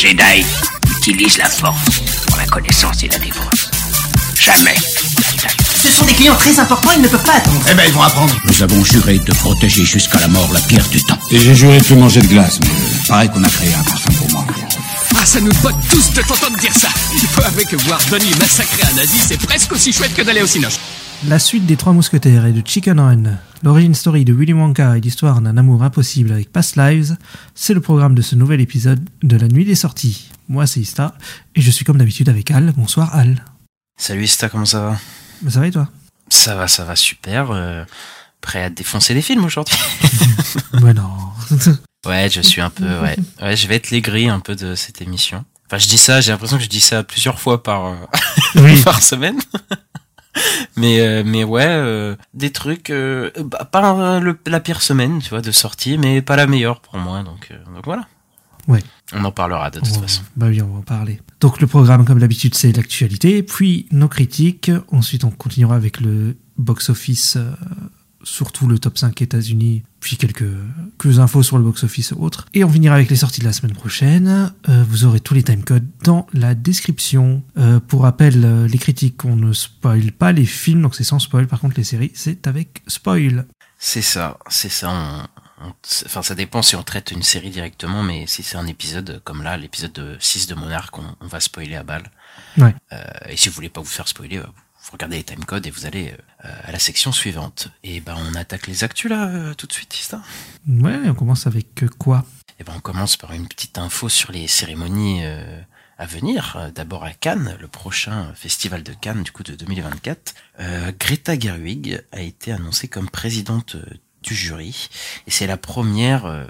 Jedi utilise la force pour la connaissance et la défense. Jamais Ce sont des clients très importants, ils ne peuvent pas attendre. Eh ben, ils vont apprendre. Nous avons juré de protéger jusqu'à la mort la pierre du temps. Et j'ai juré de plus manger de glace, mais pareil qu'on a créé un parfum pour moi. Ah, ça nous botte tous de t'entendre dire ça. Il faut avouer que voir Donnie massacrer un nazi, c'est presque aussi chouette que d'aller au cinoche. La suite des Trois Mousquetaires et de Chicken Run, l'origine story de Willy Wonka et l'histoire d'un amour impossible avec Past Lives, c'est le programme de ce nouvel épisode de la nuit des sorties. Moi c'est Ista, et je suis comme d'habitude avec Al. Bonsoir Al. Salut Ista, comment ça va? Mais ça va et toi? Ça va, ça va super. euh, prêt à défoncer des films aujourd'hui Ouais non. Ouais, je suis un peu, ouais. Ouais, je vais être l'aigri un peu de cette émission. Enfin, je dis ça, j'ai l'impression que je dis ça plusieurs fois par, euh, Oui. par semaine. Mais, euh, mais ouais, euh, des trucs, euh, bah, pas le- la pire semaine, tu vois, de sortie, mais pas la meilleure pour moi, donc, donc voilà. Ouais. On en parlera de toute On- façon. Bah oui, on va en parler. Donc le programme, comme d'habitude, c'est l'actualité, puis nos critiques. Ensuite, on continuera avec le box-office, euh, surtout le top 5 États-Unis, puis quelques, quelques infos sur le box-office autres. Et on finira avec les sorties de la semaine prochaine. Euh, vous aurez tous les timecodes dans la description. Euh, pour rappel, euh, les critiques, on ne spoil pas les films, donc c'est sans spoil. Par contre, les séries, c'est avec spoil. C'est ça, c'est ça. On, on- c'est- enfin, ça dépend si on traite une série directement, mais si c'est un épisode comme là, l'épisode de 6 de Monarch, on, on va spoiler à balle. Ouais. Euh, et si vous voulez pas vous faire spoiler, bah, vous regardez les timecodes et vous allez euh, à la section suivante. Et ben, on attaque les actus là euh, tout de suite, Ista. Ouais, on commence avec euh, quoi? Et ben, on commence par une petite info sur les cérémonies euh, à venir. Euh, D'abord à Cannes, le prochain festival de Cannes du coup de 2024. Euh, Greta Gerwig a été annoncée comme présidente euh, du jury et c'est la première euh,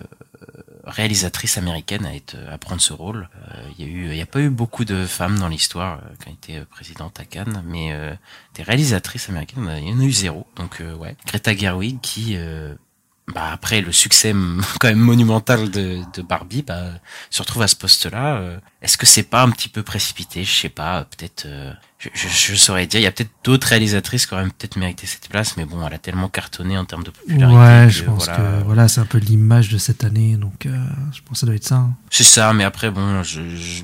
réalisatrice américaine à être à prendre ce rôle. Euh, Il y a eu, y a pas eu beaucoup de femmes dans l'histoire euh, qui ont été euh, présidentes à Cannes, mais euh, des réalisatrices américaines, il y en a eu zéro. Donc euh, ouais, Greta Gerwig qui euh, bah après le succès quand même monumental de, de Barbie, bah, se retrouve à ce poste-là. Est-ce que c'est pas un petit peu précipité? Je sais pas. Peut-être. euh, je, je, je saurais dire. Il y a peut-être d'autres réalisatrices qui auraient peut-être mérité cette place, mais bon, elle a tellement cartonné en termes de popularité. Ouais, que, je pense voilà. que voilà, c'est un peu l'image de cette année, donc euh, je pense que ça doit être ça. hein. C'est ça, mais après bon, je, je-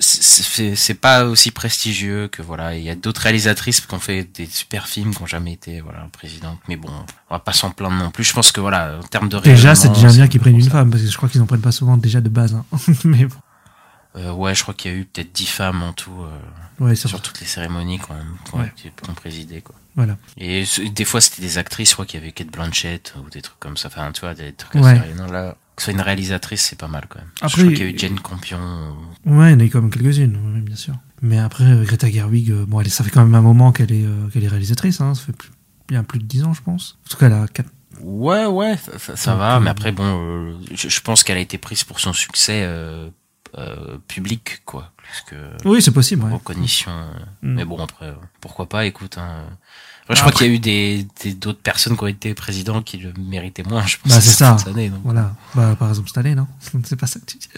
c'est- pas aussi prestigieux que voilà. Il y a d'autres réalisatrices qui ont fait des super films qui ont jamais été voilà présidentes, mais bon, on va pas s'en plaindre non plus. Je pense que voilà, en termes de Déjà, c'est déjà bien qu'ils prennent une ça. femme, parce que je crois qu'ils en prennent pas souvent déjà de base. Hein. Mais bon, Euh, ouais, je crois qu'il y a eu peut-être dix femmes en tout euh, ouais, sur vrai. toutes les cérémonies quand même, Ouais. ont présidé quoi. Voilà. Et des fois c'était des actrices, je crois qu'il y avait Kate Blanchett ou des trucs comme ça. Enfin, tu vois, des trucs Ouais. assez non, là, que ce soit une réalisatrice, c'est pas mal quand même. Après, je crois qu'il y a eu Jane Campion. euh, Ouais, il y en a eu quand même quelques-unes, oui, bien sûr. Mais après, euh, Greta Gerwig, euh, bon, elle, ça fait quand même un moment qu'elle est, euh, qu'elle est réalisatrice, hein. ça fait plus, bien plus de 10 ans, je pense. En tout cas, elle a quatre- Ouais, ouais, ça, ça- ça Donc, va, euh, mais après, bon, euh, je, je pense qu'elle a été prise pour son succès euh, euh, public, quoi, plus que Oui, c'est possible, ouais. reconnaissance. euh, Mm. Mais bon, après, euh, pourquoi pas, écoute. Hein. Je Après- crois qu'il y a eu des des- d'autres personnes qui ont été présidents qui le méritaient moins, je pense, Bah, c'est ça. cette année, donc. Voilà. Bah, par exemple, cette année, non? C'est pas ça que tu dis.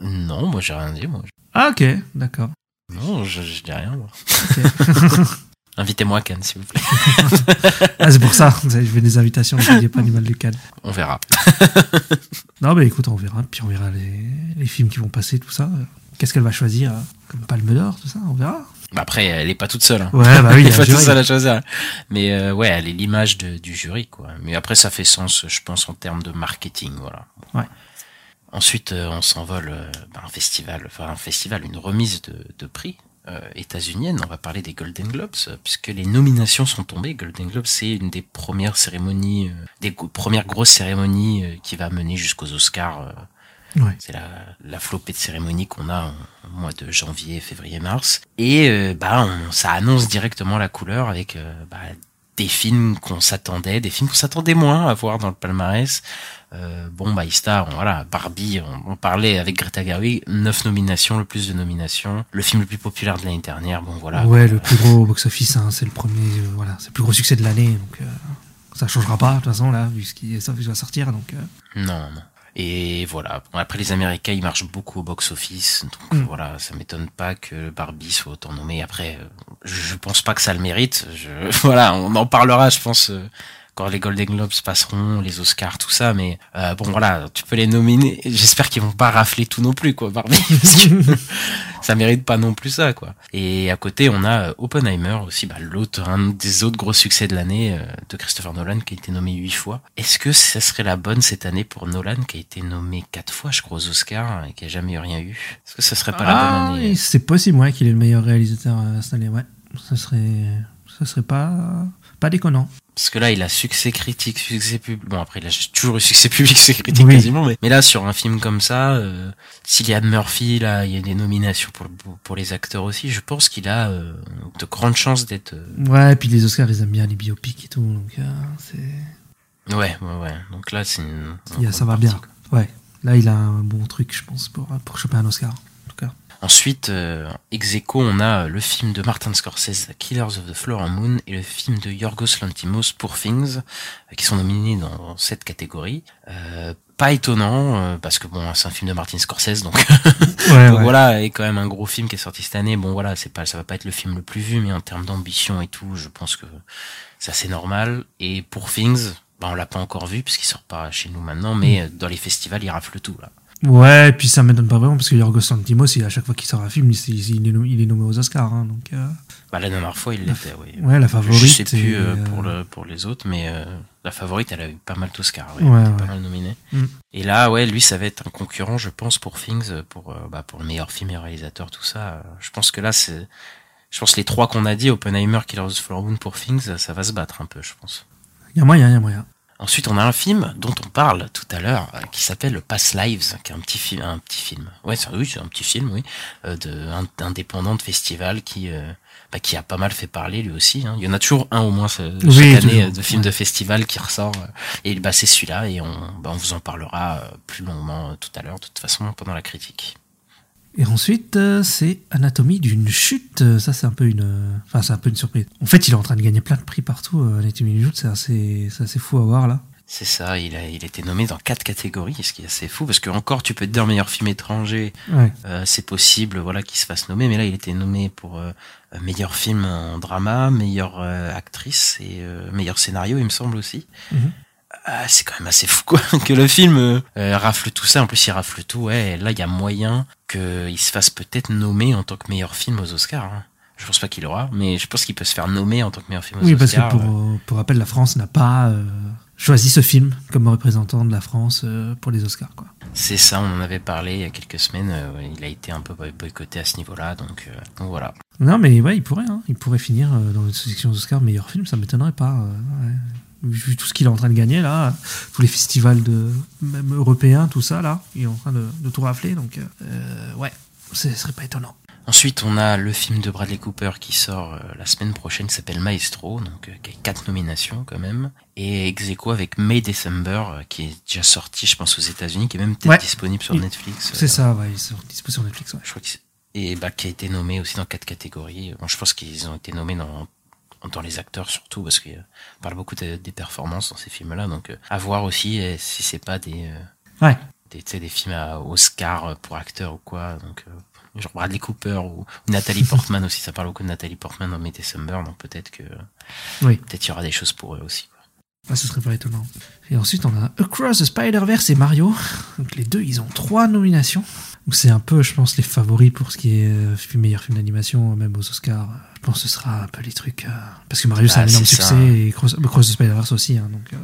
Non, moi, j'ai rien dit, moi. ah, ok, d'accord. Non, je, je dis rien, moi. Ok. Invitez-moi à Cannes, s'il vous plaît. ah, c'est pour ça, je fais des invitations, je dis pas du mal du calme. On verra. Non, mais écoute, on verra. Puis on verra les, les films qui vont passer, tout ça. Qu'est-ce qu'elle va choisir euh, comme Palme d'Or, tout ça On verra. Bah, Après, elle est pas toute seule. Hein. Ouais, bah oui, Elle est pas toute seule à choisir. Mais euh, ouais, elle est l'image de- du jury, quoi. Mais après, ça fait sens, je pense, en termes de marketing, voilà. Ouais. Ensuite, euh, on s'envole bah, un festival, enfin un festival, une remise de, de prix euh, états-unienne. On va parler des Golden Globes, puisque les nominations sont tombées. Golden Globes, c'est une des premières cérémonies, euh, des go- premières grosses cérémonies euh, qui va mener jusqu'aux Oscars. euh, Ouais. c'est la, la flopée de cérémonies qu'on a en mois de janvier, février, mars. Et bah, on- ça annonce directement la couleur avec bah, des films qu'on s'attendait, des films qu'on s'attendait moins à voir dans le palmarès. Euh, bon, bah, Ista, on- voilà, Barbie, on, on parlait avec Greta Gerwig, neuf nominations, le plus de nominations, le film le plus populaire de l'année dernière. Bon, voilà. Ouais, le plus gros box-office, hein, c'est le premier, euh, voilà, c'est le plus gros succès de l'année, donc euh, ça changera pas de toute façon là, vu ce qui ça va sortir, donc. euh, Non, non. Et voilà. Bon, après, les Américains, ils marchent beaucoup au box-office. Donc, Mm. voilà, ça m'étonne pas que Barbie soit autant nommé. Après, euh, je, je pense pas que ça le mérite. Je, voilà, on en parlera, je pense, euh, quand les Golden Globes passeront, les Oscars, tout ça, mais euh, bon voilà, tu peux les nominer. J'espère qu'ils vont pas rafler tout non plus, quoi, Barbie, parce que ça mérite pas non plus ça, quoi. Et à côté, on a euh, Oppenheimer aussi, bah, l'autre, un des autres gros succès de l'année euh, de Christopher Nolan, qui a été nommé huit fois. Est-ce que ça serait la bonne cette année pour Nolan, qui a été nommé quatre fois, je crois, aux Oscars, et qui a jamais rien eu? Est-ce que ça serait pas la Ah, bonne année? c'est possible, ouais, qu'il est le meilleur réalisateur euh, cette année, ouais. Ça serait, ça serait pas, pas déconnant. Parce que là, il a succès critique, succès public. Bon, après, il a toujours eu succès public, succès critique Oui. quasiment. Mais, mais là, sur un film comme ça, euh, Cillian Murphy, là, il y a des nominations pour, pour, les acteurs aussi. Je pense qu'il a euh, de grandes chances d'être. euh, Ouais, et puis les Oscars, ils aiment bien les biopics et tout, donc euh, c'est, Ouais, ouais, ouais. Donc là, c'est une. ça va bien. Ouais, là, il a un bon truc, je pense, pour, pour choper un Oscar. Ensuite, euh, ex aequo, on a le film de Martin Scorsese, Killers of the Flower Moon, et le film de Yorgos Lanthimos, Poor Things, euh, qui sont nominés dans cette catégorie. Euh, pas étonnant, euh, parce que bon, c'est un film de Martin Scorsese, donc, Ouais, donc ouais. voilà, et quand même un gros film qui est sorti cette année. Bon voilà, c'est pas, ça va pas être le film le plus vu, mais en termes d'ambition et tout, je pense que c'est assez normal. Et Poor Things, bah, on l'a pas encore vu, puisqu'il sort pas chez nous maintenant, mais euh, dans les festivals, il rafle tout, là. Ouais, et puis ça m'étonne pas vraiment, parce que Yorgos Lanthimos, il, à chaque fois qu'il sort un film, il, il est, nommé, il est nommé aux Oscars, hein, donc... euh, Bah, la dernière fois, il l'était, oui. ouais, la favorite. Je sais plus euh, euh, pour, le, pour les autres, mais euh, la favorite, elle a eu pas mal d'Oscars. Ouais, Ouais, était pas ouais. mal nominée. Mm. Et là, ouais, lui, ça va être un concurrent, je pense, pour Things, pour, bah, pour le meilleur film et réalisateur, tout ça. Je pense que là, c'est. Je pense que les trois qu'on a dit, Oppenheimer, Killers of the Flower Moon pour Things, ça va se battre un peu, je pense. Il y a moyen, il y a moyen. Ensuite, on a un film dont on parle tout à l'heure, euh, qui s'appelle Past Lives, qui est un petit film, un petit film. Ouais, c'est, oui, c'est un petit film, oui, euh, de indépendant de festival qui, euh, bah, qui a pas mal fait parler lui aussi. Hein. Il y en a toujours un au moins ce, Oui, chaque année euh, de film ouais. de festival qui ressort. et bah, c'est celui-là, et on, bah, on vous en parlera plus longuement tout à l'heure, de toute façon, pendant la critique. Et ensuite, euh, c'est Anatomie d'une chute. Euh, Ça, c'est un peu une, euh, enfin, c'est un peu une surprise. En fait, il est en train de gagner plein de prix partout. Anatomie d'une chute, c'est assez, c'est assez fou à voir là. C'est ça, il a, il a été nommé dans quatre catégories, ce qui est assez fou, parce que encore, tu peux te dire meilleur film étranger, Ouais. Euh, c'est possible voilà qu'il se fasse nommer mais là il était nommé pour euh, meilleur film en drama meilleure euh, actrice et euh, meilleur scénario il me semble aussi Mhm. Ah, c'est quand même assez fou quoi que le film euh, euh, rafle tout ça en plus il rafle tout ouais là il y a moyen qu'il se fasse peut-être nommer en tant que meilleur film aux Oscars hein. je pense pas qu'il aura mais je pense qu'il peut se faire nommer en tant que meilleur film aux Oui, parce que Oscars pour, euh. pour rappel, la France n'a pas euh, choisi ce film comme représentant de la France euh, pour les Oscars. Quoi. c'est ça on en avait parlé il y a quelques semaines il a été un peu boy- boycotté à ce niveau là donc, donc voilà Non, mais ouais, il pourrait. Hein. Il pourrait finir dans une sélection Oscars meilleur film, ça m'étonnerait pas. ouais. Vu tout ce qu'il est en train de gagner là, tous les festivals de même européens, tout ça là, il est en train de, de tout rafler. Donc euh, ouais, ce serait pas étonnant. Ensuite, on a le film de Bradley Cooper qui sort euh, la semaine prochaine, qui s'appelle Maestro, donc euh, qui a quatre nominations quand même, et ex aequo avec May December, euh, qui est déjà sorti, je pense, aux États-Unis, qui est même peut-être Ouais. disponible sur Il- Netflix. C'est euh, ça, ouais, ils sont dispo sur Netflix. Ouais. Je crois et bah, qui a été nommé aussi dans quatre catégories. Bon, je pense qu'ils ont été nommés dans dans les acteurs surtout parce qu'on parle beaucoup de- des performances dans ces films-là, donc euh, à voir aussi euh, si c'est pas des euh, Ouais. des, tu sais, des films à Oscar euh, pour acteurs ou quoi. Donc, euh, genre Bradley Cooper ou Nathalie Portman aussi. Ça parle beaucoup de Nathalie Portman dans May December, donc peut-être que Oui. peut-être il y aura des choses pour eux aussi. Ah, ce serait pas étonnant. Et ensuite, on a Across the Spider-Verse et Mario. Donc les deux, ils ont trois nominations. Donc c'est un peu, je pense, les favoris pour ce qui est euh, meilleur film d'animation, même aux Oscars. Je pense que ce sera un peu les trucs. euh, Parce que Mario, c'est Ah, un énorme c'est succès ça. et Cross, Across the Spider-Verse aussi. hein, donc, euh,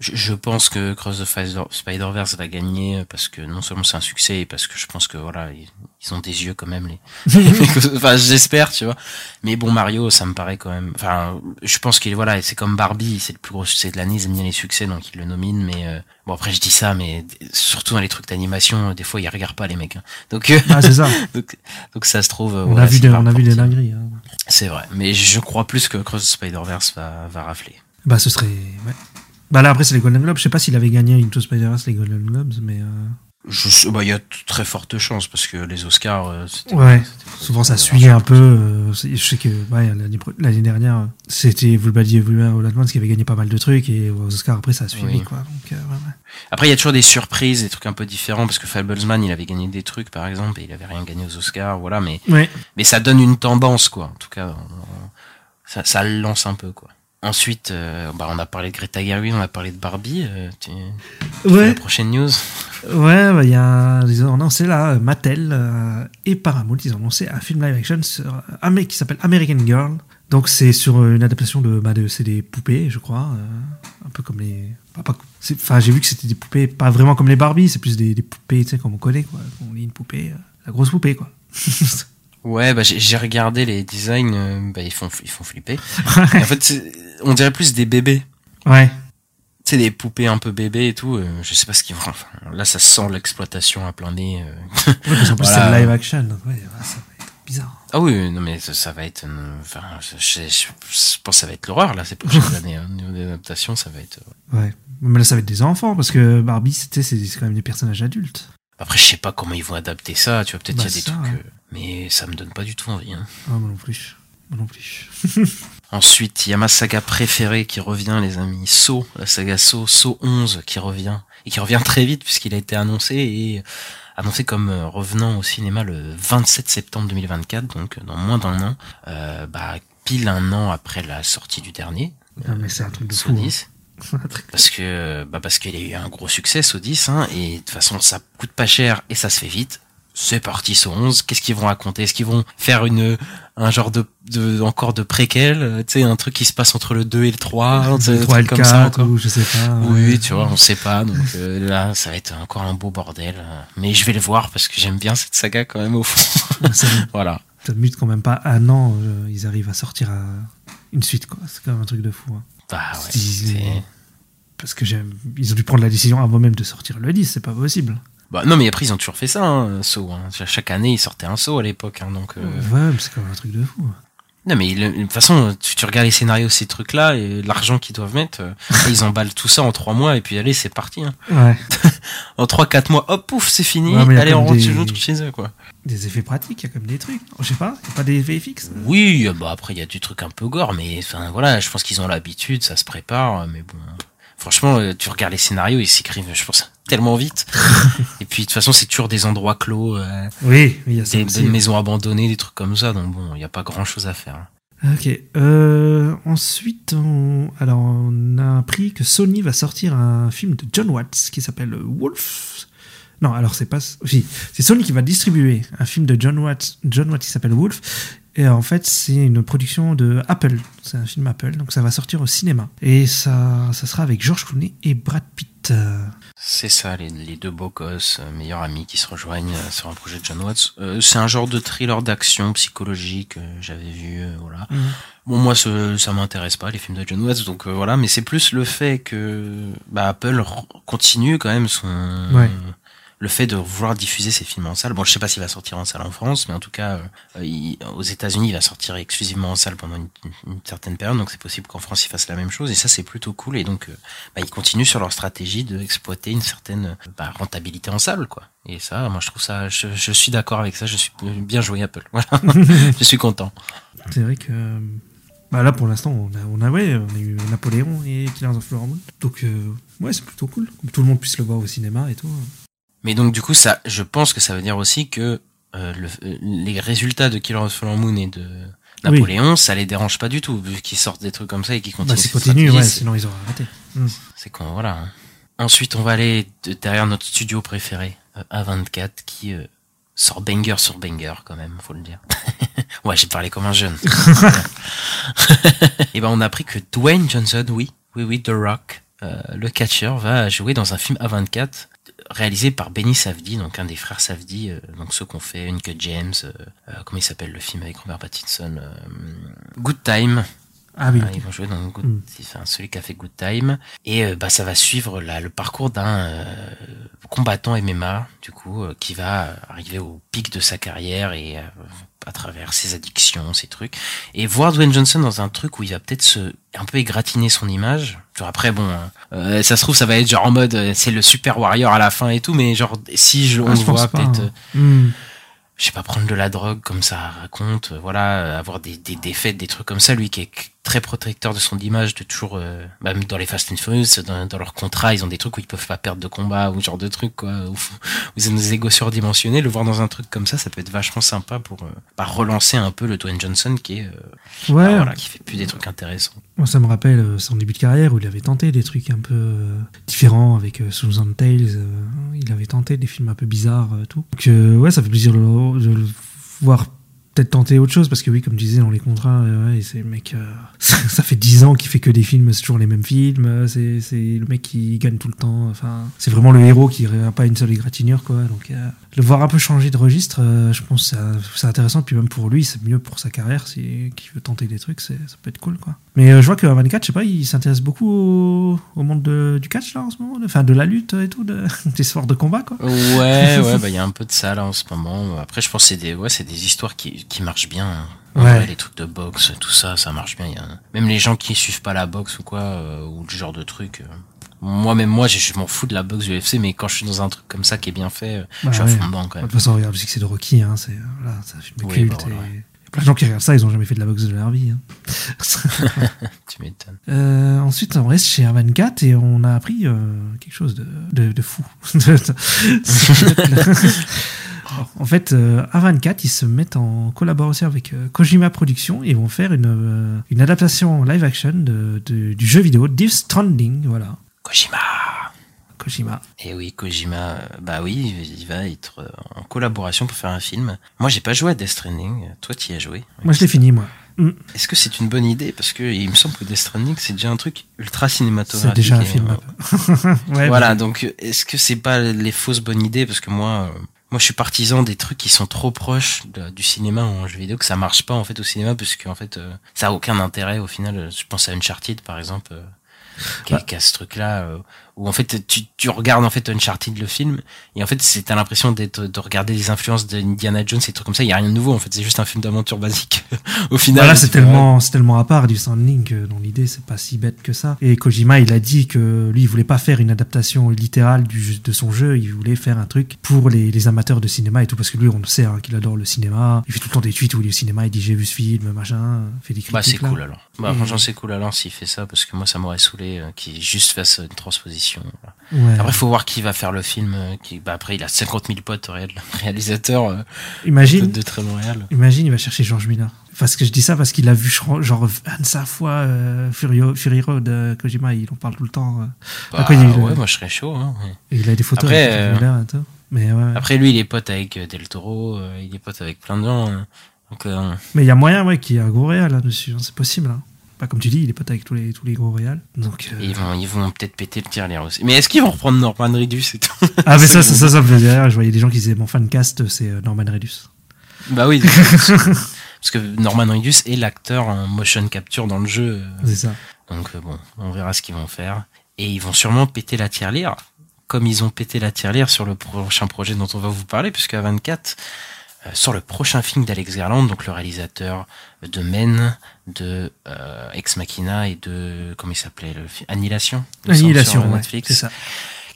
Je, je pense que Cross the Spider- Spider-Verse va gagner euh, parce que non seulement c'est un succès et parce que je pense que voilà ils, ils ont des yeux quand même les. enfin j'espère tu vois. Mais bon Mario ça me paraît quand même. Enfin je pense qu'il voilà c'est comme Barbie c'est le plus gros succès de l'année ils aiment bien les succès donc ils le nominent mais euh, bon après je dis ça mais surtout dans les trucs d'animation euh, des fois ils regardent pas les mecs hein. donc euh, Ah, c'est ça. donc donc ça se trouve on, voilà, a vu des, on a vu des dingueries. hein. C'est vrai mais je crois plus que Cross the Spider-Verse va va rafler. Bah, ce serait. Ouais. Bah, là, après, c'est les Golden Globes. Je sais pas s'il avait gagné Into Spider-Verse, les Golden Globes, mais. euh, bah il y a très fortes chances parce que les Oscars euh, Ouais, souvent ça suit un peu. euh, je sais que ouais, l'année dernière, c'était Everywhere All At Once qui avait gagné pas mal de trucs et aux Oscars après ça a suivi Oui. quoi. Donc, euh, ouais, ouais. Après, il y a toujours des surprises, des trucs un peu différents, parce que Fablesman, il avait gagné des trucs, par exemple, et il avait rien gagné aux Oscars, voilà, mais, mais ça donne une tendance, quoi. En tout cas, on- ça, ça le lance un peu, quoi. Ensuite, euh, bah, on a parlé de Greta Gerwig, on a parlé de Barbie. euh, tu- tu fais Ouais. La prochaine news. Ouais, bah, il y a un- ils ont annoncé là, euh, Mattel euh, et Paramount, ils ont annoncé un film live action sur un mec qui s'appelle American Girl. Donc c'est sur une adaptation de, bah, de c'est des poupées, je crois, un peu comme les. Enfin, j'ai vu que c'était des poupées, pas vraiment comme les Barbie, c'est plus des, des poupées, tu sais, comme on connaît, quoi. On lit une poupée, la grosse poupée, quoi. Ouais, bah, j'ai regardé les designs, bah, ils font, ils font flipper. en fait, c'est- on dirait plus des bébés. ouais. Tu sais, des poupées un peu bébés et tout. euh, je sais pas ce qu'ils vont. Enfin, là, ça sent l'exploitation à plein nez. euh. Ouais, qu'en plus, Voilà. c'est live action, donc ouais, ça va être bizarre. Ah oui, non mais ça, ça va être. Enfin, je, je- je pense que ça va être l'horreur là ces prochaines années. Hein. Au niveau des adaptations, ça va être. euh, Ouais. Mais là, ça va être des enfants, parce que Barbie, c'était, c'est quand même des personnages adultes. Après, je sais pas comment ils vont adapter ça. Tu vois, peut-être Bah, il y a des ça, trucs. ouais. euh, Mais ça me donne pas du tout envie. Hein. Ah, moi non plus. Moi non plus. Ensuite, il y a ma saga préférée qui revient, les amis. Saw, la saga Saw, Saw 11 qui revient. Et qui revient très vite puisqu'il a été annoncé et annoncé comme euh, revenant au cinéma le 27 septembre 2024, donc euh, dans moins d'un an. Euh, bah, pile un an après la sortie du dernier. Ah, mais c'est un truc de fou. hein. 10. Parce que, bah parce qu'il a eu un gros succès, Saw 10, hein, et de toute façon, ça coûte pas cher et ça se fait vite. C'est parti, Saw 11. Qu'est-ce qu'ils vont raconter? Est-ce qu'ils vont faire une, un genre de, de encore de préquel euh, Tu sais, un truc qui se passe entre le 2 et le 3, tu sais, Le un 3 et le comme ça 4, encore. ou je sais pas. Oui, tu vois, on sait pas. Donc euh, là, ça va être encore un beau bordel. Mais je vais le voir parce que j'aime bien cette saga quand même au fond. Voilà. ça mute quand même pas un an, euh, ils arrivent à sortir à une suite, quoi. C'est quand même un truc de fou. hein. Bah ouais. Parce que j'aime, ils ont dû prendre la décision avant même de sortir le 10, c'est pas possible. Bah non, mais après ils ont toujours fait ça, hein, Saw. hein. Chaque année, ils sortaient un Saw à l'époque, hein, donc. euh, Ouais, mais c'est quand même un truc de fou. hein. Non mais de toute façon, tu, tu regardes les scénarios, ces trucs-là, et l'argent qu'ils doivent mettre, euh, ils emballent tout ça en trois mois, et puis allez, c'est parti. Hein. Ouais. En trois, quatre mois, hop, pouf, c'est fini. Ouais, allez, on rentre des- chez eux, quoi. Des effets pratiques, il y a comme des trucs. Je sais pas, a pas des effets fixes. Oui, euh, bah après il y a du truc un peu gore, mais enfin voilà, je pense qu'ils ont l'habitude, ça se prépare, euh, mais bon. Franchement, tu regardes les scénarios, ils s'écrivent, je pense, tellement vite. et puis de toute façon, c'est toujours des endroits clos, euh, Oui, oui, il y a ça des, aussi. des maisons abandonnées, des trucs comme ça, donc bon, il n'y a pas grand chose à faire. hein. Ok. Euh, ensuite, on... Alors, on a appris que Sony va sortir un film de John Watts qui s'appelle Wolf. Non, alors c'est pas. Si, c'est Sony qui va distribuer un film de John Watts, John Watts qui s'appelle Wolf. Et en fait, c'est une production de Apple. C'est un film Apple, donc ça va sortir au cinéma. Et ça, ça sera avec George Clooney et Brad Pitt. C'est ça, les, les deux beaux gosses, euh, meilleurs amis qui se rejoignent euh, sur un projet de John Watts. Euh, c'est un genre de thriller d'action psychologique, euh, j'avais vu, voilà. Mhm. Bon, moi, ce- ça m'intéresse pas, les films de John Watts, donc voilà, mais c'est plus le fait que bah, Apple continue quand même son... Ouais. Le fait de vouloir diffuser ses films en salle. Bon, je sais pas s'il va sortir en salle en France, mais en tout cas, euh, il- aux États-Unis, il va sortir exclusivement en salle pendant une, une certaine période, donc c'est possible qu'en France, il fasse la même chose, et ça, c'est plutôt cool, et donc, euh, bah, ils continuent sur leur stratégie de exploiter une certaine euh, bah, rentabilité en salle, quoi. Et ça, moi, je trouve ça, je, je suis d'accord avec ça, je suis bien joué Apple. Voilà. je suis content. c'est vrai que. Bah là, pour l'instant, on a, on a, ouais, on a eu Napoléon et Killers of Flower Moon. Donc, euh, ouais, c'est plutôt cool. Que tout le monde puisse le voir au cinéma et tout. Mais donc, du coup, ça, je pense que ça veut dire aussi que euh, le, euh, les résultats de Killer of the Flower Moon et de Napoléon, ça les dérange pas du tout, vu qu'ils sortent des trucs comme ça et qu'ils continuent. Bah, c'est continu, ouais, sinon ils auraient arrêté. Hmm. C'est con, voilà. hein. Ensuite, on va aller de- derrière notre studio préféré, euh, A24, qui euh, sort banger sur banger, quand même, faut le dire. ouais, j'ai parlé comme un jeune. Et ben, on a appris que Dwayne Johnson, oui, oui, oui, The Rock, euh, le catcher, va jouer dans un film A24 réalisé par Benny Safdie, donc un des frères Safdie, euh, donc ceux qu'on fait Uncut James, euh, euh, comment il s'appelle le film avec Robert Pattinson, euh, Good Time. Ah oui, Ah, ils vont jouer dans Good, Mm. enfin, celui qui a fait Good Time. Et euh, bah, ça va suivre là, le parcours d'un euh, combattant MMA, du coup, euh, qui va arriver au pic de sa carrière et euh, à travers ses addictions, ses trucs. Et voir Dwayne Johnson dans un truc où il va peut-être se un peu égratigner son image. Genre après, bon, hein, euh, ça se trouve, ça va être genre en mode, euh, c'est le super warrior à la fin et tout, mais genre, si je, on Ah, je pense voit peut-être... hein. Hmm. je sais pas, prendre de la drogue comme ça raconte, euh, voilà, euh, avoir des, des défaites, des trucs comme ça, lui qui est très protecteur de son image, de toujours, euh, même dans les Fast and Furious, dans, dans leur contrat, ils ont des trucs où ils peuvent pas perdre de combat ou ce genre de trucs, quoi, où, où ils ont des égos surdimensionnés, le voir dans un truc comme ça, ça peut être vachement sympa pour euh, bah, relancer un peu le Dwayne Johnson qui est, euh, Ouais, bah, voilà, qui fait plus des trucs intéressants. moi ça me rappelle son début de carrière où il avait tenté des trucs un peu différents avec Susan Tales. il avait tenté des films un peu bizarres, tout. Donc ouais, ça fait plaisir de le, de le voir peut-être tenter autre chose parce que oui, comme tu disais dans les contrats, euh, ouais, c'est le mec, euh, ça, fait 10 ans qu'il fait que des films, c'est toujours les mêmes films. euh, C'est c'est le mec qui gagne tout le temps. Enfin, c'est vraiment le héros qui n'a pas une seule égratignure, quoi. Donc euh, le voir un peu changer de registre, je pense que c'est- c'est intéressant. Puis même pour lui, c'est mieux pour sa carrière si qui veut tenter des trucs, ça peut être cool, quoi. Mais je vois que 24, je sais pas, il s'intéresse beaucoup au, au monde de- du catch là en ce moment, enfin de la lutte et tout, de, des sports de combat, quoi. Ouais, ouais, bah il y a un peu de ça là en ce moment. Après, je pense que c'est des, ouais, c'est des histoires qui, qui marchent bien. hein. Ouais. les trucs de boxe, tout ça, ça marche bien. Il y a- Même les gens qui suivent pas la boxe ou quoi, euh, ou le genre de truc. euh, Moi, même moi, je, je m'en fous de la boxe du UFC, mais quand je suis dans un truc comme ça qui est bien fait, euh, Bah je suis ouais. à fond dedans quand De même. toute façon, regarde c'est de Rocky, hein, c'est voilà, un film de Oui, culte. bah voilà, et- plein de gens qui regardent ça, ils ont jamais fait de la boxe de leur vie. hein. Tu m'étonnes. Euh, ensuite, on reste chez A24 et on a appris euh, quelque chose de, de, de fou. en fait, euh, A24, ils se mettent en collaboration avec euh, Kojima Productions et vont faire une, euh, une adaptation live action de, de- du jeu vidéo Death Stranding. Voilà, Kojima. Kojima. Et oui, Kojima, euh, bah oui, il va être en collaboration pour faire un film. Moi, j'ai pas joué à Death Stranding. Toi, tu y as joué. Moi, je l'ai fini, moi. Mm. Est-ce que c'est une bonne idée? Parce que il me semble que Death Stranding, c'est déjà un truc ultra cinématographique. C'est déjà un film. euh, ouais, voilà, donc est-ce que c'est pas les fausses bonnes idées? Parce que moi, euh, moi, je suis partisan des trucs qui sont trop proches du cinéma en jeu vidéo, que ça marche pas en fait au cinéma, parce qu'en fait, euh, ça a aucun intérêt au final. Je pense à Uncharted par exemple. euh, qui, a- Bah. a ce truc là où en fait tu, tu regardes en fait Uncharted le film et en fait c'est t'as l'impression d'être de regarder les influences d'Indiana Jones et trucs comme ça il y a rien de nouveau en fait c'est juste un film d'aventure basique au final Voilà, c'est tellement, c'est tellement à part du Stranding que dans l'idée, c'est pas si bête que ça. Et Kojima, il a dit que lui, il voulait pas faire une adaptation littérale du, de son jeu, il voulait faire un truc pour les, les amateurs de cinéma et tout, parce que lui, on le sait hein, qu'il adore le cinéma. Il fait tout le temps des tweets où il est au cinéma, il dit j'ai vu ce film, machin, fait des critiques. Bah c'est cool alors. Bah franchement c'est cool alors s'il fait ça parce que moi ça m'aurait saoulé euh, qu'il juste fasse une transposition. Ouais. Après faut voir qui va faire le film. euh, Qui, bah après il a 50 000 potes réel- réalisateurs euh, imagine, de, très Montréal. imagine, il va chercher Georges Miller. Parce que je dis ça parce qu'il a vu genre genre, sa fois euh, Furio, Fury Road, euh, Kojima, il en parle tout le temps. euh. Bah, Après, il a ouais moi je serais chaud. Hein, ouais. Il a des photos Après, avec Miller et tout. Mais ouais. Après lui il est pote avec Del Toro, il est pote avec plein de gens. hein. Donc Mais il y a moyen ouais, qu'il y ait un gros réal là-dessus, hein, c'est possible. Hein. Pas comme tu dis, il est pote avec tous les, tous les gros réals. Donc, euh, ils vont ils vont peut-être péter le tirelire aussi. Mais est-ce qu'ils vont reprendre Norman Reedus et tout Ah, mais ça, ça, ça, ça me faisait rire. Je voyais des gens qui disaient mon fan cast, c'est euh, Norman Redus. Bah oui. parce que Norman Reedus est l'acteur en motion capture dans le jeu. C'est ça. Donc euh, bon, on verra ce qu'ils vont faire. Et ils vont sûrement péter la tirelire, comme ils ont pété la tirelire sur le prochain projet dont on va vous parler, puisque à 24, euh, sur le prochain film d'Alex Garland, donc le réalisateur de Men, de euh, Ex Machina et de comment il s'appelait le film Annihilation. Annihilation, sur ouais, Netflix, c'est ça.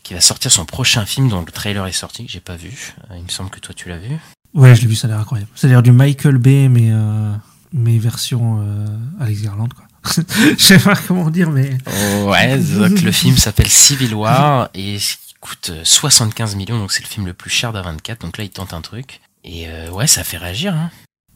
qui va sortir son prochain film dont le trailer est sorti, que j'ai pas vu. Euh, il me semble que toi tu l'as vu. Ouais, je l'ai vu, ça a l'air incroyable. Ça a l'air du Michael Bay, mais, euh, mais version euh, Alex Garland, quoi. Je sais pas comment dire, mais. Ouais, donc le film s'appelle Civil War et il coûte euh, 75 millions, donc c'est le film le plus cher d'A24. Donc là, il tente un truc. Et euh, ouais, ça fait réagir. Hein.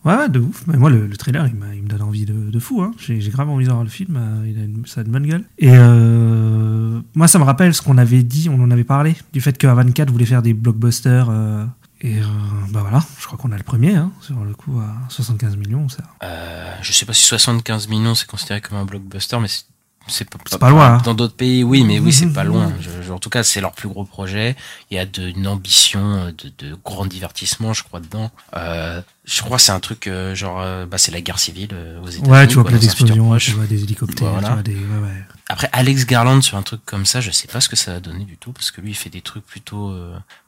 Ouais, de ouf. Mais moi, le, le trailer, il, il me donne envie de, de fou. Hein. J'ai grave envie de voir le film. euh, Il a une, ça a une bonne gueule. Et euh, moi, ça me rappelle ce qu'on avait dit, on en avait parlé, du fait que A24 voulait faire des blockbusters. euh, et euh, bah voilà, je crois qu'on a le premier, hein, sur le coup, à 75 millions. Ça. Euh, je sais pas si 75 millions c'est considéré comme un blockbuster, mais c'est- c'est pas, C'est pas loin, hein. Dans d'autres pays, oui, mais oui, c'est pas loin. Je- je- en tout cas, c'est leur plus gros projet. Il y a de, une ambition euh, de, de grand divertissement, je crois, dedans. Euh, je crois que c'est un truc euh, genre, euh, bah, c'est la guerre civile aux États-Unis. Ouais, tu vois plein d'explosions, tu vois des hélicoptères, Voilà. tu vois des. Ouais, ouais. Après, Alex Garland sur un truc comme ça, je sais pas ce que ça va donner du tout, parce que lui, il fait des trucs plutôt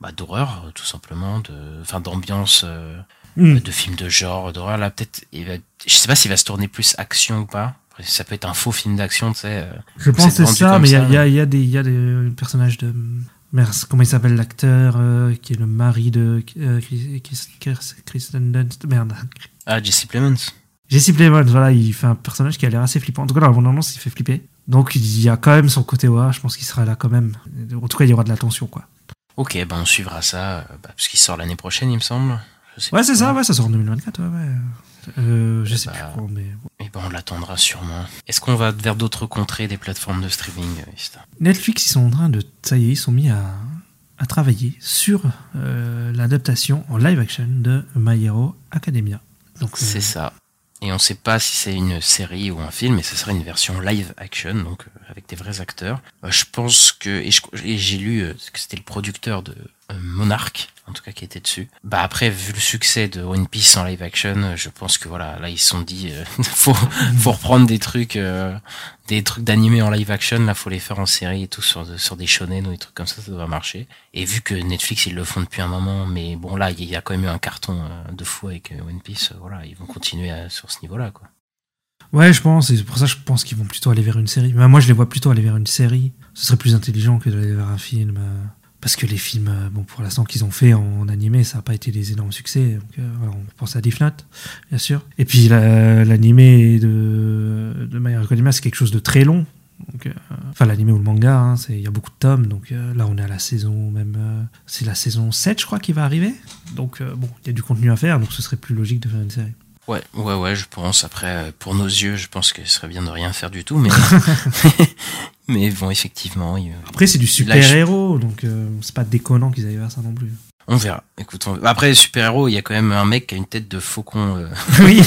bah, d'horreur, tout simplement, de, enfin, d'ambiance, Hmm. de films de genre, d'horreur. Là, peut-être, il va, je sais pas s'il va se tourner plus action ou pas. Ça peut être un faux film d'action, tu sais. euh, Je pense que c'est ça, mais il y y, y a des, il y a des personnages de comment il s'appelle l'acteur euh, qui est le mari de euh, Kristen Dunst Merde. Ah, Jesse Plemons. Jesse Plemons, voilà, il fait un personnage qui a l'air assez flippant. En tout cas, dans la bande-annonce, il fait flipper. Donc, il y a quand même son côté ouais, je pense qu'il sera là quand même. En tout cas, il y aura de la tension, quoi. Ok, ben on suivra ça, euh, bah, parce qu'il sort l'année prochaine, il me semble. Je sais Ouais, c'est ça, ouais, ça sort en 2024, ouais, ouais. Euh, je sais bah, plus quand, mais. On l'attendra sûrement. Est-ce qu'on va vers d'autres contrées des plateformes de streaming, Netflix, ils sont en train de. Ça y est, ils sont mis à, à travailler sur euh, l'adaptation en live action de My Hero Academia. Euh, C'est ça. Et on sait pas si c'est une série ou un film, mais ce serait une version live action, donc euh, avec des vrais acteurs. Je pense que et j'ai lu que c'était le producteur de Monarch, en tout cas qui était dessus. Bah après, vu le succès de One Piece en live action, euh, je pense que voilà, là ils se sont dit, euh, faut faut reprendre des trucs, euh, des trucs d'animé en live action, là faut les faire en série et tout sur sur des shonen ou des trucs comme ça, ça doit marcher. Et vu que Netflix ils le font depuis un moment, mais bon là il y a quand même eu un carton euh, de fou avec euh, One Piece, euh, voilà, ils vont continuer à- sur ce niveau-là quoi. Ouais, je pense, et c'est pour ça je pense qu'ils vont plutôt aller vers une série. Mais moi, je les vois plutôt aller vers une série. Ce serait plus intelligent que d'aller vers un film. euh, Parce que les films, euh, bon, pour l'instant, qu'ils ont fait en animé, ça n'a pas été des énormes succès. Euh, on pense à Note, bien sûr. Et puis, la- l'animé de, de Hero Academia, c'est quelque chose de très long. Euh, enfin, l'animé ou le manga, hein, il y a beaucoup de tomes. Donc là, on est à la saison, même. c'est la saison 7, je crois, qui va arriver. Donc, bon, il y a du contenu à faire. Donc, ce serait plus logique de faire une série. Ouais, ouais, ouais, je pense. Après, euh, pour nos yeux, je pense que ce serait bien de rien faire du tout, mais mais bon, effectivement, il- Après, c'est du je- super-héros, donc euh, c'est pas déconnant qu'ils aillent vers ça non plus. On verra. Écoute, on- après super héros, il y a quand même un mec qui a une tête de faucon. euh, oui.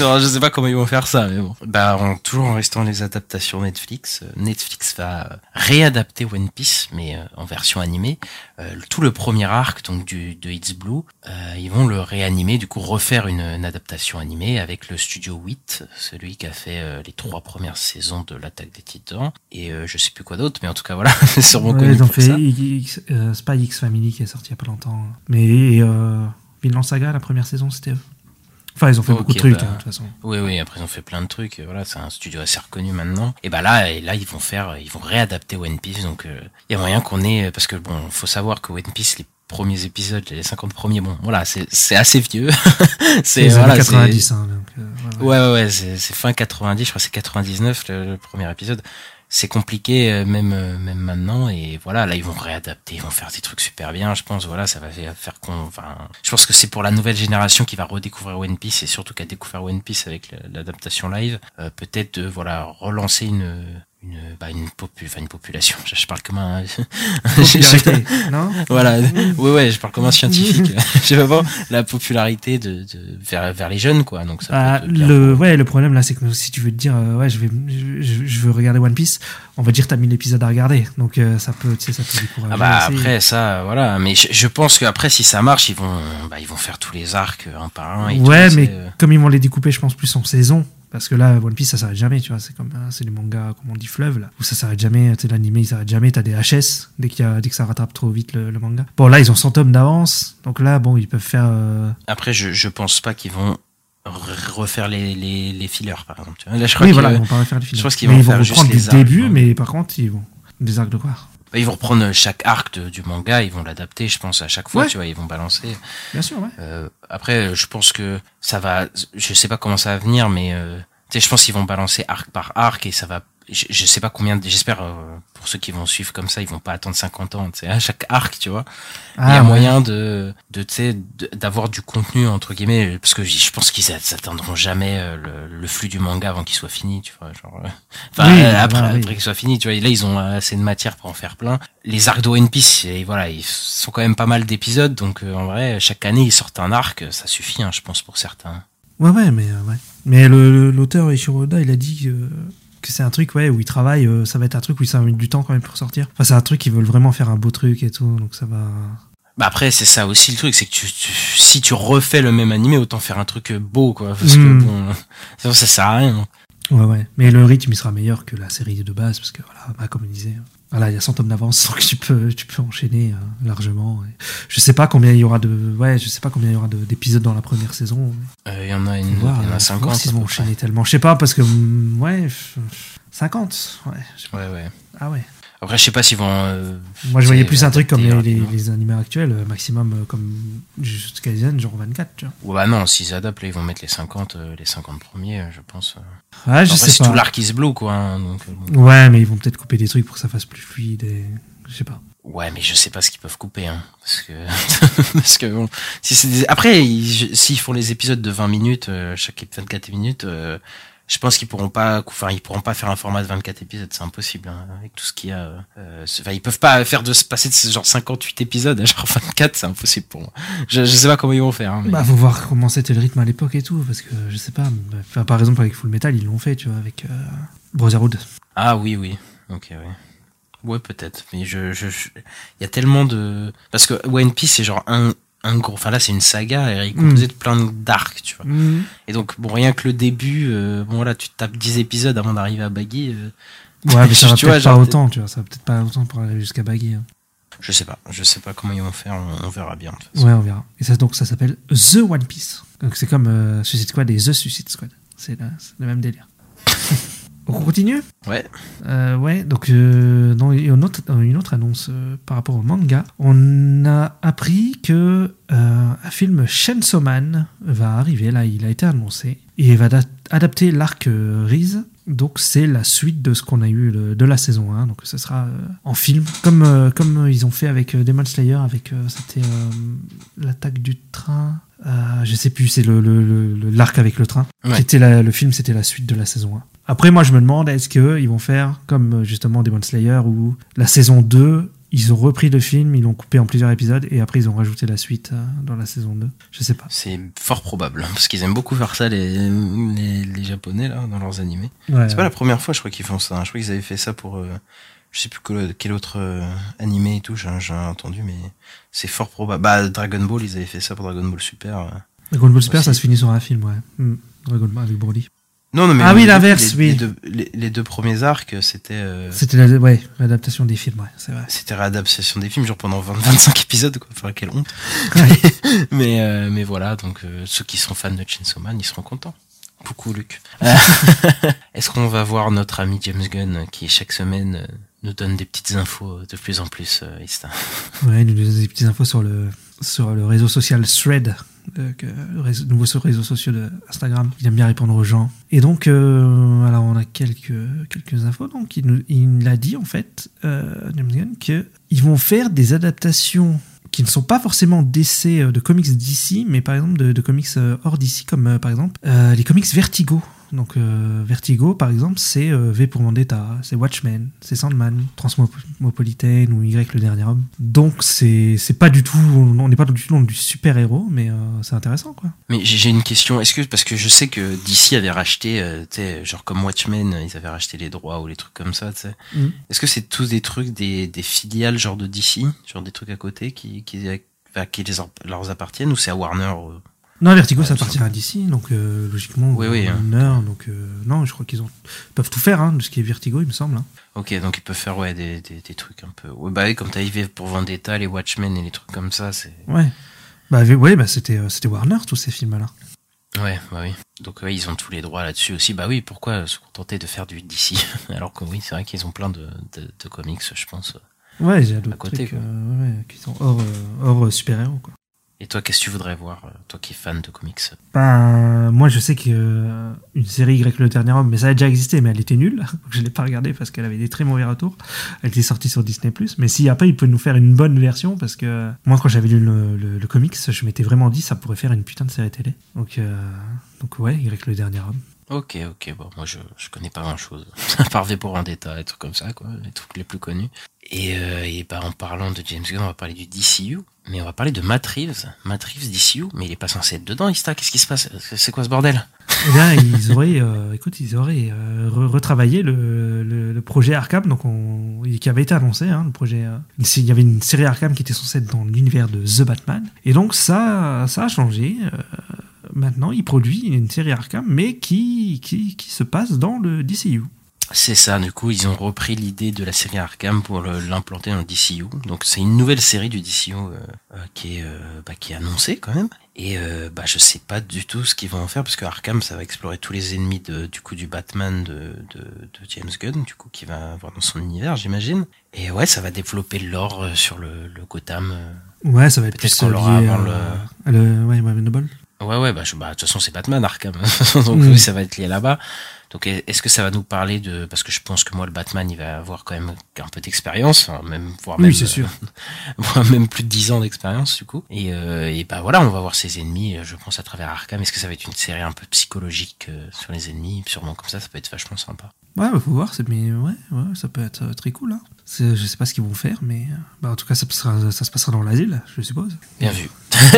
Non, je sais pas comment ils vont faire ça, mais bon. Bah, en, toujours en restant les adaptations Netflix, euh, Netflix va euh, réadapter One Piece, mais euh, en version animée. Euh, tout le premier arc, donc du, de It's Blue, euh, ils vont le réanimer, du coup refaire une, une adaptation animée avec le studio 8, celui qui a fait euh, les trois premières saisons de l'attaque des Titans, et euh, je sais plus quoi d'autre, mais en tout cas voilà, c'est sûrement Ouais, connu ils ont pour fait ça. X, euh, pas X Family qui est sorti il y a pas longtemps. Mais euh, Vinland Saga, la première saison, c'était eux. Enfin, ils ont fait beaucoup de trucs, bah, hein, de toute façon. Oui, oui, après ils ont fait plein de trucs. Voilà, c'est un studio assez reconnu maintenant. Et bah là, et là ils vont faire, ils vont réadapter One Piece. Donc il y a moyen qu'on ait, parce que bon, faut savoir que One Piece, les premiers épisodes, les 50 premiers, bon, voilà, c'est assez vieux. C'est voilà, années c'est- 90. Hein, donc, euh, voilà. Ouais, ouais, ouais, c'est fin 90, je crois c'est 99 le, le premier épisode. C'est compliqué euh, même euh, même maintenant et voilà là ils vont réadapter, ils vont faire des trucs super bien. Je pense voilà ça va faire qu'on enfin je pense que c'est pour la nouvelle génération qui va redécouvrir One Piece et surtout qui a découvert One Piece avec l'adaptation live, euh, peut-être de voilà relancer une une bah une, popu- enfin, une population. Je, je parle comme un non voilà, ouais, ouais, je parle comme un scientifique. je sais pas bon, la popularité de, de vers, vers les jeunes, quoi. Donc ça Ah, peut bien le, ouais, le problème là, c'est que si tu veux te dire, euh, ouais, je vais, je, je- veux regarder One Piece, on va dire t'as 1000 épisodes à regarder, donc euh, ça peut, tu sais, ça peut décourager. Ah bah après ça, voilà. Mais je, je pense qu'après, si ça marche, ils vont, bah, ils vont faire tous les arcs euh, un par un. Et ouais, tout, mais euh, comme ils vont les découper, je pense plus en saison. Parce que là, One Piece, ça s'arrête jamais, tu vois. C'est comme, euh, c'est les mangas, comme on dit, fleuve, là. Où ça s'arrête jamais, tu sais, l'animé, il s'arrête jamais. T'as des HS dès, qu'il y a, dès que ça rattrape trop vite le, le manga. Bon, là, ils ont 100 tomes d'avance. Donc là, bon, ils peuvent faire. euh, Après, je, je pense pas qu'ils vont re- refaire les, les, les fillers, par exemple. Là, je crois Oui, voilà, ils vont pas refaire les films. je pense qu'ils vont ils vont reprendre du début, hein. mais par contre, ils vont. Des arcs de bah, ils vont reprendre chaque arc de- du manga, ils vont l'adapter, je pense, à chaque fois, Ouais. tu vois, ils vont balancer. Bien sûr, ouais. Euh, après, je pense que ça va. Je sais pas comment ça va venir, mais euh, tu sais, je pense qu'ils vont balancer arc par arc et ça va. Je, je sais pas combien. de- J'espère euh, pour ceux qui vont suivre comme ça, ils vont pas attendre 50 ans. Tu sais, à chaque arc, tu vois. Il y Ah, a ouais. moyen de, de tu sais, de- d'avoir du contenu entre guillemets, parce que je pense qu'ils a- s'atteindront jamais euh, le, le flux du manga avant qu'il soit fini, tu vois. Genre, euh, enfin, Oui, euh, bah, après, oui. après qu'il soit fini, tu vois. Et là, ils ont assez de matière pour en faire plein. Les arcs de One Piece, et voilà, ils sont quand même pas mal d'épisodes, donc euh, en vrai, chaque année ils sortent un arc, ça suffit, hein, je pense pour certains. Ouais, ouais, mais, euh, ouais. mais l'auteur Ishiro Oda, il a dit euh, que c'est un truc ouais, où il travaille, euh, ça va être un truc où ça va mettre du temps quand même pour sortir. Enfin, c'est un truc, ils veulent vraiment faire un beau truc et tout, donc ça va. Bah après, c'est ça aussi le truc, c'est que tu, tu- si tu refais le même animé, autant faire un truc euh, beau, quoi, parce que bon, ça, ça sert à rien. Ouais, ouais. Mais le rythme, il sera meilleur que la série de base, parce que voilà, bah, comme il disait, voilà, il y a 100 tomes d'avance, donc tu peux, tu peux enchaîner euh, largement. Je sais pas combien il y aura de, ouais, je sais pas combien il y aura de- d'épisodes dans la première saison. Euh, Il y en a une, il y en a faut 50. voir s'ils à vont enchaîner tellement. Je sais pas, parce que, mm, ouais, f- 50, ouais. Ouais, ouais. Ah ouais. Après, je sais pas s'ils vont. euh, Moi, je voyais plus un truc comme les, adapté les, rapidement. les animés actuels, euh, maximum euh, comme Kaisen, genre 24, tu vois. Ouais, bah non, s'ils adaptent, là, ils vont mettre les 50, euh, les 50 premiers, euh, je pense. Ouais, je Après, sais c'est tout l'arc is blue, quoi. hein, donc, bon. Ouais, mais ils vont peut-être couper des trucs pour que ça fasse plus fluide et. Je sais pas. Ouais, mais je sais pas ce qu'ils peuvent couper, hein. Parce que, parce que bon, si des- après, s'ils font les épisodes de 20 minutes, euh, chaque ép- 24 minutes, euh, je pense qu'ils pourront pas, enfin, ils pourront pas faire un format de 24 épisodes, c'est impossible, hein, avec tout ce qu'il y a. euh, enfin, ils peuvent pas faire de, passer de ce genre 58 épisodes à genre 24, c'est impossible pour moi. Je, je sais pas comment ils vont faire, hein, mais- Bah, faut voir comment c'était le rythme à l'époque et tout, parce que je sais pas. bah, par exemple, avec Full Metal, ils l'ont fait, tu vois, avec euh, Brotherhood. Ah oui, oui. Ok, oui. Ouais, peut-être. Mais je, je, je- il y a tellement de, parce que One Piece, c'est genre un, un gros, enfin là, c'est une saga, et il est composé de plein d'arcs, tu vois. Et donc, bon, rien que le début, euh, bon, voilà, tu tapes 10 épisodes avant d'arriver à Baggy, euh, Ouais, mais ça va peut-être pas autant, tu vois. Ça va peut-être pas autant pour arriver jusqu'à Baggy. hein. je sais pas. Je sais pas comment ils vont faire, on, on verra bien. Ouais, on verra. Et ça, donc, ça s'appelle The One Piece. Donc, c'est comme euh, Suicide Squad et The Suicide Squad. C'est le même délire. On continue Ouais. Euh, ouais, donc euh, dans une autre, dans une autre annonce euh, par rapport au manga, on a appris que euh, un film Chainsaw Man va arriver. Là, il a été annoncé et va da- adapter l'arc euh, Riz. Donc c'est la suite de ce qu'on a eu le- de la saison 1. Donc ce sera euh, en film, comme euh, comme ils ont fait avec euh, Demon Slayer, avec euh, c'était euh, l'attaque du train. Euh, je sais plus, c'est le le- le- le- l'arc avec le train. Ouais. C'était le film, c'était la suite de la saison 1. Après, moi, je me demande, est-ce qu'ils vont faire comme euh, justement Demon Slayer où la saison 2, ils ont repris le film, ils l'ont coupé en plusieurs épisodes et après ils ont rajouté la suite euh, dans la saison 2 Je sais pas. C'est fort probable, hein, parce qu'ils aiment beaucoup faire ça, les, les, les japonais, là, dans leurs animés. Ouais, C'est pas la première fois, je crois qu'ils font ça. hein. Je crois qu'ils avaient fait ça pour, euh, je sais plus quel, quel autre euh, animé et tout, j'ai entendu, mais c'est fort probable. Bah, Dragon Ball, ils avaient fait ça pour Dragon Ball Super. euh. Dragon Ball Super, aussi. ça se finit sur un film, ouais. Hmm. Dragon Ball avec Broly. Non, non, mais Ah oui, l'inverse, oui. Les deux, les- les deux premiers arcs, c'était, euh, C'était la- ouais, l'adaptation des films, ouais, c'est vrai. c'était réadaptation des films, genre pendant 20, 25 épisodes, quoi. Enfin, quelle honte. mais, euh, mais voilà, donc, euh, ceux qui sont fans de Chainsaw Man, ils seront contents. Coucou, Luc. Est-ce qu'on va voir notre ami James Gunn, qui chaque semaine euh, nous donne des petites infos de plus en plus, Insta Ouais, il nous donne des petites infos sur le, sur le réseau social Thread, euh, que- nouveau sur- réseau social de. Il aime bien répondre aux gens. Et donc, euh, alors on a quelques, quelques infos. Donc, il, nous, il a dit en fait, euh, qu'ils vont faire des adaptations qui ne sont pas forcément d'essais euh, de comics d'ici, mais par exemple de, de comics euh, hors d'ici, comme euh, par exemple les comics Vertigo. Donc euh, Vertigo, par exemple, c'est euh, V pour Vendetta, c'est Watchmen, c'est Sandman, Transmopolitaine ou Y le dernier homme. Donc c'est c'est pas du tout, on n'est pas du tout dans du super héros, mais euh, c'est intéressant quoi. Mais j'ai une question. Est-ce que parce que je sais que DC avait racheté, genre comme Watchmen, ils avaient racheté les droits ou les trucs comme ça, tu sais. Mhm. Est-ce que c'est tous des trucs des, des filiales genre de DC, genre des trucs à côté qui qui, les leur appartiennent ou c'est à Warner Non, Vertigo, ça appartient à DC, donc euh, logiquement, Oui, oui, hein. Warner, donc euh, non, je crois qu'ils ont ils peuvent tout faire, hein, de ce qui est Vertigo, il me semble. hein. Ok, donc ils peuvent faire ouais des, des, des trucs un peu. Ouais, bah oui, comme t'as IV pour Vendetta, les Watchmen et les trucs comme ça, c'est. Ouais. Bah ouais, bah c'était euh, c'était Warner tous ces films là. Ouais, bah oui. Donc ouais, ils ont tous les droits là-dessus aussi. Bah oui, pourquoi se contenter de faire du DC Alors que oui, c'est vrai qu'ils ont plein de, de, de comics, je pense. Ouais, il y a d'autres côté, trucs euh, ouais, qui sont hors, euh, hors euh, super-héros, quoi. Et toi, qu'est-ce que tu voudrais voir, euh, toi qui es fan de comics Ben, moi, je sais que euh, une série Y le dernier homme, mais ça a déjà existé, mais elle était nulle. Je l'ai pas regardée parce qu'elle avait des très mauvais retours. Elle était sortie sur Disney+. Mais si après, il peut nous faire une bonne version, parce que moi, quand j'avais lu le, le- le comics, je m'étais vraiment dit, ça pourrait faire une putain de série télé. Donc, euh, donc ouais, Y le dernier homme. Ok, ok, bon, moi je, je connais pas grand chose. À part V pour Vendetta et trucs comme ça, quoi, les trucs les plus connus. Et, euh, et bah, en parlant de James Gunn, on va parler du DCU, mais on va parler de Matt Reeves. Matt Reeves DCU, mais il est pas censé être dedans, Ista, qu'est-ce qui se passe? C'est quoi ce bordel? Eh bien, ils auraient, euh, écoute, ils auraient euh, re- retravaillé le, projet Arkham, qui avait été annoncé, hein, le projet. euh, il y avait une série Arkham qui était censée être dans l'univers de The Batman, et donc ça, ça a changé. maintenant, il produit une série Arkham, mais qui, qui, qui se passe dans le DCU. C'est ça, du coup, ils ont repris l'idée de la série Arkham pour l'implanter dans le DCU. Donc c'est une nouvelle série du DCU euh, euh, qui, est, euh, bah, qui est annoncée quand même. Et euh, bah, je sais pas du tout ce qu'ils vont en faire parce que Arkham, ça va explorer tous les ennemis de, du coup du Batman de, de, de James Gunn, du coup, qui va avoir dans son univers, j'imagine. Et ouais, ça va développer l'or sur le, le Gotham. Ouais, ça va être Peut-être plus l'aura avant le... Ouais, ouais, Noble. Ouais, ouais, bah, je- bah, de toute façon, c'est Batman, Arkham. Donc, Mm. ça va être lié là-bas. Donc, est-ce que ça va nous parler de, parce que je pense que moi, le Batman, il va avoir quand même un peu d'expérience, hein, même, voire Oui, même, c'est sûr. voire même plus de 10 ans d'expérience, du coup. Et, euh, et bah, voilà, on va voir ses ennemis, euh, je pense, à travers Arkham. Est-ce que ça va être une série un peu psychologique euh, sur les ennemis? Sûrement comme ça, ça peut être vachement sympa. Ouais, bah, faut voir, mais ouais, ouais, ça peut être euh, très cool. Hein. Je sais pas ce qu'ils vont faire, mais euh, bah, en tout cas, ça, passera- ça se passera dans l'asile, je suppose. Bien vu.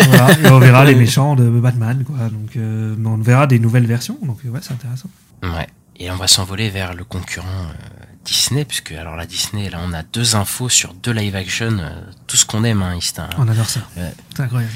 voilà, et on verra les méchants de Batman, quoi. Donc, euh, on verra des nouvelles versions, donc ouais, c'est intéressant. Ouais. Et on va s'envoler vers le concurrent euh, Disney, puisque alors la Disney, là, on a deux infos sur deux live action, euh, tout ce qu'on aime, hein. On adore ça. C'est incroyable.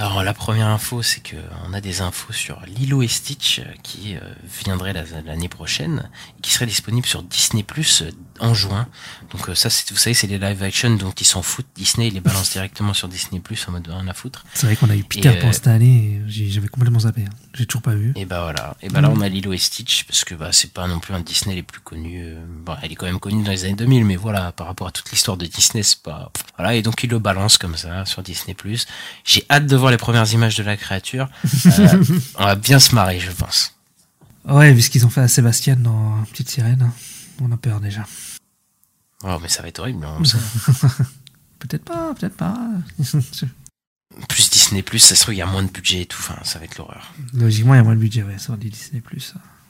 Alors la première info, c'est que on a des infos sur Lilo et Stitch euh, qui euh, viendrait la- l'année prochaine et qui serait disponible sur Disney Plus en juin. Donc euh, ça, c'est, vous savez, c'est les live action dont ils s'en foutent. Disney ils les balance directement sur Disney Plus en mode rien à foutre. C'est vrai qu'on a eu Peter Et, euh, Pan cette année, j'avais complètement zappé. hein. J'ai toujours pas vu. Et bah voilà. Et bah là, on a Lilo et Stitch parce que bah c'est pas non plus un Disney les plus connus. euh, Bon, elle est quand même connue dans les années 2000, mais voilà, par rapport à toute l'histoire de Disney, c'est pas. Voilà. Et donc ils le balancent comme ça sur Disney Plus. J'ai hâte de voir les premières images de la créature. Euh, on va bien se marrer, je pense. Ouais, vu ce qu'ils ont fait à Sébastien dans Petite Sirène, on a peur déjà. Oh, mais ça va être horrible. hein. peut-être pas, peut-être pas. Plus Disney ça se trouve, il y a moins de budget et tout. Enfin, ça va être l'horreur. Logiquement, il y a moins de budget, ouais, sur des Disney+.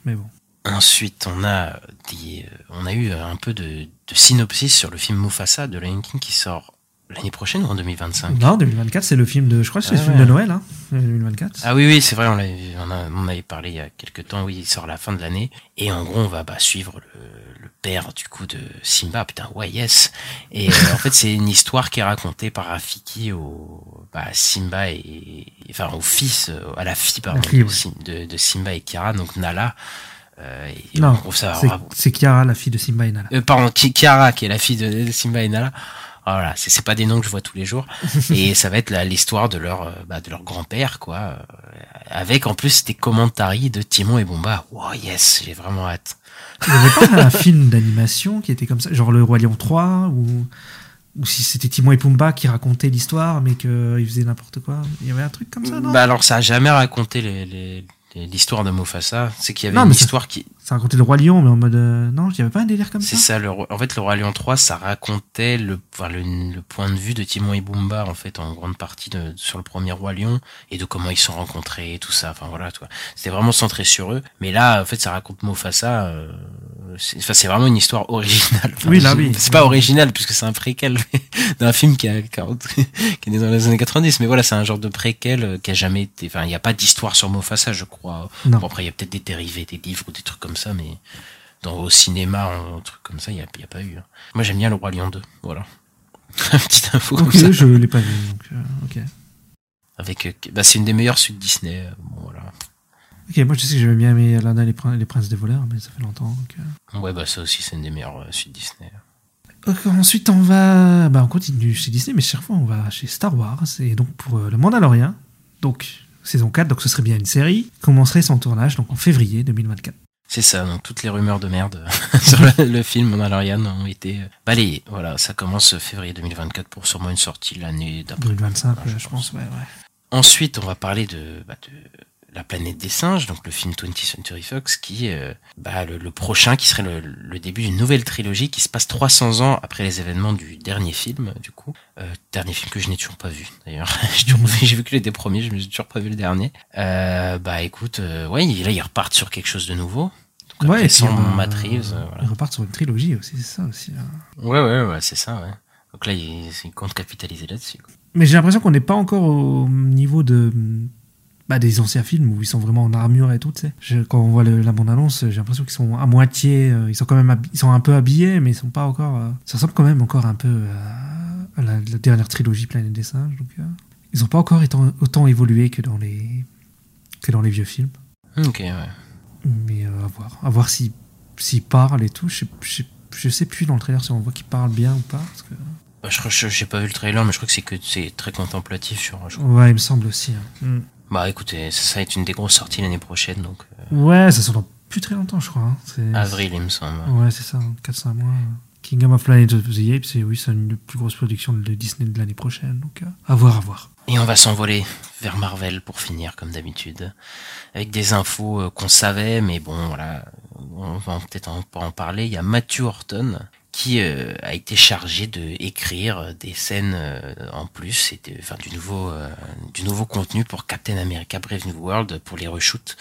Mais bon. Ensuite, on a des, euh, on a eu un peu de, de synopsis sur le film Mufasa de Lion King qui sort l'année prochaine ou en 2025. Non, 2024, c'est le film de. Je crois que c'est Ah le film ouais. de Noël, hein, 2024. Ah oui, oui, c'est vrai, on, l'avait vu, on, a, on avait parlé il y a quelques temps, oui, il sort à la fin de l'année. Et en gros, on va bah, suivre le, le père du coup de Simba, putain, ouais, yes. Et euh, en fait, c'est une histoire qui est racontée par Rafiki au bah, Simba et enfin au fils, euh, à la fille, pardon, La fille, de, ouais. Sim- de, de Simba et Kiara, donc Nala. Euh, et non, c'est- Kiara, la fille de Simba et Nala. euh, pardon, Ki- Kiara, qui est la fille de, de Simba et Nala. Voilà, c'est c'est pas des noms que je vois tous les jours. et ça va être la- l'histoire de leur, euh, bah, de leur grand-père, quoi. euh, avec en plus des commentaires de Timon et Bomba. Wow, yes, j'ai vraiment hâte. Il y avait pas un film d'animation qui était comme ça, genre Le Roi Lion 3, ou, ou si c'était Timon et Pumba qui racontaient l'histoire, mais qu'ils faisaient n'importe quoi. Il y avait un truc comme ça, non? Bah alors, ça a jamais raconté les- les- les- l'histoire de Mufasa. C'est qu'il y avait Non, une histoire qui, Ça racontait Le Roi Lion, mais en mode. euh, non, il y avait pas un délire comme C'est ça ça, le, en fait, le Roi Lion 3, ça racontait le, enfin, le, le point de vue de Timon et Pumba, en fait, en grande partie de, sur le premier Roi Lion, et de comment ils se sont rencontrés, et tout ça, enfin voilà, toi. C'était vraiment centré sur eux. Mais là, en fait, ça raconte Mufasa, euh, c'est, enfin, c'est vraiment une histoire originale. Enfin, Oui, là, oui. C'est pas original, puisque c'est un préquel d'un film qui a 40, qui est né dans les années 90, mais voilà, c'est un genre de préquel euh, qui a jamais été, enfin, il n'y a pas d'histoire sur Mufasa, je crois. Non. Bon, après, il y a peut-être des dérivés, des livres ou des trucs comme ça, mais dans, au cinéma, un truc comme ça, il n'y a, a pas eu. hein. Moi, j'aime bien le Roi Lion 2, voilà. Petite info comme Ok, ça. je l'ai pas vu, donc. euh, ok. Avec, euh, bah, c'est une des meilleures suites Disney. euh, Bon, voilà. Ok, moi je sais que j'aimais bien aimer Aladdin et les, Prin- les Princes des voleurs, mais ça fait longtemps. Donc. Ouais, bah, ça aussi, c'est une des meilleures euh, suites Disney. Ok, ensuite, on va. Bah, on continue chez Disney, mais chaque fois, on va chez Star Wars. Et donc, pour euh, le Mandalorian, donc, saison 4, donc ce serait bien une série, commencerait son tournage donc en février 2024. C'est ça, donc toutes les rumeurs de merde sur le, le film Mandalorian ont été euh, balayées. Voilà, ça commence euh, février 2024 pour sûrement une sortie l'année d'après. 2025, Ah, euh, je pense, ouais, ouais. Ensuite, on va parler de, bah, de La planète des singes, donc le film 20th Century Fox, qui euh, bah, le, le prochain, qui serait le, le début d'une nouvelle trilogie qui se passe 300 ans après les événements du dernier film, du coup. Euh, dernier film que je n'ai toujours pas vu, d'ailleurs. j'ai vu- j'ai vu que les deux premiers, je me suis toujours pas vu le dernier. Euh, bah écoute, euh, ouais, là, ils repartent sur quelque chose de nouveau. Ouais, et sans euh, Matt Reeves, euh, voilà. Ils repartent sur une trilogie aussi, c'est ça aussi. hein. Ouais, ouais, ouais, c'est ça, ouais. Donc là, ils, ils comptent capitaliser là-dessus. Mais j'ai l'impression qu'on n'est pas encore au niveau de. Bah, des anciens films où ils sont vraiment en armure et tout, tu sais. Quand on voit le- la bande-annonce, j'ai l'impression qu'ils sont à moitié. euh, ils sont quand même ils sont un peu habillés, mais ils sont pas encore. euh, ça ressemble quand même encore un peu à, la, la dernière trilogie Planète des singes. Donc, ils ont pas encore étant- autant évolué que dans les que dans les vieux films. Ok, ouais. Mais euh, à voir. À voir si s'il parle et tout. Je sais, je, sais, je sais plus dans le trailer si on voit qu'il parle bien ou pas. Parce que... Bah, je crois, je- j'ai pas vu le trailer, mais je crois que c'est que c'est très contemplatif sur un jeu. Ouais, il me semble aussi. hein. Mm. Bah écoutez, ça, ça va être une des grosses sorties l'année prochaine, donc euh, Ouais, ça sort dans plus très longtemps, je crois. hein. C'est- avril, il me semble. Ouais, c'est ça, 4-5 mois. Kingdom of Planet of the Apes, c'est oui, c'est une des plus grosses productions de Disney de l'année prochaine. Donc, euh, à voir, à voir. Et on va s'envoler vers Marvel pour finir, comme d'habitude, avec des infos euh, qu'on savait, mais bon, voilà, on va peut-être pas en parler. Il y a Matthew Horton qui euh, a été chargé de écrire des scènes euh, en plus, et de- enfin du nouveau, euh, du nouveau contenu pour Captain America Brave New World pour les reshoots.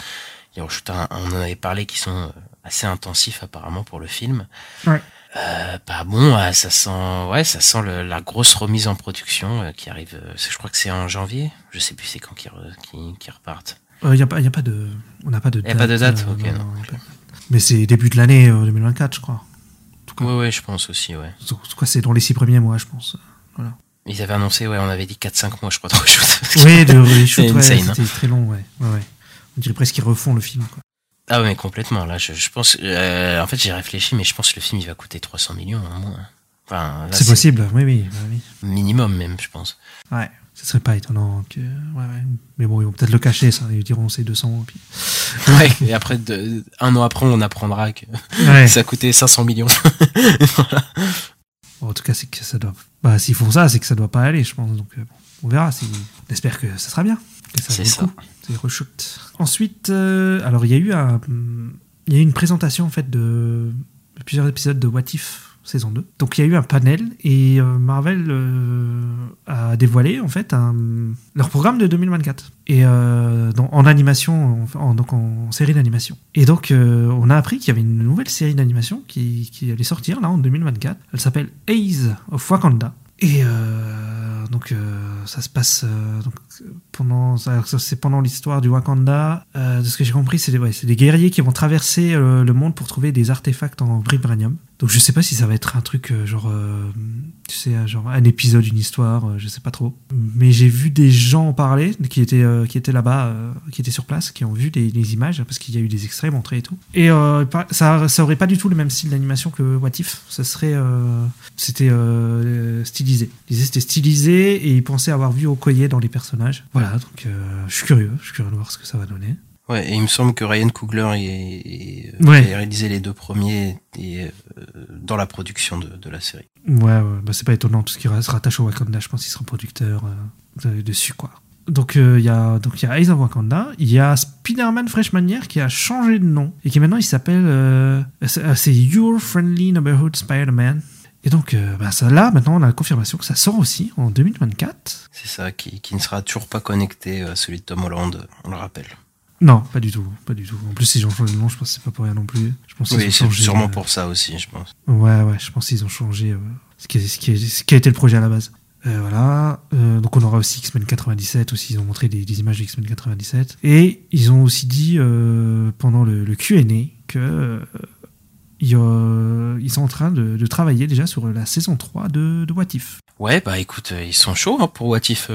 Les reshoots, on en avait parlé, qui sont euh, assez intensifs apparemment pour le film. Ouais. Euh, bah bon, ah, ça sent, ouais, ça sent le- la grosse remise en production euh, qui arrive. euh, je crois que c'est en janvier. Je sais plus c'est quand qu'ils qu'ils repartent. Il n'y a, a pas de. On n'a pas de Y a pas de date Ok, non, y a ok. pas de date. Mais c'est début de l'année euh, 2024, je crois. Ouais, ouais, je pense aussi, ouais. C'est dans les six premiers mois, je pense. Voilà. Ils avaient annoncé, ouais, on avait dit 4-5 mois, je crois, de reshoot. Oui, de reshoot, C'est ouais, insane, hein. c'était très long, ouais. ouais, ouais. On dirait presque qu'ils refont le film. Quoi. Ah ouais, mais complètement. Là, je, je pense. euh, en fait, j'ai réfléchi, mais je pense que le film il va coûter 300 millions au moins. Enfin, C'est possible, oui, oui. Minimum même, je pense. Ouais. Ce serait pas étonnant que. Ouais, ouais. Mais bon, ils vont peut-être le cacher, ça. Ils diront c'est 200. Puis... Ouais. Et après, de- un an après, on apprendra que Ouais. ça a coûté 500 millions. Bon, en tout cas, c'est que ça doit. Bah, s'ils font ça, c'est que ça doit pas aller, je pense. Donc, euh, bon, on verra. Si... On espère que ça sera bien. C'est ça. Ensuite, euh, alors, il y a eu une présentation, en fait, de, plusieurs épisodes de What If saison 2. Donc, il y a eu un panel et euh, Marvel euh, a dévoilé, en fait, leur programme de 2024. Et en animation, donc en série d'animation. Et donc, on a appris qu'il y avait une nouvelle série d'animation qui, qui allait sortir, là, en 2024. Elle s'appelle Ace of Wakanda. Et euh, donc, euh, ça se passe euh, donc, pendant, c'est pendant l'histoire du Wakanda. Euh, de ce que j'ai compris, c'est des, ouais, des guerriers qui vont traverser euh, le monde pour trouver des artefacts en vibranium. Donc, je sais pas si ça va être un truc euh, genre, tu sais, euh, genre un épisode, une histoire, euh, je sais pas trop. Mais j'ai vu des gens en parler qui étaient, euh, étaient là-bas, qui étaient sur place, qui ont vu des, images parce qu'il y a eu des extraits montrés et tout. Et ça, ça aurait pas du tout le même style d'animation que What If. Ça serait, c'était stylisé. Ils disaient c'était stylisé et ils pensaient avoir vu Okoye dans les personnages. Voilà, donc je suis curieux, je suis curieux de voir ce que ça va donner. Ouais, et il me semble que Ryan Coogler est, est- Ouais. a réalisé les deux premiers et, euh, dans la production de, de la série. Ouais, ouais bah, c'est pas étonnant, tout ce qui se rattache au Wakanda, je pense qu'il sera producteur euh, de- dessus, quoi. Donc euh, il y a donc il y a Eyes of Wakanda, il y a Spider-Man Freshman Year qui a changé de nom et qui maintenant il s'appelle euh, c'est euh, c'est Your Friendly Neighborhood Spider-Man. Et donc euh, bah, ça là maintenant on a la confirmation que ça sort aussi en 2024. C'est ça, qui, qui ne sera toujours pas connecté à celui de Tom Holland, on le rappelle. Non, pas du tout, pas du tout. En plus ils ont changé de nom, je pense que c'est pas pour rien non plus. Je pense Oui, c'est sûrement euh, pour ça aussi, je pense. Ouais, ouais, je pense qu'ils ont changé euh, ce, qui, ce, qui ce qui a été le projet à la base. Euh, voilà. Donc on aura aussi X-Men 97 aussi. Ils ont montré des, des images de X-Men 97. Et ils ont aussi dit pendant le, le Q&A que ils sont en train de, de travailler déjà sur la saison 3 de, de What If. Ouais, bah écoute, ils sont chauds hein, pour What If.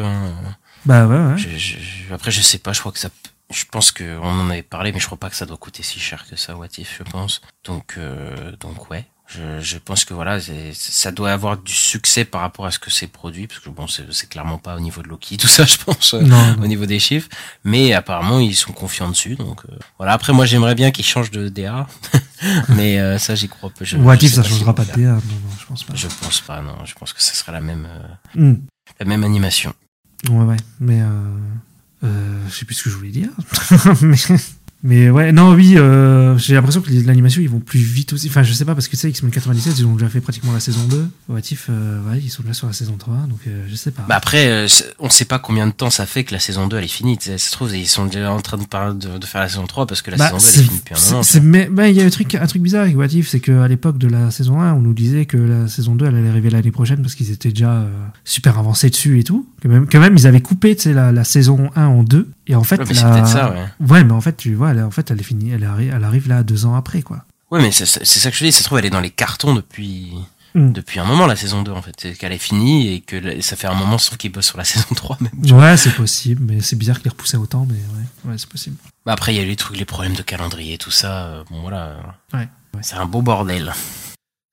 Bah ouais, ouais. je- je- après, je sais pas, je crois que ça. Je pense qu'on en avait parlé, mais je crois pas que ça doit coûter si cher que ça, What If, je pense. Donc, euh, donc ouais. Je, je pense que voilà, ça doit avoir du succès par rapport à ce que c'est produit, parce que bon, c'est clairement pas au niveau de Loki, tout ça, je pense, euh, Non, au niveau des chiffres. Mais apparemment, ils sont confiants dessus, donc euh, voilà. Après, moi, j'aimerais bien qu'ils changent de DA, mais euh, ça, j'y crois peu. Je- What je If, sais ça changera pas de. DA. Non, non, je pense pas. Je pense pas, non. Je pense que ça sera la même, euh, Hmm. la même animation. Ouais, ouais. Mais euh, je sais plus ce que je voulais dire. mais, mais ouais, non, oui, euh, j'ai l'impression que les- l'animation, ils vont plus vite aussi. Enfin, je sais pas, parce que tu sais, X-Men 97, ils ont déjà fait pratiquement la saison 2. What If, euh, ouais, ils sont déjà sur la saison 3, donc euh, je sais pas. Bah après, euh, on sait pas combien de temps ça fait que la saison 2 elle est finie. Ça se trouve, ils sont déjà en train de, parler de, de faire la saison 3 parce que la Bah, saison 2 elle est finie depuis un moment. mais bah, il y a un truc, un truc bizarre avec What If, c'est qu'à l'époque de la saison 1, on nous disait que la saison 2 elle allait arriver l'année prochaine parce qu'ils étaient déjà euh, super avancés dessus et tout. Quand même, quand même ils avaient coupé la, la saison 1 en deux. Et en fait, Ouais, ça, ouais. Ouais, mais en fait, tu vois, elle, en fait, elle est finie, elle arrive, elle arrive là deux ans après, quoi. Ouais, mais c'est ça que je dis. Ça se trouve, elle est dans les cartons depuis Mm. depuis un moment la saison 2 en fait. C'est qu'elle est finie et que ça fait un moment sauf qu'ils bossent sur la saison 3 même. Ouais, c'est possible, mais c'est bizarre qu'il les repoussait autant, mais ouais, ouais c'est possible. Bah après, il y a eu les trucs, les problèmes de calendrier, tout ça. euh, bon voilà. Ouais. C'est un beau bordel.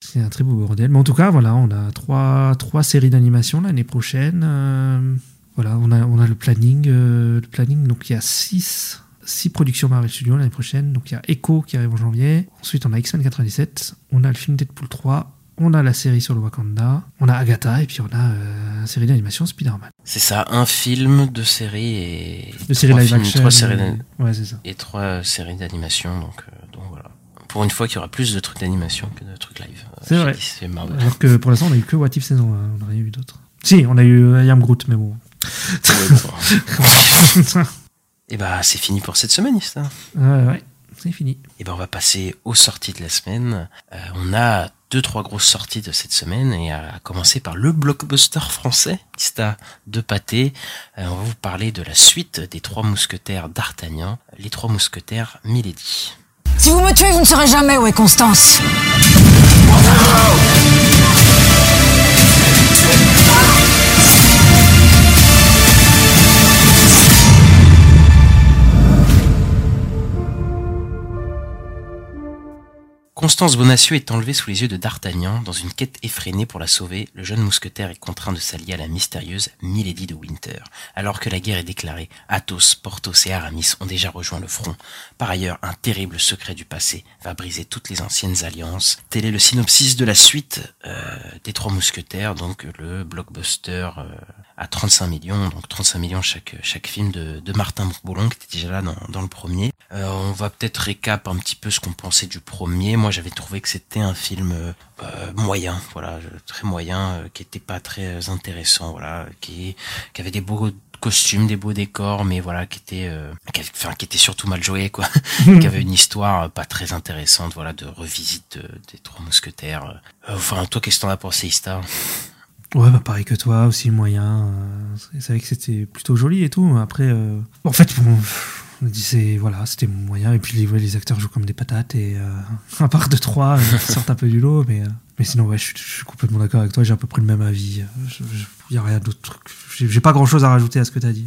C'est un très beau bordel. Mais en tout cas, voilà, on a trois, trois séries d'animation l'année prochaine. Euh, voilà, on a, on a le planning. euh, le planning, donc il y a six, six productions Marvel Studios l'année prochaine. Donc il y a Echo qui arrive en janvier. Ensuite, on a X-Men 97. On a le film Deadpool 3. On a la série sur le Wakanda. On a Agatha. Et puis on a euh, la série d'animation Spider-Man. C'est ça, un film, deux séries et live films, action. trois séries ouais, c'est ça. et trois euh, séries d'animation. Donc, euh, donc voilà. Pour une fois qu'il y aura plus de trucs d'animation que de trucs live. C'est vrai. Et. Alors que pour l'instant, on a eu que What If saison 1. On n'a rien eu d'autre. Si, on a eu I Am Groot, mais bon. Et bah c'est fini pour cette semaine, Ista. ouais, ouais, c'est fini. Et ben on va passer aux sorties de la semaine. Euh, on a deux trois grosses sorties de cette semaine et à commencer par le blockbuster français, Ista de pâté. Euh, on va vous parler de la suite des trois mousquetaires d'Artagnan, les trois mousquetaires Milady. Si vous me tuez, vous ne saurez jamais où est Constance. Constance Bonacieux est enlevée sous les yeux de D'Artagnan. Dans une quête effrénée pour la sauver, le jeune mousquetaire est contraint de s'allier à la mystérieuse Milady de Winter. Alors que la guerre est déclarée, Athos, Porthos et Aramis ont déjà rejoint le front. Par ailleurs, un terrible secret du passé va briser toutes les anciennes alliances. Tel est le synopsis de la suite euh, des Trois Mousquetaires, donc le blockbuster euh, à 35 millions, donc 35 millions chaque chaque film de, de Martin Bourboulon qui était déjà là dans, dans le premier. Euh, on va peut-être récap un petit peu ce qu'on pensait du premier. Moi, j'avais trouvé que c'était un film euh, moyen, voilà, très moyen, euh, qui était pas très intéressant, voilà, qui qui avait des beaux costumes, des beaux décors, mais voilà, qui était, euh, qui, avait- enfin, qui était surtout mal joué, quoi, qui avait une histoire euh, pas très intéressante, voilà, de revisite de- des trois mousquetaires. Euh, Enfin, toi, qu'est-ce que t'en as pensé, Ista? Ouais, bah pareil que toi, aussi moyen. euh, c'est- vrai que c'était plutôt joli et tout. Après, euh, en fait, bon, on disait, voilà, c'était moyen. Et puis les, ouais, les acteurs jouent comme des patates. Et euh, à part de trois, euh, qui sortent un peu du lot. Mais, euh, mais sinon, ouais, je, suis- je suis complètement d'accord avec toi. J'ai à peu près le même avis. Il n'y a rien d'autre. J'ai pas grand chose à rajouter à ce que tu as dit.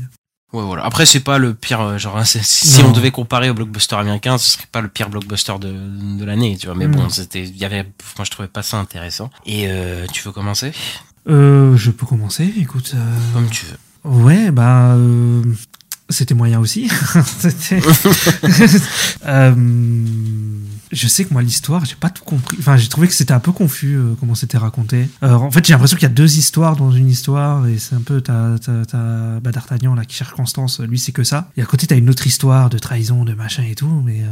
Ouais, voilà. Après, c'est pas le pire, genre, hein, si on devait comparer au blockbuster américain, ce serait pas le pire blockbuster de, de l'année, tu vois. Mais Mm. bon, c'était, il y avait, moi, je trouvais pas ça intéressant. Et, euh, tu veux commencer? Euh, je peux commencer, écoute. euh, Comme tu veux. Ouais, bah. euh, c'était moyen aussi. C'était- Euh, je sais que moi, l'histoire, j'ai pas tout compris. Enfin, j'ai trouvé que c'était un peu confus euh, comment c'était raconté. Euh, en fait, j'ai l'impression qu'il y a deux histoires dans une histoire, et c'est un peu. T'as bah, D'Artagnan là qui cherche Constance, lui, c'est que ça. Et à côté, t'as une autre histoire de trahison, de machin et tout, mais euh,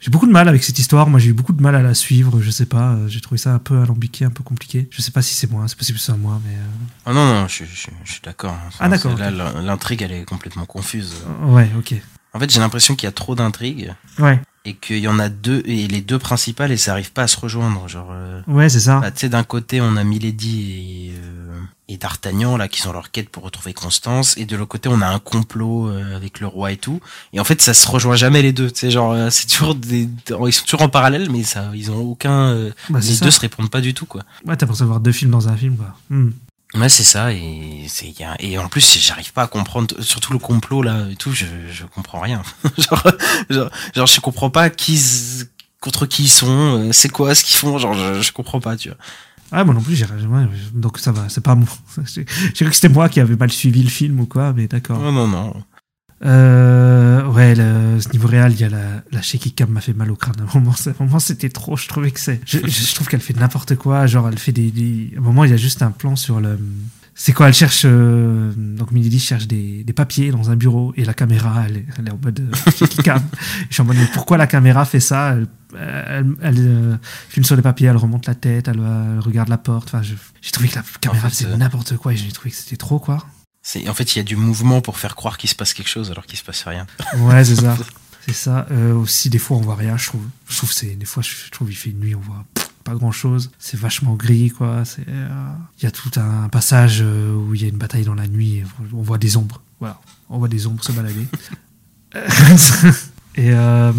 j'ai beaucoup de mal avec cette histoire. Moi, j'ai eu beaucoup de mal à la suivre, je sais pas. euh, J'ai trouvé ça un peu alambiqué, un peu compliqué. Je sais pas si c'est moi, c'est possible que c'est moi, mais. euh, Ah non, non, je, je, je suis d'accord. hein. Ah, d'accord, Là, l'intrigue, elle est complètement confuse. Ouais, ok. En fait, j'ai l'impression qu'il y a trop d'intrigues. Ouais, Et qu'il y en a deux, et les deux principales, et ça arrive pas à se rejoindre. Genre, euh, ouais, c'est ça. bah, tu sais, d'un côté, on a Milady et, euh, et D'Artagnan, là, qui sont leur quête pour retrouver Constance, et de l'autre côté, on a un complot euh, avec le roi et tout. Et en fait, ça se rejoint jamais les deux. Tu sais, genre, euh, c'est toujours des, ils sont toujours en parallèle, mais ça, ils ont aucun, euh, Bah, les ça. deux se répondent pas du tout, quoi. Ouais, t'as l'impression de voir deux films dans un film, quoi. Hmm. Ouais, c'est ça, et c'est, y a- et en plus, j'arrive pas à comprendre, surtout le complot, là, et tout, je, je comprends rien. genre, genre, genre, je comprends pas qui, contre qui ils sont, euh, c'est quoi ce qu'ils font, genre, je, je comprends pas, tu vois. Ah, moi non plus, j'ai donc ça va, c'est pas moi. J'ai cru que c'était moi qui avais mal suivi le film ou quoi, mais d'accord. Non, non, non. Euh, ouais, le, ce niveau réel, il y a la, la shaky cam m'a fait mal au crâne. À un moment, moment, c'était trop. Je trouvais que c'est. Je, trouve qu'elle fait n'importe quoi. Genre, elle fait des, des. À un moment, il y a juste un plan sur le. C'est quoi Elle cherche. euh, donc, Milady cherche des, des papiers dans un bureau et la caméra, elle est, elle est en mode euh, shaky cam. je suis en mode, mais pourquoi la caméra fait ça? Elle, elle, elle, euh, filme sur les papiers, elle remonte la tête, elle, regarde la porte. Enfin, j'ai trouvé que la caméra fait, faisait euh, n'importe quoi et j'ai trouvé que c'était trop, quoi. En fait, il y a du mouvement pour faire croire qu'il se passe quelque chose alors qu'il se passe rien. Ouais, c'est ça. C'est ça. Euh, aussi, des fois, on voit rien. Je trouve, je trouve c'est des fois, je trouve il fait nuit, on voit pas grand chose. C'est vachement gris, quoi. C'est, euh, il y a tout un passage euh, où il y a une bataille dans la nuit. et on voit des ombres. Voilà, on voit des ombres se balader. et, euh,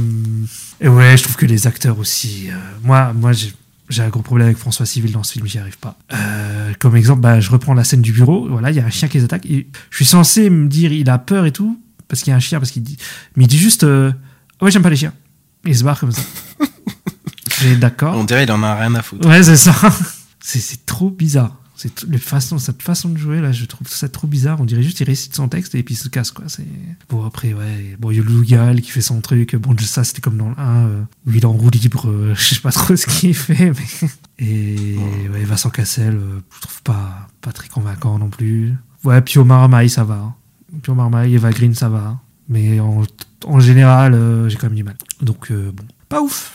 et ouais, je trouve que les acteurs aussi. moi, moi, j'ai j'ai un gros problème avec François Civil dans ce film, j'y arrive pas. Euh, comme exemple, bah, je reprends la scène du bureau. Voilà, il y a un chien qui les attaque. Et je suis censé me dire, il a peur et tout, parce qu'il y a un chien, parce qu'il dit, mais il dit juste, euh, ouais, j'aime pas les chiens. Et il se barre comme ça. J'ai d'accord. On dirait il en a rien à foutre. Ouais, c'est ça. C'est, c'est trop bizarre. C'est t- les façons, cette façon de jouer là, je trouve ça trop bizarre. On dirait juste il récite son texte et puis il se casse quoi. C'est bon après ouais. Bon il y a Garrel qui fait son truc. Bon ça c'était comme dans le 1 euh, où il est en roue libre. euh, je sais pas trop ce qu'il fait. Mais... Et ouais Vincent Cassel, euh, je trouve pas pas très convaincant non plus. Ouais Pio Marmaille ça va. hein. Pio Marmaille, Eva Green ça va. Mais en, en général euh, j'ai quand même du mal. Donc euh, bon pas ouf.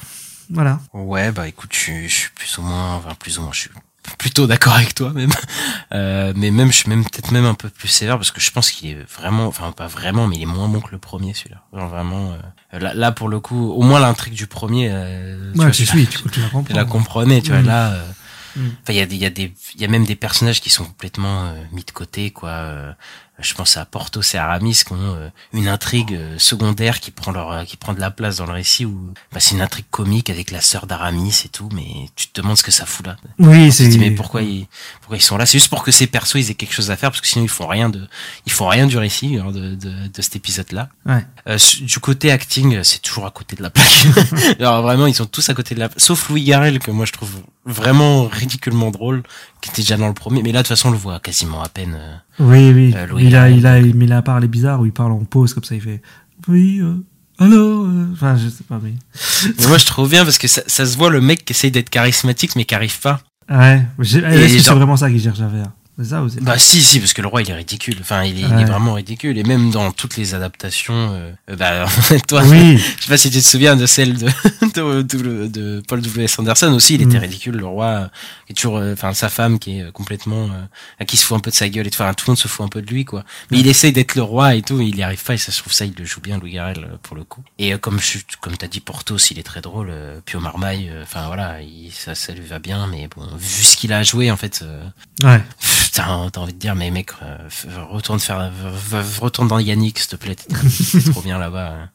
Voilà. Ouais, bah écoute, je, je suis plus ou moins, enfin plus ou moins, je suis plutôt d'accord avec toi même. Euh, mais même, je suis même peut-être même un peu plus sévère parce que je pense qu'il est vraiment, enfin pas vraiment, mais il est moins bon que le premier celui-là. Genre vraiment, euh, là, là pour le coup, au moins l'intrigue du premier, euh, tu Ouais vois, tu je- suis tu, tu la la comprenais, tu vois Mm. là. euh, Mm. Enfin, il y a des, il y a des, il y a même des personnages qui sont complètement euh, mis de côté, quoi. Je pense à Porthos et Aramis qui ont euh, une intrigue euh, secondaire qui prend leur, euh, qui prend de la place dans le récit où, bah, c'est une intrigue comique avec la sœur d'Aramis et tout, mais tu te demandes ce que ça fout là. Oui c'est. mais pourquoi ils, pourquoi ils sont là? C'est juste pour que ces persos ils aient quelque chose à faire parce que sinon ils font rien de, ils font rien du récit hein, de, de, de cet épisode-là. Ouais. Euh, du côté acting, c'est toujours à côté de la plaque. Alors vraiment, ils sont tous à côté de la. Sauf Louis Garrel, que moi je trouve vraiment ridiculement drôle, qui était déjà dans le premier. Mais là, de toute façon, on le voit quasiment à peine. Oui, oui. Euh, Louis il, a, il, a, mais il a parlé bizarre où il parle en pause, comme ça, il fait Oui, euh, alors euh, Enfin, je sais pas, mais. Mais moi, je trouve bien parce que ça, ça se voit le mec qui essaye d'être charismatique, mais qui arrive pas. Ouais, c'est vraiment ça qu'il cherche à faire? Ça. Bah si, si, parce que le roi, il est ridicule. Enfin, il est, il Ouais. est vraiment ridicule. Et même dans toutes les adaptations, euh, euh, bah, toi, Oui, je sais pas si tu te souviens de celle de, de, de, de Paul W. S. Anderson aussi, il était Mm. ridicule, le roi, qui est toujours, euh, enfin, sa femme qui est euh, complètement, euh, à qui se fout un peu de sa gueule et tout, enfin, tout le monde se fout un peu de lui, quoi. Mais il essaye d'être le roi et tout, il y arrive pas, et ça, je trouve ça, il le joue bien, Louis Garrel, pour le coup. Et comme je, comme t'as dit, Porthos, il est très drôle, Pio Marmaille, enfin, voilà, il, ça, ça lui va bien, mais bon, vu ce qu'il a joué, en fait, euh, ouais. T'as envie de dire, mais mec, euh, retourne faire, retourne dans Yannick, s'il te plaît, t'es trop bien là-bas.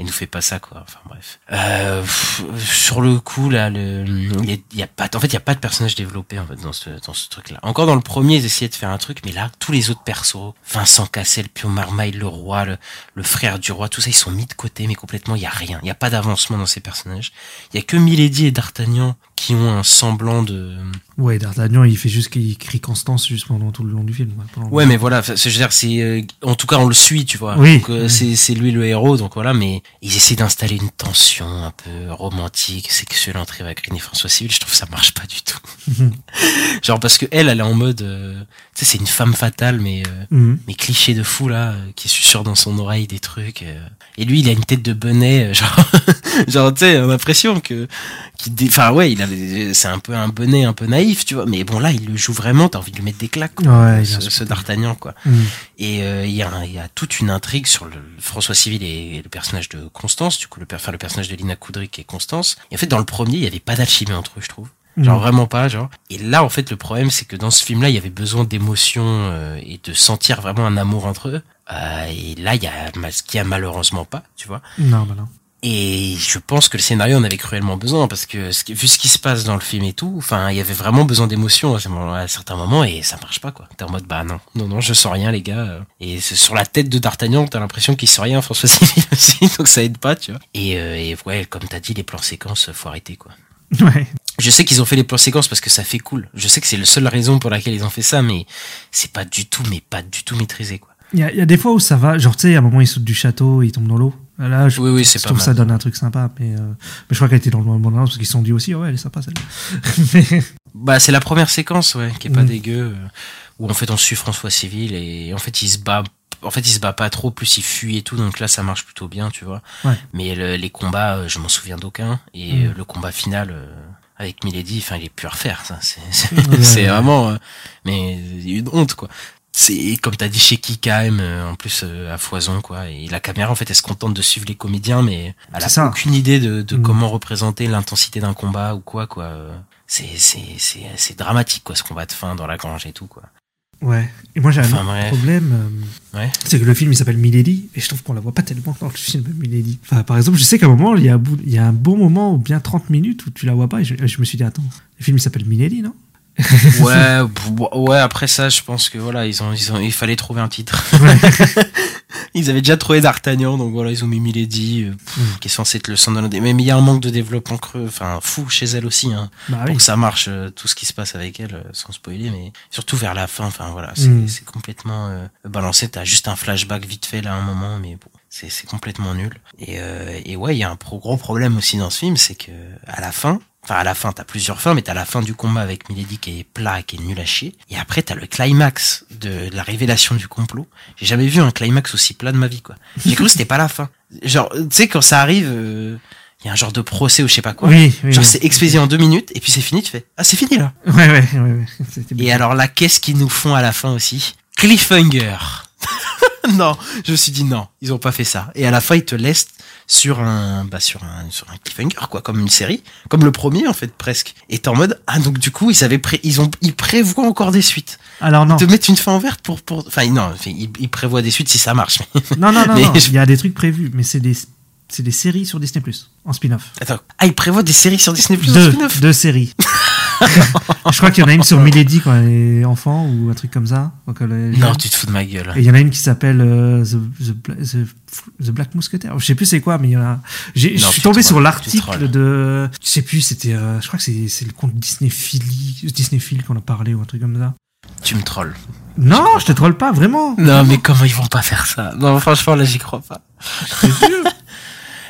Et nous fait pas ça, quoi. Enfin bref. Euh, pff, sur le coup, là, le, il y a, il y a pas, en fait, il y a pas de personnage développé en fait dans ce, dans ce truc-là. Encore dans le premier, ils essayaient de faire un truc, mais là, tous les autres persos, Vincent Cassel, Pio Marmaille, le roi, le, le frère du roi, tout ça, ils sont mis de côté, mais complètement, il y a rien. Il y a pas d'avancement dans ces personnages. Il y a que Milady et D'Artagnan qui ont un semblant de, Ouais, D'Artagnan, il fait juste qu'il crie Constance juste pendant tout le long du film. Ouais, mais voilà, je veux dire, c'est, euh, en tout cas, on le suit, tu vois. Oui. Donc, euh, Oui. c'est, c'est lui le héros, donc voilà, mais ils essaient d'installer une tension un peu romantique, sexuelle entre Eva Green et François Civil. Je trouve que ça marche pas du tout. Genre, parce que elle, elle est en mode, euh, tu sais, c'est une femme fatale, mais, euh, Mhm. mais cliché de fou, là, euh, qui susurre dans son oreille des trucs. euh. Et lui, il a une tête de bonnet, genre, genre, tu sais, on a l'impression que, enfin, ouais, il avait, c'est un peu un bonnet un peu naïf, tu vois. Mais bon, là, il le joue vraiment, t'as envie de lui mettre des claques, quoi. Ouais, ce, ce d'Artagnan, quoi. Mhm. Et il y, a y a toute une intrigue sur le François Civil et le personnage de Constance, du coup le, enfin, le personnage de Lina Koudry qui est Constance. Et en fait dans le premier il y avait pas d'alchimie entre eux je trouve. Genre vraiment pas genre. Et là en fait le problème c'est que dans ce film là il y avait besoin d'émotion euh, et de sentir vraiment un amour entre eux. Euh, et là il y a ce qu'il y a malheureusement pas tu vois. Non, bah non. Et je pense que le scénario en avait cruellement besoin parce que vu ce qui se passe dans le film et tout, enfin, il y avait vraiment besoin d'émotion à, certains moments et ça marche pas quoi. T'es en mode bah non, non non, je sens rien les gars. Et c'est sur la tête de D'Artagnan, t'as l'impression qu'il sent rien François Civil aussi, donc ça aide pas, tu vois. Et, euh, et ouais, comme t'as dit, les plans séquences, faut arrêter quoi. Ouais. Je sais qu'ils ont fait les plans séquences parce que ça fait cool. Je sais que c'est la seule raison pour laquelle ils ont fait ça, mais c'est pas du tout, mais pas du tout maîtrisé quoi. Il y, y a des fois où ça va, genre tu sais, à un moment il saute du château, il tombe dans l'eau. Là, je, Oui oui, c'est pas trouve mal. ça donne un truc sympa, mais, euh, mais je crois qu'elle était dans le bon moment parce qu'ils se sont dit aussi, oh, ouais, elle est sympa celle-là. mais, Bah, c'est la première séquence, ouais, qui est pas Mm. dégueu, euh, où en fait on suit François Civil et en fait il se bat, en fait il se bat pas trop, plus il fuit et tout, donc là ça marche plutôt bien, tu vois. Ouais. Mais le- les combats, euh, je m'en souviens d'aucun, et Mm. euh, le combat final euh, avec Milady, enfin il est plus à refaire, ça, c'est Ouais. vraiment, euh, mais une honte quoi. C'est comme t'as dit chez Kikaem, euh, en plus euh, à foison quoi. Et la caméra en fait elle se contente de suivre les comédiens, mais elle a ça. aucune idée de, de Mm. comment représenter l'intensité d'un combat ou quoi quoi. C'est c'est c'est c'est dramatique quoi ce combat de fin dans la grange et tout quoi. ouais. Et moi j'ai un Enfin, bref. problème. euh, Ouais. C'est que le film il s'appelle Milady et je trouve qu'on la voit pas tellement dans le film Milady. Enfin, par exemple, je sais qu'à un moment il y a un, bout- il y a un bon moment ou bien 30 minutes où tu la vois pas et je, je me suis dit attends, le film il s'appelle Milady non? Ouais, ouais. Après ça, je pense que voilà, ils ont, ils ont, il fallait trouver un titre. ils avaient déjà trouvé D'Artagnan, donc voilà, ils ont mis Milady, euh, pff, qui est censé être le sang de l'indé. Mais il y a un manque de développement creux, enfin fou chez elle aussi, hein, Bah oui. que ça marche, euh, tout ce qui se passe avec elle, euh, sans spoiler, mais surtout vers la fin, enfin voilà, c'est Mm. complètement euh, balancé. T'as juste un flashback vite fait là à un moment, mais bon, c'est c'est complètement nul. Et, euh, et ouais, il y a un pro- gros problème aussi dans ce film, c'est que à la fin, enfin à la fin, t'as plusieurs fins, mais t'as la fin du combat avec Milady qui est plat, et qui est nul à chier. Et après, t'as le climax de la révélation du complot. J'ai jamais vu un climax aussi plat de ma vie, quoi. J'ai cru que c'était pas la fin. Genre, tu sais, quand ça arrive, euh, il y a un genre de procès ou je sais pas quoi. Oui, oui. Genre, oui. c'est expédié en deux minutes, et puis c'est fini, tu fais, ah, c'est fini, là. Ouais, ouais, ouais. Et alors là, qu'est-ce qu'ils nous font à la fin aussi? Cliffhanger. non, je me suis dit non, ils ont pas fait ça. Et à la fin, ils te laissent sur un, bah sur un, sur un cliffhanger quoi, comme une série, comme le premier en fait presque. Et t'es en mode ah donc du coup ils avaient pré ils ont ils prévoient encore des suites. Alors non. Ils te mettent une fin ouverte pour pour enfin non, ils, ils prévoient des suites si ça marche. Non, non, non, Mais non. je- Il y a des trucs prévus, mais c'est des, c'est des séries sur Disney+, en spin-off. Attends, ah ils prévoient des séries sur Disney Plus Deux, spin-off? deux séries. je crois qu'il y en a une sur Milady quand elle est enfant, ou un truc comme ça. Donc, Non, tu te fous de ma gueule. Et il y en a une qui s'appelle euh, The, The, Bla- The, The Black Mousquetaire. Je sais plus c'est quoi, mais il y en a. Je suis tombé sur l'article de. Je sais plus, c'était. euh, je crois que c'est le compte Disney Philly, Disney qu'on a parlé ou un truc comme ça. Tu me trolles. Non, je te troll pas, vraiment. Non, mais comment ils vont pas faire ça? Non, franchement, là, j'y crois pas. Sûr.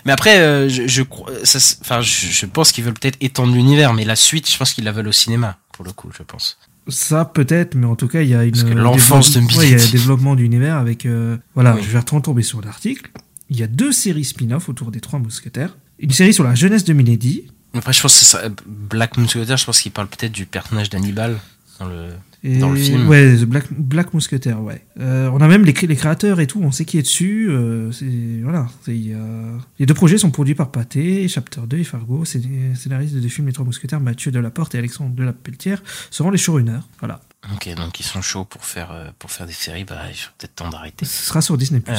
Mais après, euh, je, ça, enfin, je, je pense qu'ils veulent peut-être étendre l'univers, mais la suite, je pense qu'ils la veulent au cinéma, pour le coup, je pense. Ça peut-être, mais en tout cas, il y a une. Euh, l'enfance de ouais, Il y a le développement d'univers avec. euh, voilà, Oui. je vais retomber sur l'article. Il y a deux séries spin-off autour des trois mousquetaires. Une série sur la jeunesse de Milady. Après, je pense que ça, Black Mousquetaire, je pense qu'il parle peut-être du personnage d'Hannibal dans le. Et Dans le film. Ouais, The Black, Black Mousquetaire, ouais. Euh, on a même les, cré- les créateurs et tout, on sait qui est dessus. euh, voilà. Les deux projets sont produits par Pathé, Chapter 2 et Fargo. Scénaristes des deux films Les Trois Mousquetaires, Mathieu Delaporte et Alexandre Delapelletière, seront les showrunners. Voilà. Ok, donc ils sont chauds pour faire, euh, pour faire des séries, bah, il faut peut-être temps d'arrêter. Ce sera sur Disney+. Ouais.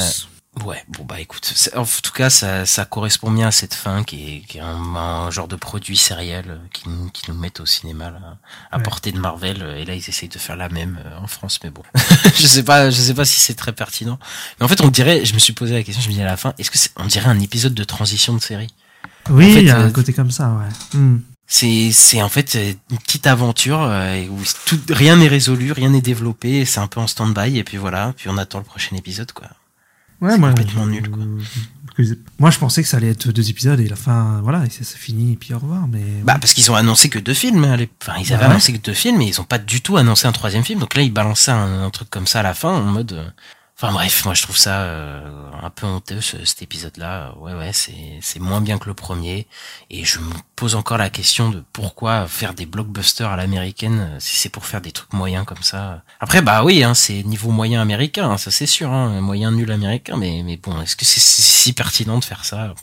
Ouais, bon bah écoute, en tout cas ça, ça correspond bien à cette fin qui est, qui est un, un genre de produit sériel euh, qui, nous- qui nous met au cinéma là, à Ouais. portée de Marvel euh, et là ils essayent de faire la même euh, en France mais bon je sais pas je sais pas si c'est très pertinent mais en fait on dirait je me suis posé la question je me dis à la fin est-ce que c'est on dirait un épisode de transition de série? Oui, En fait, il y a un euh, côté comme ça, ouais. Hmm. c'est c'est en fait une petite aventure où tout rien n'est résolu rien n'est développé c'est un peu en stand-by et puis voilà puis on attend le prochain épisode quoi Ouais, moi, complètement je- nul, quoi. Moi, je pensais que ça allait être deux épisodes et la fin, voilà, et ça, ça finit et puis au revoir. Mais Bah parce qu'ils ont annoncé que deux films. hein, les- Enfin ils avaient Ah ouais annoncé que deux films, mais ils ont pas du tout annoncé un troisième film. Donc là ils balançaient un, un truc comme ça à la fin en mode. Euh, Enfin bref, moi je trouve ça euh, un peu honteux ce- cet épisode-là. Ouais ouais, c'est c'est moins bien que le premier. Et je me pose encore la question de pourquoi faire des blockbusters à l'américaine euh, si c'est pour faire des trucs moyens comme ça. Après bah oui, hein, c'est niveau moyen américain, hein, ça c'est sûr, hein, moyen nul américain. Mais mais bon, est-ce que c'est c'est si pertinent de faire ça?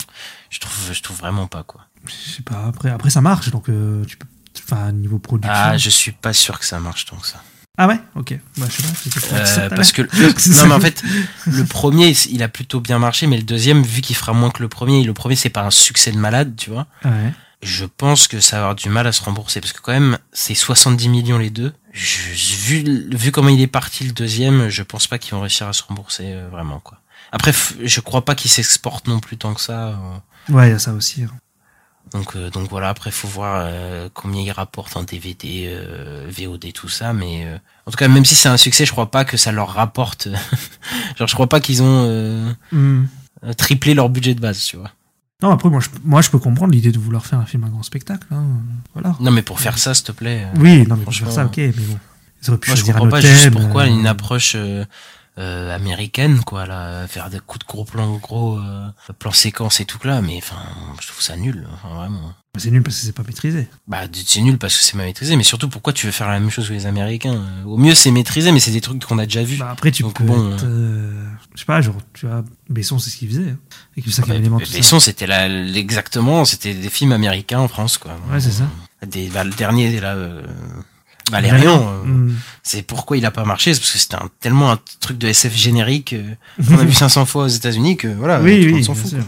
Je trouve je trouve vraiment pas quoi. je sais pas. Après, après ça marche, donc euh, tu peux. Enfin, niveau production. Ah, je suis pas sûr que ça marche tant que ça. Ah ouais, ok. Bah, je sais pas. Euh, ça parce que non mais en fait le premier il a plutôt bien marché mais le deuxième vu qu'il fera moins que le premier le premier c'est pas un succès de malade tu vois Ouais. je pense que ça va avoir du mal à se rembourser parce que quand même c'est 70 millions les deux je, vu vu comment il est parti le deuxième je pense pas qu'ils vont réussir à se rembourser euh, vraiment quoi après je crois pas qu'ils s'exportent non plus tant que ça euh. Ouais, il y a ça aussi. hein. Donc euh, donc voilà après faut voir euh, combien ils rapportent en DVD euh, VOD tout ça mais euh, en tout cas même si c'est un succès je crois pas que ça leur rapporte genre je crois pas qu'ils ont euh, Hmm. triplé leur budget de base tu vois Non, après, moi je, moi, je peux comprendre l'idée de vouloir faire un film à grand spectacle. hein. Voilà. non mais pour faire ça s'il te plaît Oui, non, mais pour faire ça, ok, mais bon. Ils auraient pu moi je choisir comprends un pas juste pourquoi une approche euh, euh, américaine quoi là faire des coups de gros plans gros euh, plans séquences et tout là mais enfin je trouve ça nul enfin, vraiment C'est nul parce que c'est pas maîtrisé. Bah, c'est nul parce que c'est mal maîtrisé, mais surtout pourquoi tu veux faire la même chose que les Américains? Au mieux, c'est maîtrisé, mais c'est des trucs qu'on a déjà vus. Bah, après, tu Donc, peux bon, être, euh, Je sais pas, genre, tu vois, Besson, c'est ce qu'il faisait. hein. Et tout ça. Besson, c'était là, exactement, c'était des films américains en France, quoi. Ouais, c'est ça. Des, bah, le dernier, là, euh, Valérian, euh, Hmm. c'est pourquoi il a pas marché, c'est parce que c'était un- tellement un truc de SF générique euh, qu'on a vu 500 fois aux États-Unis que voilà, oui, tout le monde oui, s'en fout. Bah,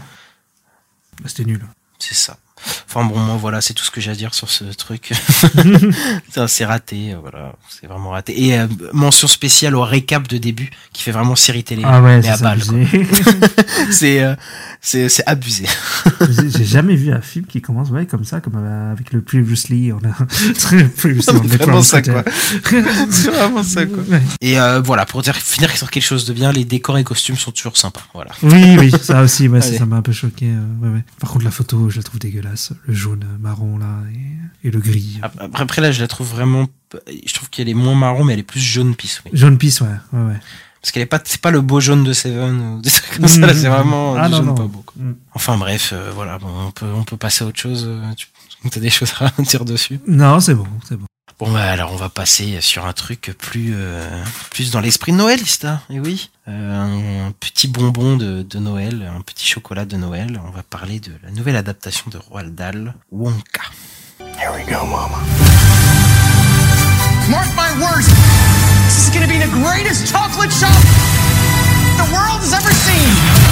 C'était nul. C'est ça. Enfin bon, moi voilà, c'est tout ce que j'ai à dire sur ce truc. C'est raté, voilà, c'est vraiment raté. Et euh, mention spéciale au récap de début qui fait vraiment série télé, Ah ouais, mais à balle. C'est euh, c'est c'est abusé. J'ai jamais vu un film qui commence ouais, comme ça, comme avec le Previously. On a previously on Vraiment ça, quoi. c'est vraiment ça quoi. Ouais. Et euh, voilà, pour dire finir sur quelque chose de bien, les décors et costumes sont toujours sympas. Voilà. Oui, oui, ça aussi, ouais, ça m'a un peu choqué. ouais. Par contre, la photo, je la trouve dégueulasse. Le jaune, marron, là, et, et le gris. Après, après là, je la trouve vraiment. Je trouve qu'elle est moins marron, mais elle est plus jaune pisse. Oui. Jaune pisse, ouais. ouais, ouais. Parce qu'elle est pas, c'est pas le beau jaune de Seven ou des trucs comme ça. Là, c'est vraiment Ah, du non, jaune non. pas beau. quoi. Mm. Enfin bref, euh, voilà, bon, on peut, on peut passer à autre chose. euh, Tu as des choses à dire dessus Non, c'est bon, c'est bon. Bon bah alors on va passer sur un truc plus euh, plus dans l'esprit de Noël, Ista. Et oui, Euh, un petit bonbon de, de Noël, un petit chocolat de Noël. On va parler de la nouvelle adaptation de Roald Dahl, Wonka. Mark my words. This is gonna be the greatest chocolate shop the world has ever seen.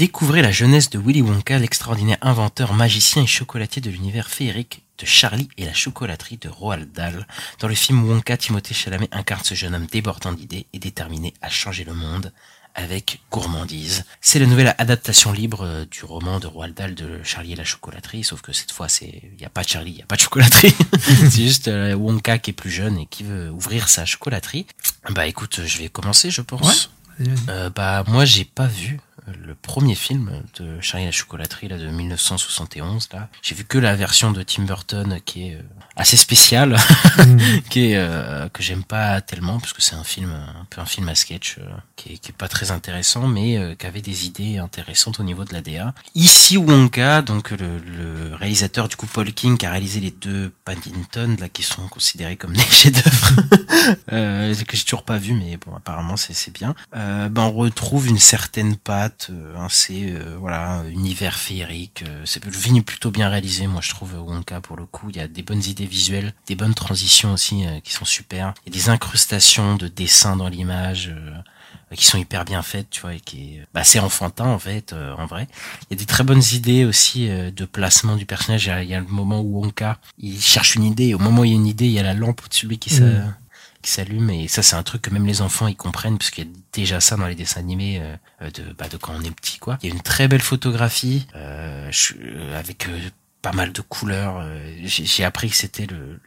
Découvrez la jeunesse de Willy Wonka, l'extraordinaire inventeur, magicien et chocolatier de l'univers féerique de Charlie et la chocolaterie de Roald Dahl. Dans le film Wonka, Timothée Chalamet incarne ce jeune homme débordant d'idées et déterminé à changer le monde avec gourmandise. C'est la nouvelle adaptation libre euh, du roman de Roald Dahl de Charlie et la chocolaterie, sauf que cette fois c'est il y a pas Charlie, il y a pas de chocolaterie. c'est juste euh, Wonka qui est plus jeune et qui veut ouvrir sa chocolaterie. Bah écoute, je vais commencer, je pense. Vas-y. Euh, bah moi j'ai pas vu le premier film de Charlie la chocolaterie là de 1971 là. J'ai vu que la version de Tim Burton qui est euh, assez spéciale, qui est euh, que j'aime pas tellement parce que c'est un film un peu un film à sketch euh, qui, est, qui est pas très intéressant mais euh, qui avait des idées intéressantes au niveau de la DA. Ici Wonka donc le, le réalisateur du coup Paul King qui a réalisé les deux Paddington là qui sont considérés comme des chefs-d'œuvre euh, que j'ai toujours pas vu mais bon apparemment c'est c'est bien. Euh, ben on retrouve une certaine patte, euh, c'est euh, voilà univers féerique. euh, c'est le film plutôt bien réalisé, moi je trouve Wonka pour le coup. Il y a des bonnes idées visuelles, des bonnes transitions aussi euh, qui sont super. Il y a des incrustations de dessins dans l'image. euh, qui sont hyper bien faites, tu vois, et qui est bah, c'est enfantin en fait, euh, en vrai. Il y a des très bonnes idées aussi euh, de placement du personnage. Il y, a, le moment où Wonka, il cherche une idée, et au moment où il y a une idée, il y a la lampe de lui qui, s'a- Mm. Qui s'allume, et ça c'est un truc que même les enfants ils comprennent, parce qu'il y a déjà ça dans les dessins animés euh, de, bah, de quand on est petit, quoi. Il y a une très belle photographie, euh, je- euh, avec euh, pas mal de couleurs. euh, J'ai j'ai appris que c'était le,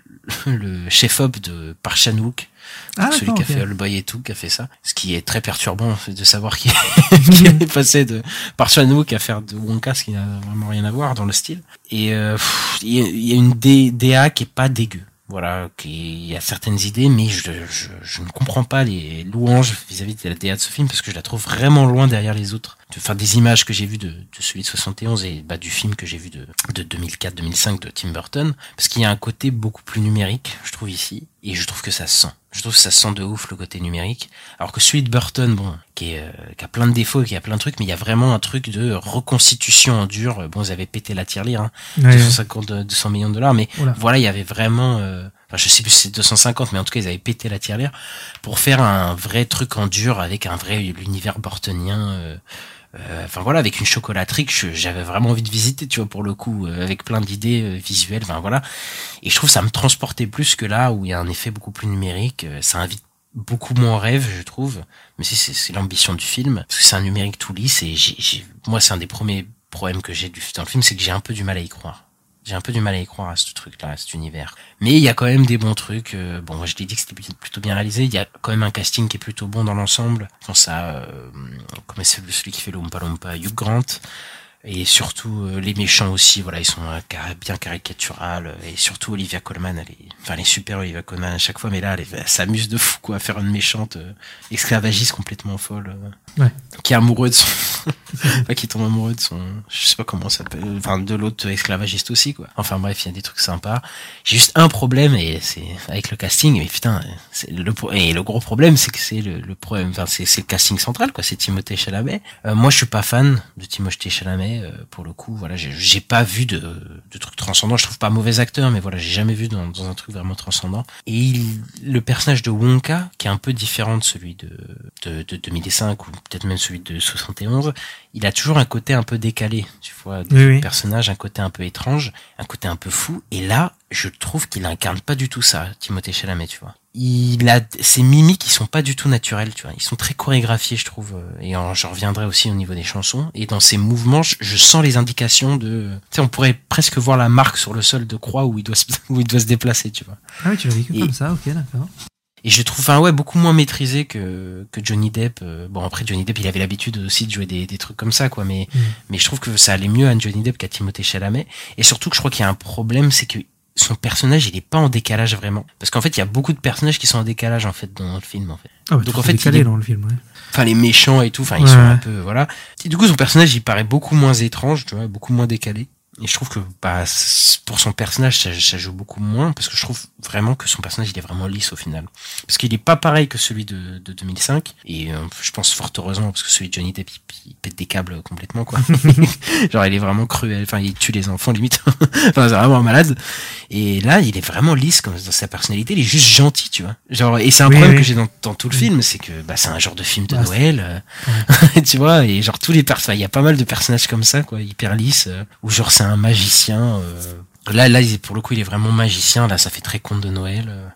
le chef-op de Parchanouk, Ah, celui qui a fait All et tout, qui a fait ça. Ce qui est très perturbant de savoir qu'il qu'il est passé de Parchanouk à faire de Wonka, ce qui n'a vraiment rien à voir dans le style. Et euh, il y, a- une DA qui est pas dégueu. Voilà, qui, y a certaines idées, mais je, je, je ne comprends pas les louanges vis-à-vis de la DA de ce film parce que je la trouve vraiment loin derrière les autres. Enfin, des images que j'ai vues de, de celui de 71 et bah, du film que j'ai vu de, de 2004-2005 de Tim Burton, parce qu'il y a un côté beaucoup plus numérique, je trouve ici, et je trouve que ça se sent. Je trouve que ça se sent de ouf le côté numérique. Alors que celui de Burton, bon, qui, est, euh, qui a plein de défauts, qui a plein de trucs, mais il y a vraiment un truc de reconstitution en dur. Bon, ils avaient pété la tirelire, hein, Ouais, ouais. 250, euh, 200 millions de dollars, mais Oula. voilà, il y avait vraiment, euh, enfin, je sais plus si c'est 250, mais en tout cas, ils avaient pété la tirelire pour faire un vrai truc en dur avec un vrai l'univers burtonien. euh, euh, Enfin voilà, avec une chocolaterie que j'avais vraiment envie de visiter, tu vois, pour le coup, euh, avec plein d'idées euh, visuelles. Enfin voilà, et je trouve ça me transportait plus que là où il y a un effet beaucoup plus numérique. euh, ça invite beaucoup moins rêve, je trouve. Mais c'est l'ambition du film, parce que c'est un numérique tout lisse et moi c'est un des premiers problèmes que j'ai dans le film, c'est que j'ai un peu du mal à y croire. J'ai un peu du mal à y croire à ce truc-là, à cet univers. Mais il y a quand même des bons trucs. euh, bon, je t'ai dit que c'était plutôt bien réalisé. Il y a quand même un casting qui est plutôt bon dans l'ensemble. Je pense à euh, comment c'est celui qui fait le Oompa Loompa, Hugh Grant. Et surtout euh, les méchants aussi, voilà, ils sont euh, bien caricaturales. Et surtout Olivia Colman, elle est, enfin elle est super Olivia Colman à chaque fois, mais là elle, s'amuse de fou quoi, à faire une méchante euh, esclavagiste complètement folle, euh, Ouais. qui est amoureux de son, Enfin, qui tombe amoureux de son, je sais pas comment ça s'appelle, enfin de l'autre esclavagiste aussi quoi. Enfin bref, il y a des trucs sympas. J'ai juste un problème et c'est avec le casting. Mais putain, le et le gros problème c'est que c'est le, problème, enfin c'est le casting central quoi. C'est Timothée Chalamet. Euh, moi je suis pas fan de Timothée Chalamet euh, pour le coup. Voilà, j'ai pas vu de, de trucs transcendants. Je trouve pas mauvais acteur, mais voilà, j'ai jamais vu dans, un truc vraiment transcendant. Et il, le personnage de Wonka qui est un peu différent de celui de de, de 2005 où peut-être même celui de 71, il a toujours un côté un peu décalé, tu vois, Oui, oui. personnage, un côté un peu étrange, un côté un peu fou. Et là, je trouve qu'il incarne pas du tout ça, Timothée Chalamet, tu vois. Il a ses mimiques qui sont pas du tout naturelles, tu vois. Ils sont très chorégraphiés, je trouve. euh, Et j'en reviendrai aussi au niveau des chansons. Et dans ses mouvements, je, je sens les indications de. Tu sais, on pourrait presque voir la marque sur le sol de croix où il doit se, où il doit se déplacer, tu vois. Ah oui, tu l'as vécu Et- comme ça, ok, d'accord. Et je trouve, enfin ouais, beaucoup moins maîtrisé que que Johnny Depp. Euh, Bon après Johnny Depp, il avait l'habitude aussi de jouer des, des trucs comme ça, quoi. Mais Mm. mais je trouve que ça allait mieux à Johnny Depp qu'à Timothée Chalamet. Et surtout que je crois qu'il y a un problème, c'est que son personnage, il est pas en décalage vraiment. Parce qu'en fait, il y a beaucoup de personnages qui sont en décalage en fait dans le film, en fait. Ah ouais, Donc, en fait, décalé il est- dans le film, ouais. Enfin les méchants et tout, enfin ils Ouais. sont un peu voilà. Et du coup, son personnage, il paraît beaucoup moins étrange, tu vois, beaucoup moins décalé. Et je trouve que bah pour son personnage, ça, ça joue beaucoup moins parce que je trouve vraiment que son personnage, il est vraiment lisse au final. Parce qu'il est pas pareil que celui de, de 2005 et euh, je pense fort heureusement parce que celui de Johnny Depp, il, il pète des câbles complètement quoi. Genre il est vraiment cruel, enfin il tue les enfants limite. enfin c'est vraiment un malade. Et là, il est vraiment lisse comme dans sa personnalité, il est juste gentil, tu vois. Genre et c'est un Oui, problème oui. que j'ai dans, dans tout le film, c'est que bah c'est un genre de film de Bah, Noël. euh, tu vois et genre tous les personnages il y a pas mal de personnages comme ça quoi hyper lisses euh, ou genre c'est un magicien euh, là là pour le coup il est vraiment magicien là ça fait très conte de Noël euh.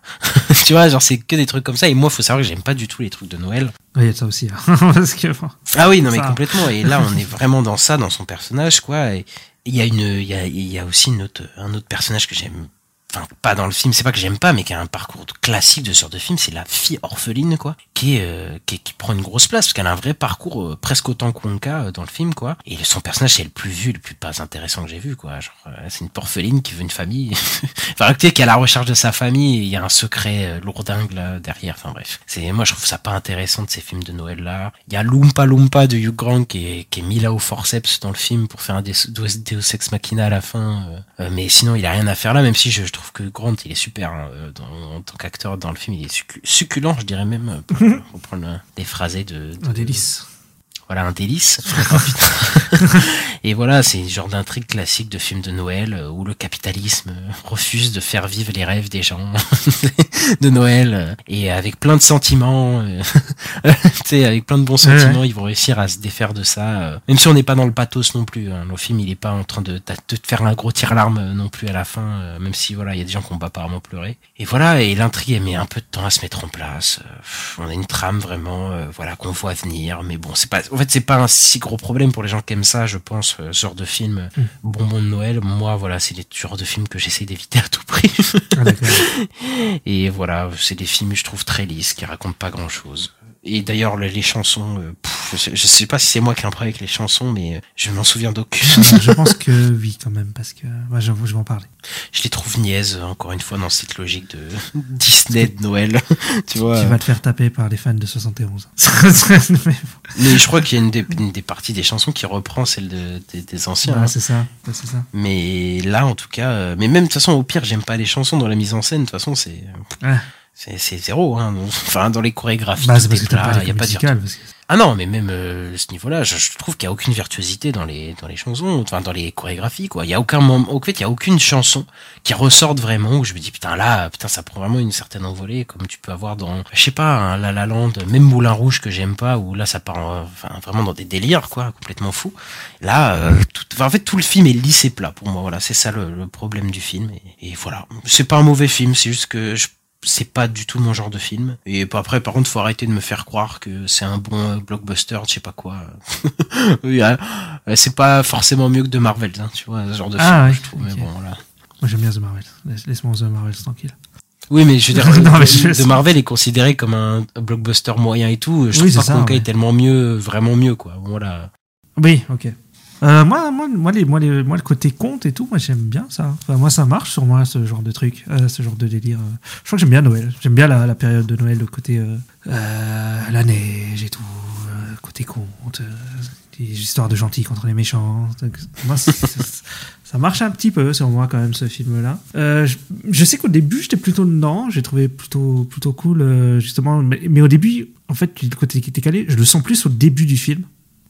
tu vois genre c'est que des trucs comme ça et moi faut savoir que j'aime pas du tout les trucs de Noël Ouais, Il y a de ça aussi. hein. Parce que, bon, ah oui non mais Ça. complètement et là on est vraiment dans ça dans son personnage quoi et il y a une il y a il y a aussi une autre un autre personnage que j'aime enfin pas dans le film c'est pas que j'aime pas mais qui a un parcours classique de genre de film c'est la fille orpheline quoi qui euh, qui, qui prend une grosse place parce qu'elle a un vrai parcours euh, presque autant que Wonka euh, dans le film quoi. Et son personnage c'est le plus vu le plus pas intéressant que j'ai vu quoi. Genre euh, c'est une orpheline qui veut une famille. Enfin tu sais qui est à la recherche de sa famille il y a un secret euh, lourdingue là derrière. Enfin bref. C'est moi je trouve ça pas intéressant de ces films de Noël là il y a Loompa Loompa de Hugh Grant qui est, qui est mis là au forceps dans le film pour faire un Deus, Deus Ex Machina à la fin euh, mais sinon il a rien à faire là même si je, je trouve que Grant il est super hein, euh, dans- en tant qu'acteur dans le film il est succu- succulent je dirais même euh, pour reprendre euh, des phrasés de, de un délice. Voilà un délice. Putain. et voilà c'est le genre d'intrigue classique de film de Noël euh, où le capitalisme euh, refuse de faire vivre les rêves des gens de Noël. Et avec plein de sentiments euh, tu sais avec plein de bons Ouais, sentiments ils vont réussir à se défaire de ça même si on n'est pas dans le pathos non plus hein. le film il est pas en train de, de te faire un gros tire-larme euh, non plus à la fin même si voilà il y a des gens qui ont pas apparemment pleuré. Et voilà et l'intrigue elle met un peu de temps à se mettre en place on a une trame vraiment euh, voilà qu'on voit venir mais bon c'est pas en fait c'est pas un si gros problème pour les gens qui aiment ça je pense euh, ce genre de film euh, bonbon de Noël. Moi voilà c'est les genres de films que j'essaie d'éviter à tout prix. Ah, et voilà, c'est des films, je trouve, très lisses, qui racontent pas grand chose. Et d'ailleurs, les, chansons, euh, pff, je, sais, je sais pas si c'est moi qui ai un problème avec les chansons, mais euh, je m'en souviens d'aucune. Ah, je pense que oui, quand même, parce que ouais, j'avoue, je vais en parler. je les trouve niaises, encore une fois, dans cette logique de Disney de Noël. tu vois. Tu vas te faire taper par les fans de 71. Mais Mais je crois qu'il y a une des, une des parties des chansons qui reprend celle de, des, des anciens. bon, hein. c'est ça, c'est ça. Mais là, en tout cas, euh, mais même de toute façon, au pire, j'aime pas les chansons dans la mise en scène. De toute façon, c'est Ouais. C'est zéro. Hein. Enfin, dans les chorégraphies, Bah, tout c'est parce est que t'as plat, pas y les a pas de que... Ah non, mais même euh, ce niveau-là, je, je trouve qu'il y a aucune virtuosité dans les dans les chansons, enfin dans les chorégraphies quoi. Il y a aucun moment, en fait, il y a aucune chanson qui ressorte vraiment où je me dis putain là, putain ça prend vraiment une certaine envolée comme tu peux avoir dans, je sais pas, un La La Land, même Moulin Rouge que j'aime pas où là ça part, en- enfin vraiment dans des délires quoi, complètement fou. Là, euh, tout, enfin, en fait tout le film est lisse et plat pour moi. Voilà, c'est ça le, le problème du film et, et voilà. C'est pas un mauvais film, c'est juste que je c'est pas du tout mon genre de film. Et après, par contre, faut arrêter de me faire croire que c'est un bon euh, blockbuster, je sais pas quoi. oui, euh, c'est pas forcément mieux que de Marvel, hein, tu vois, ce genre de Ah, film, ouais, je trouve. Mais bon, voilà. Moi, j'aime bien The Marvel. Laisse- Laisse-moi The Marvel tranquille. Oui, mais je veux dire, Non, de je- Marvel est considéré comme un blockbuster moyen et tout. Je Oui, trouve pas ça, ouais. est tellement mieux, vraiment mieux, quoi. Voilà. Oui, ok. Euh, moi, moi, moi, les, moi, les, moi, le côté conte et tout, moi, j'aime bien ça. Moi, ça marche sur moi, ce genre de truc, euh, ce genre de délire. Je crois que j'aime bien Noël. J'aime bien la, la période de Noël, le côté euh, la neige et tout, côté conte, des histoires de gentils contre les méchants. Moi, ça marche un petit peu sur moi quand même ce film-là. Je, sais qu'au début, j'étais plutôt dedans. J'ai trouvé plutôt, plutôt cool, justement. Mais, mais au début, en fait, le côté qui était calé, je le sens plus au début du film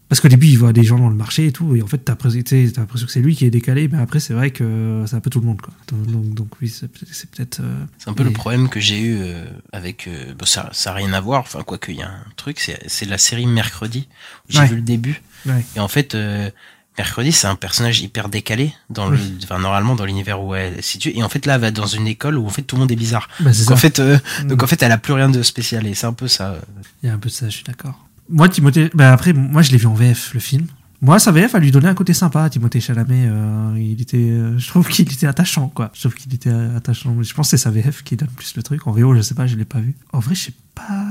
Parce qu'au début, il voit des gens dans le marché et tout, et en fait, t'as l'impression que c'est lui qui est décalé, mais après, c'est vrai que c'est un peu tout le monde, quoi. Donc, donc, oui, c'est peut-être. euh, C'est un peu le problème que j'ai eu euh, avec. euh, bon, ça, ça a rien à voir. Enfin, quoi qu'il y a un truc, c'est c'est la série Mercredi. J'ai Ouais. vu le début. Ouais. Et en fait, euh, Mercredi, c'est un personnage hyper décalé dans le, Oui. enfin, normalement dans l'univers où elle est située. Et en fait, là, elle va dans une école où en fait tout le monde est bizarre. Bah, Donc ça. en fait, euh, Mm. donc en fait, elle a plus rien de spécial. Et c'est un peu ça. Il y a un peu de ça, je suis d'accord. Moi, Timothée. Bah, après, moi, je l'ai vu en VF, le film. Moi, sa VF a lui donné un côté sympa Timothée Chalamet. euh, il était, euh, je trouve qu'il était attachant, quoi. Je trouve qu'il était attachant. Je pense que c'est sa VF qui donne plus le truc. En VO, je sais pas, je l'ai pas vu. En vrai, je sais pas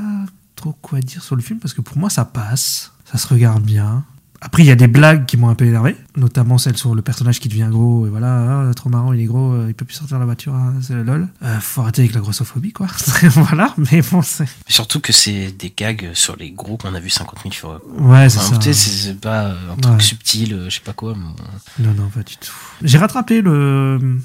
trop quoi dire sur le film parce que pour moi, ça passe. Ça se regarde bien. Après, il y a des blagues qui m'ont un peu énervé, notamment celle sur le personnage qui devient gros. Et voilà, ah, trop marrant, il est gros, euh, il peut plus sortir de la voiture, ah, c'est le lol. Euh, faut arrêter avec la grossophobie, quoi. voilà, mais bon, c'est. Surtout que c'est des gags sur les gros qu'on a vu 50 000 fois. Ouais, c'est ça. c'est pas euh, un truc Ouais. subtil, euh, je sais pas quoi. mais- Non, non, pas du tout. J'ai rattrapé le.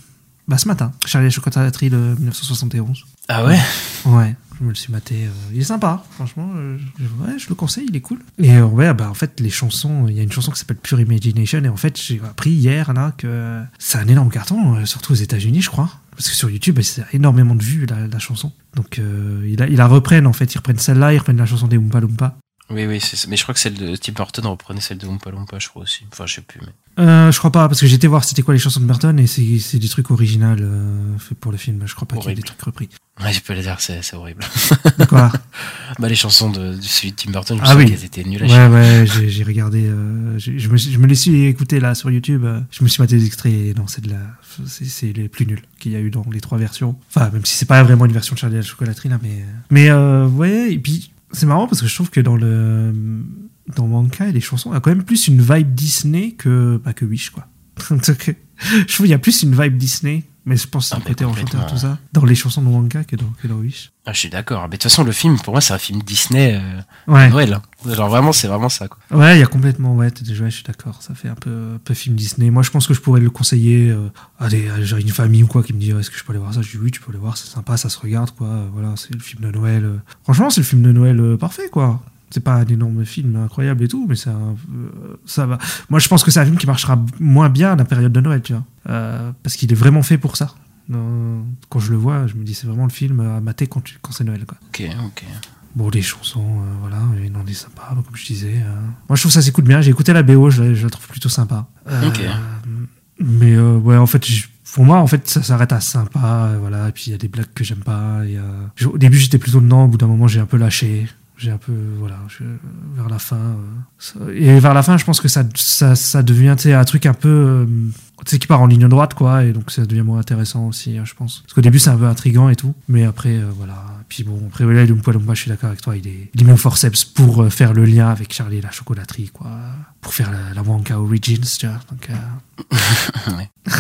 Bah, ce matin, Charlie et la chocolaterie de 1971. Ah ouais? Ouais, je me le suis maté. euh, il est sympa, franchement. euh, ouais, je le conseille, il est cool. Et euh, ouais, bah en fait, les chansons, il y a une chanson qui s'appelle Pure Imagination. Et en fait, j'ai appris hier là que c'est un énorme carton, surtout aux États-Unis, je crois. Parce que sur YouTube, c'est énormément de vues la, chanson. Donc euh, ils, la, ils reprennent en fait. Ils reprennent celle-là, ils reprennent la chanson des Oompa Loompa. Oui, oui, c'est ça. mais je crois que celle de Tim Burton reprenait celle de Oompa Loompa, je crois aussi. Enfin, je sais plus, mais. Euh, je crois pas, parce que j'étais voir c'était quoi les chansons de Burton et c'est des trucs originaux euh, faits pour le film. Je crois pas qu'il y ait des trucs repris. Ouais, je peux le dire, c'est horrible. Quoi bah, les chansons de, de celui de Tim Burton, je Ah oui. qu'elles étaient nulles à. Ouais, ouais, j'ai regardé. euh, je, me, je me les suis écouté là sur YouTube. je me suis maté des extraits. et Non, c'est de la. c'est- les plus nuls qu'il y a eu dans les trois versions. Enfin, même si c'est pas vraiment une version de Charlie et la chocolaterie là, mais. Mais euh, ouais, et puis c'est marrant parce que je trouve que dans le. Dans les chansons, il y a quand même plus une vibe Disney que, bah, que Wish, quoi. Je trouve qu'il y a plus une vibe Disney, mais je pense que c'est Ah, le côté enchanteur, tout ça, dans les chansons de Wonka que dans, que dans Wish. Ah, je suis d'accord. Mais de toute façon, le film, pour moi, c'est un film Disney euh, Ouais. Noël. hein. Genre, vraiment, c'est vraiment ça, quoi. Ouais, il y a complètement, ouais, t'es déjà, je suis d'accord, ça fait un peu, un peu film Disney. Moi, je pense que je pourrais le conseiller euh, à, des, à genre une famille ou quoi qui me dit est-ce que je peux aller voir ça? Je dis oui, tu peux aller voir, c'est sympa, ça se regarde, quoi. Voilà, c'est le film de Noël. euh. Franchement, c'est le film de Noël euh, parfait, quoi. C'est pas un énorme film incroyable et tout, mais c'est un, euh, ça va. Moi, je pense que c'est un film qui marchera moins bien à la période de Noël, tu vois. Euh, parce qu'il est vraiment fait pour ça. Euh, Quand je le vois, je me dis c'est vraiment le film à mater quand, tu- quand c'est Noël, quoi. Ok, ok. Bon, les chansons, euh, voilà, et non, des sympas, comme je disais. euh. Moi, je trouve ça s'écoute bien. J'ai écouté la BO, je, la- je la trouve plutôt sympa. Euh, Ok. Mais ouais, en fait, pour moi, en fait, ça s'arrête à sympa, voilà. Et puis il y a des blagues que j'aime pas. il Au début, j'étais plutôt dedans. Au bout d'un moment, j'ai un peu lâché. J'ai un peu, voilà, vers la fin. euh, et vers la fin, je pense que ça, ça, ça devient, un truc un peu, euh, tu sais, qui part en ligne droite, quoi. Et donc, ça devient moins intéressant aussi, hein, je pense. Parce qu'au début, c'est un peu intriguant et tout. Mais après, euh, voilà. Puis bon, après, voilà, Lumpa Lumpa, je suis d'accord avec toi. Il est, il est mis au forceps pour euh, faire le lien avec Charlie et la chocolaterie, quoi. Pour faire la, la Wonka Origins, tu vois. Donc, euh, Ouais.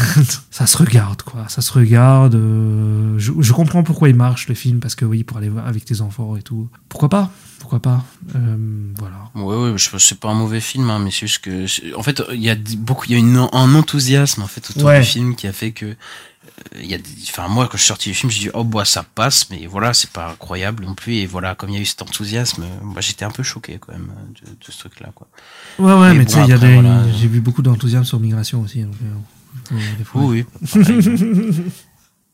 ça se regarde, quoi. Ça se regarde. euh, je, je comprends pourquoi il marche, le film, parce que oui, pour aller voir avec tes enfants et tout. Pourquoi pas? Pourquoi pas? Euh, Voilà. Ouais, ouais, c'est pas un mauvais film, hein, mais c'est juste que, en fait, il y a beaucoup, il y a une, un enthousiasme, en fait, autour Ouais. du film qui a fait que, il y a, des- enfin, moi, quand je suis sorti du film, j'ai dit, oh, bah, ça passe, mais voilà, c'est pas incroyable non plus, et voilà, comme il y a eu cet enthousiasme, moi, j'étais un peu choqué, quand même, de, de ce truc-là, quoi. Ouais, ouais, Mais mais, bon, tu sais, des. voilà. J'ai vu beaucoup d'enthousiasme sur migration aussi. Donc, euh, des fois. Oui, oui. pareil.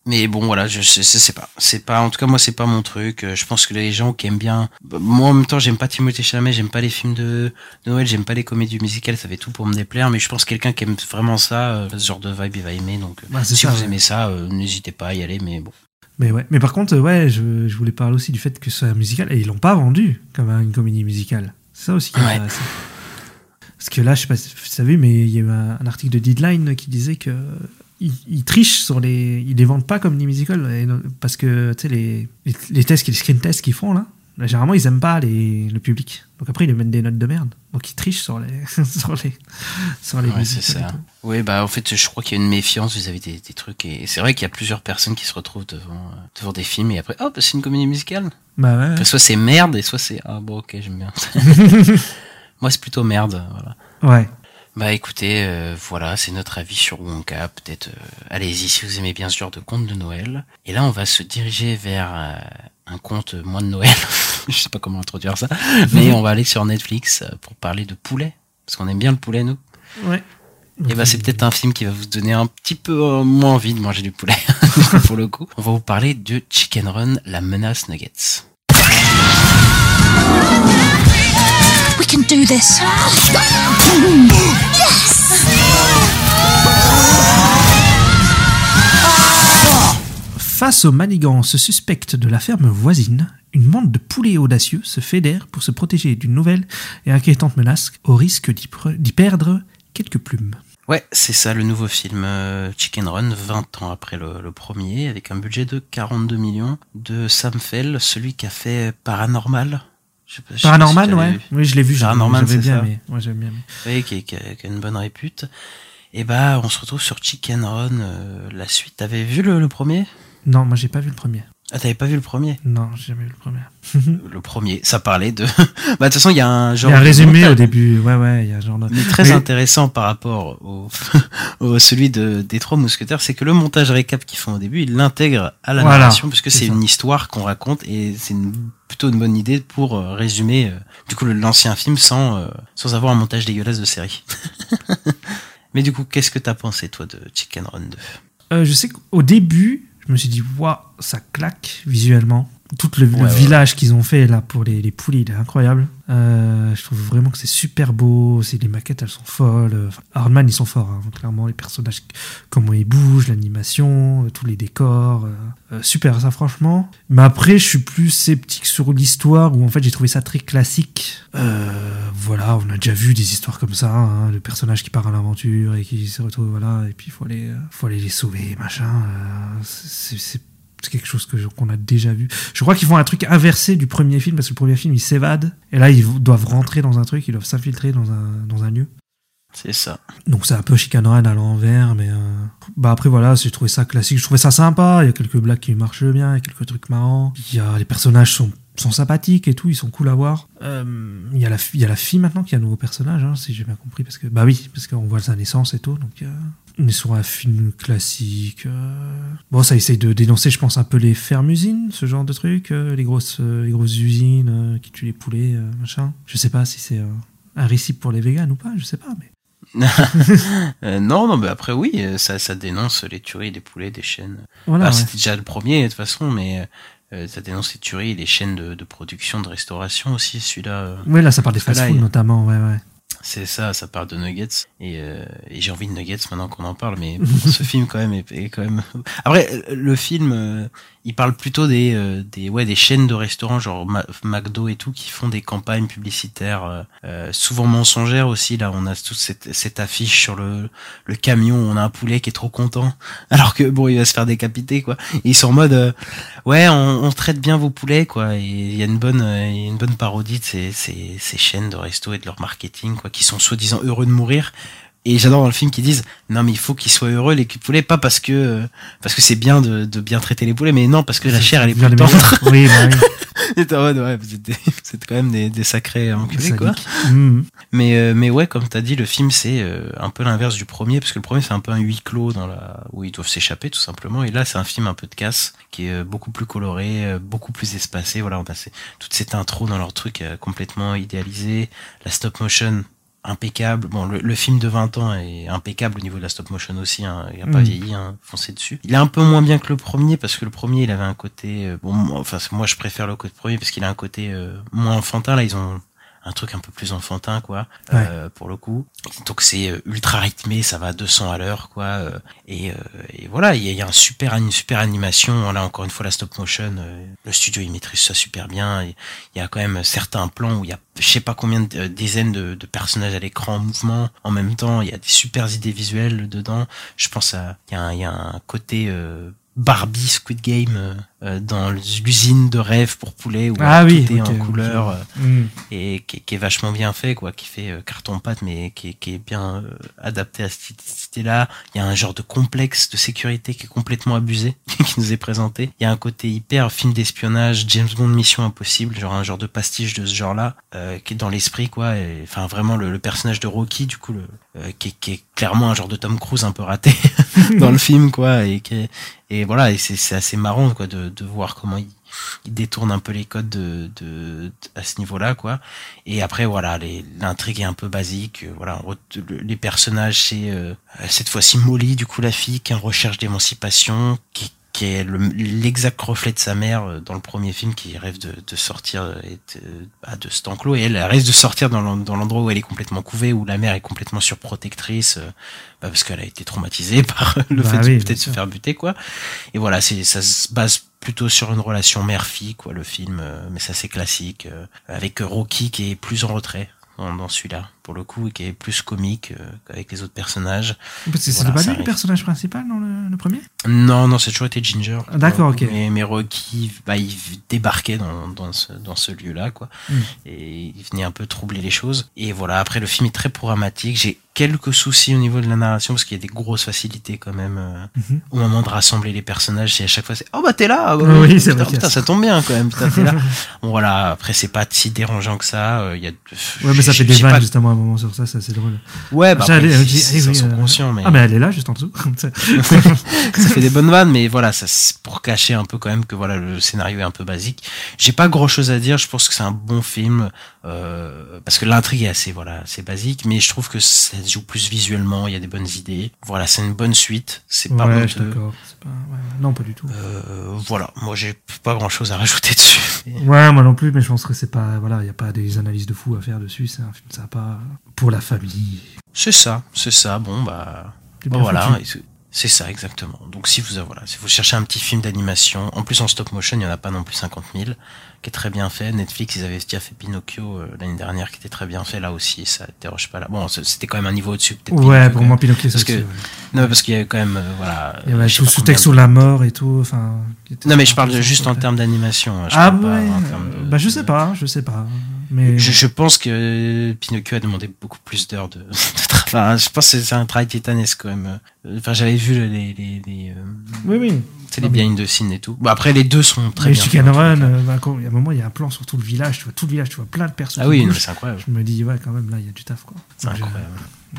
Mais bon, voilà, je sais, je sais pas. C'est pas, en tout cas, moi, c'est pas mon truc. Euh, Je pense que les gens qui aiment bien, bah, moi, en même temps, j'aime pas Timothée Chalamet, j'aime pas les films de, de Noël, j'aime pas les comédies musicales, ça fait tout pour me déplaire. Mais je pense que quelqu'un qui aime vraiment ça, euh, ce genre de vibe, il va aimer. Donc, euh, Bah, c'est si ça, vous ouais. aimez ça, euh, n'hésitez pas à y aller. Mais bon. Mais ouais. Mais par contre, ouais, je, je voulais parler aussi du fait que ce soit un musical. Et ils l'ont pas vendu comme une comédie musicale. C'est ça aussi qui est Ouais. intéressant. Parce que là, je sais pas si vous avez vu, mais il y a eu un, un article de Deadline qui disait que ils, ils trichent sur les. Ils les vendent pas comme des musicals. et Parce que, tu sais, les, les, les tests, les screen tests qu'ils font là, là, généralement, ils aiment pas les, le public. Donc après, ils lui mettent des notes de merde. Donc ils trichent sur les. sur les. Sur les Ouais, c'est ça. Oui, bah, en fait, je crois qu'il y a une méfiance vis-à-vis des, des trucs. Et c'est vrai qu'il y a plusieurs personnes qui se retrouvent devant, euh, devant des films et après, hop, c'est une comédie musicale. Bah ouais. Après, soit c'est merde et soit c'est, ah bon, ok, j'aime bien. moi, c'est plutôt merde, voilà. Ouais. Bah écoutez, euh, voilà, c'est notre avis sur Wonka. Peut-être, euh, allez-y si vous aimez bien ce genre de conte de Noël. Et là, on va se diriger vers euh, un conte moins de Noël. Je sais pas comment introduire ça, mais on va aller sur Netflix euh, pour parler de poulet. Parce qu'on aime bien le poulet, nous. Ouais. Et bah, c'est peut-être un film qui va vous donner un petit peu euh, moins envie de manger du poulet, pour le coup. On va vous parler de Chicken Run, la menace Nuggets. We can do this. Face aux manigances suspectes de la ferme voisine, une bande de poulets audacieux se fédère pour se protéger d'une nouvelle et inquiétante menace au risque d'y pre- d'y perdre quelques plumes. Ouais, c'est ça, le nouveau film euh, Chicken Run, 20 ans après le, le premier, avec un budget de 42 millions, de Sam Fell, celui qui a fait Paranormal. Je pas- je ouais. vu. Oui, je l'ai vu. Paranormal, j'avais bien aimé. Ouais, bien aimé. Oui, qui, qui a, qui a une bonne répute. Et bah, on se retrouve sur Chicken Run, euh, la suite. T'avais vu le, le premier? Non, moi j'ai pas vu le premier. Ah, t'avais pas vu le premier? Non, j'ai jamais vu le premier. Le premier, ça parlait de... bah, de toute façon, il y a un Il genre... y a un résumé au début. Ouais, ouais, il y a un genre de. Mais très Mais- intéressant par rapport au, au celui de, des trois mousquetaires, c'est que le montage récap qu'ils font au début, ils l'intègrent à la Voilà, narration, puisque c'est une histoire qu'on raconte et c'est une, plutôt une bonne idée pour euh, résumer euh, du coup l'ancien film sans, euh, sans avoir un montage dégueulasse de série. Mais du coup, qu'est-ce que t'as pensé toi de Chicken Run 2 Euh, je sais qu'au début, je me suis dit, waouh, ça claque visuellement. Tout le, le Ouais, ouais. village qu'ils ont fait là pour les, les poules, il est incroyable. Euh, je trouve vraiment que c'est super beau. C'est les maquettes, elles sont folles. Enfin, Hardman, ils sont forts. hein. Clairement, les personnages, comment ils bougent, l'animation, euh, tous les décors. euh, super, ça, franchement. Mais après, je suis plus sceptique sur l'histoire où en fait, j'ai trouvé ça très classique. Euh, voilà, on a déjà vu des histoires comme ça. Hein, le personnage qui part à l'aventure et qui se retrouve, voilà, et puis il faut aller, faut aller les sauver, machin. c'est c'est- quelque chose qu'on a déjà vu. Je crois qu'ils font un truc inversé du premier film parce que le premier film ils s'évadent et là ils doivent rentrer dans un truc, ils doivent s'infiltrer dans un, dans un lieu. C'est ça. Donc c'est un peu Run à l'envers, mais euh, bah après voilà, j'ai trouvé ça classique, je trouvais ça sympa. Il y a quelques blagues qui marchent bien, il y a quelques trucs marrants. Il y a les personnages sont sont sympathiques et tout, ils sont cool à voir. Euh, Il y a la y a la fille maintenant qui est un nouveau personnage, hein, si j'ai bien compris, parce que bah oui, parce qu'on voit sa naissance et tout, donc. euh, est sur un film classique. euh. Bon, ça essaye de dénoncer, je pense, un peu les fermes-usines, ce genre de trucs, euh, les grosses, euh, les grosses usines qui tuent les poulets, machin. Je sais pas si c'est un récit pour les véganes ou pas, je sais pas, mais Euh, non, non, mais après oui, ça, ça dénonce les tueries des poulets, des chaînes. voilà. Ah, ouais. C'était déjà le premier de toute façon, mais euh, ça dénonce les tueries, les chaînes de, de production, de restauration aussi. Celui-là, euh, Ouais, là, ça parle des fast-food notamment, ouais, ouais. C'est ça, ça parle de nuggets. Et, euh, et j'ai envie de nuggets maintenant qu'on en parle, mais ce film quand même est, est quand même. Après, le film, euh, il parle plutôt des, euh, des, ouais, des chaînes de restaurants genre McDo et tout qui font des campagnes publicitaires euh, euh, souvent mensongères aussi. Là, on a toute cette, cette affiche sur le, le camion. On a un poulet qui est trop content, alors que bon, il va se faire décapiter quoi. Ils sont en mode, euh, ouais, on, on traite bien vos poulets quoi. Il y a une bonne, une bonne parodie de ces, ces, ces chaînes de resto et de leur marketing quoi, qui sont soi-disant heureux de mourir. Et j'adore dans le film qu'ils disent non mais il faut qu'ils soient heureux les poulets pas parce que euh, parce que c'est bien de, de bien traiter les poulets mais non parce que la chair elle est plus tendre. Oui, bah oui. Et en mode, ouais vous êtes, des- vous êtes quand même des, des sacrés enculés quoi. Mhm. Mais euh, mais ouais comme t'as dit le film c'est euh, un peu l'inverse du premier parce que le premier c'est un peu un huis clos dans la où ils doivent s'échapper tout simplement et là c'est un film un peu de casse qui est euh, beaucoup plus coloré beaucoup plus espacé voilà on a ces- toute cette intro dans leur truc euh, complètement idéalisé la stop motion impeccable. Bon le, le film de 20 ans est impeccable au niveau de la stop motion aussi hein, il a pas Mm. vieilli hein, foncé dessus. Il est un peu moins bien que le premier parce que le premier il avait un côté euh, bon enfin moi je préfère le côté premier parce qu'il a un côté euh, moins enfantin. Là ils ont un truc un peu plus enfantin quoi euh, pour le coup. Donc c'est euh, ultra rythmé ça va à 200 à l'heure quoi euh, et, euh, et voilà il y, y a un super une super animation. Là encore une fois la stop motion euh, le studio il maîtrise ça super bien il y a quand même certains plans où il y a je sais pas combien de euh, dizaines de, de personnages à l'écran en mouvement. En même temps il y a des super idées visuelles dedans. Je pense à il y a un, il y a un côté euh, Barbie Squid Game dans l'usine de rêve pour poulet où Ah tout oui, est ok, en couleur euh, Mhm. et qui, qui est vachement bien fait quoi qui fait euh, carton pâte mais qui, est- qui est bien euh, adapté à cette cité là il y a un genre de complexe de sécurité qui est complètement abusé qui nous est présenté. Il y a un côté hyper film d'espionnage James Bond Mission Impossible genre un genre de pastiche de ce genre là qui est dans l'esprit quoi et enfin vraiment le, le personnage de Rocky du coup le euh, qui, est, qui est clairement un genre de Tom Cruise un peu raté dans le film, quoi, et qui est- et voilà, et c'est c'est assez marrant, quoi, de, de voir comment il, il détourne un peu les codes de, de, à ce niveau-là, quoi. Et après, voilà, l'intrigue est un peu basique. euh, Voilà, les personnages, c'est euh, cette fois-ci Molly, du coup la fille qui est en recherche d'émancipation, qui qui est le- l'exact reflet de sa mère euh, dans le premier film qui rêve de, de sortir et de, bah, de cet enclos et elle, elle rêve de sortir dans l'en- dans l'endroit où elle est complètement couvée où la mère est complètement surprotectrice bah, parce qu'elle a été traumatisée par le Bah fait oui, de peut-être se faire buter quoi et voilà c'est ça se base plutôt sur une relation mère-fille quoi le film euh, mais ça c'est classique euh, avec Rocky qui est plus en retrait dans, dans celui-là pour le coup et qui est plus comique euh, qu'avec les autres personnages Parce que c'était Voilà, pas lui le personnage principal dans le, le premier? Non, non, c'est toujours été Ginger. Ah, d'accord, ok. Mais, mais Rocky, bah, il débarquait dans, dans ce, dans ce lieu-là, quoi. Mm. Et il venait un peu troubler les choses. Et voilà, après, le film est très programmatique. J'ai quelques soucis au niveau de la narration, parce qu'il y a des grosses facilités quand même euh, Mhm. au moment de rassembler les personnages. C'est à chaque fois, c'est oh bah t'es là. bah, Oui, putain, c'est vrai putain, ça. tombe bien quand même. Putain, t'es là. bon voilà, après c'est pas si dérangeant que ça. euh, Il y a. Ouais, mais ça fait des vannes justement moment sur ça, c'est assez drôle. Ouais, bah après, elle- dit, oui, sont euh, conscients, mais. Ah, mais elle est là, juste en dessous. ça fait des bonnes vannes, mais voilà, ça c'est pour cacher un peu quand même que voilà le scénario est un peu basique. J'ai pas grand chose à dire. Je pense que c'est un bon film euh, parce que l'intrigue est assez voilà, c'est basique, mais je trouve que ça se joue plus visuellement. Il y a des bonnes idées. Voilà, c'est une bonne suite. C'est pas ouais, pas- ouais, ouais. Non, pas du tout. Euh, voilà, moi j'ai pas grand chose à rajouter dessus. Mais- Ouais, moi non plus, mais je pense que c'est pas. Voilà, il n'y a pas des analyses de fou à faire dessus. C'est un film sympa pour la famille. C'est ça, c'est ça. Bon bah Bon, bien voilà, c'est- ça exactement. Donc si vous voilà, si vous cherchez un petit film d'animation, en plus en stop motion, il y en a pas non plus 50 000, qui est très bien fait. Netflix, ils avaient déjà fait Pinocchio euh, l'année dernière, qui était très bien fait là aussi. Ça déroge pas là. Bon, c'était quand même un niveau au-dessus. peut-être Ouais, pour moi. Pinocchio, Parce c'est que aussi, ouais. non, parce qu'il y a quand même euh, voilà. Il y avait tout pas sous combien texte de- sur la mort et tout. Enfin, Non, mais je parle juste en termes d'animation. hein, Ah pas ouais. en termes de- Bah je sais pas, je sais pas. Mais Je, je pense que Pinocchio a demandé beaucoup plus d'heures de, de travail. Je pense que c'est un travail titanesque quand même. Euh, Enfin, j'avais vu les, les, les, euh, oui, oui. c'est les behind the scenes et tout. Bon, après, les deux sont très Mais bien. Chicken Run, euh, bah, quand- il y a un moment, il y a un plan sur tout le village. Tu vois tout le village, tu vois plein de personnes. Ah oui, c'est incroyable. Je me dis, ouais, quand même, là, il y a du taf, quoi. C'est je- incroyable.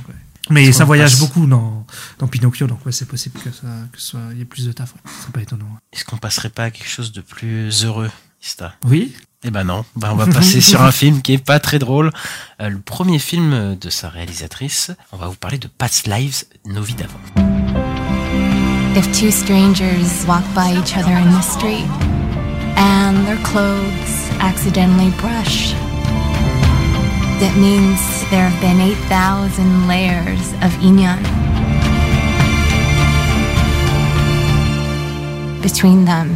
ouais. Mais ça voyage passe- beaucoup dans, dans Pinocchio, donc ouais, c'est possible que ça, que soit, il y ait plus de taf. Ouais. C'est pas étonnant. Est-ce qu'on passerait pas à quelque chose de plus heureux, Ista? Oui. Eh ben non, ben on va passer sur un film qui est pas très drôle. Euh, le premier film de sa réalisatrice, on va vous parler de Past Lives, Nos vies d'avant. If two strangers walk by each other in the street and their clothes accidentally brush, that means there have been 8,000 layers of inyan between them.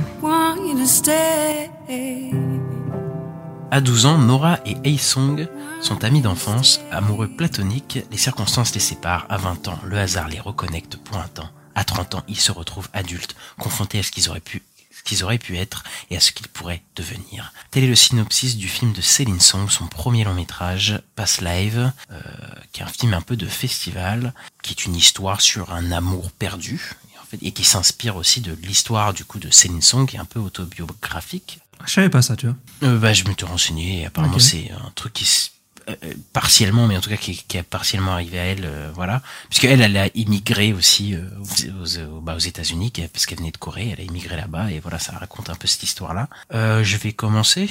À 12 ans, Nora et Hei-sung sont amis d'enfance, amoureux platoniques, les circonstances les séparent, à 20 ans, le hasard les reconnecte pour un temps. À 30 ans, ils se retrouvent adultes, confrontés à ce qu'ils auraient pu être et à ce qu'ils pourraient devenir. Tel est le synopsis du film de Céline Song, son premier long métrage, Pass Live, euh, qui est un film un peu de festival, qui est une histoire sur un amour perdu, et qui s'inspire aussi de l'histoire du coup de Céline Song, qui est un peu autobiographique, Je savais pas ça, tu vois. euh, bah, je m'étais renseigné et apparemment c'est un truc qui s- euh, euh, partiellement, mais en tout cas qui, qui a partiellement arrivé à elle, euh, voilà, puisque elle, elle a immigré aussi euh, aux, aux, bah, aux États-Unis, parce qu'elle venait de Corée, elle a immigré là-bas et voilà, ça raconte un peu cette histoire-là. Euh, je vais commencer.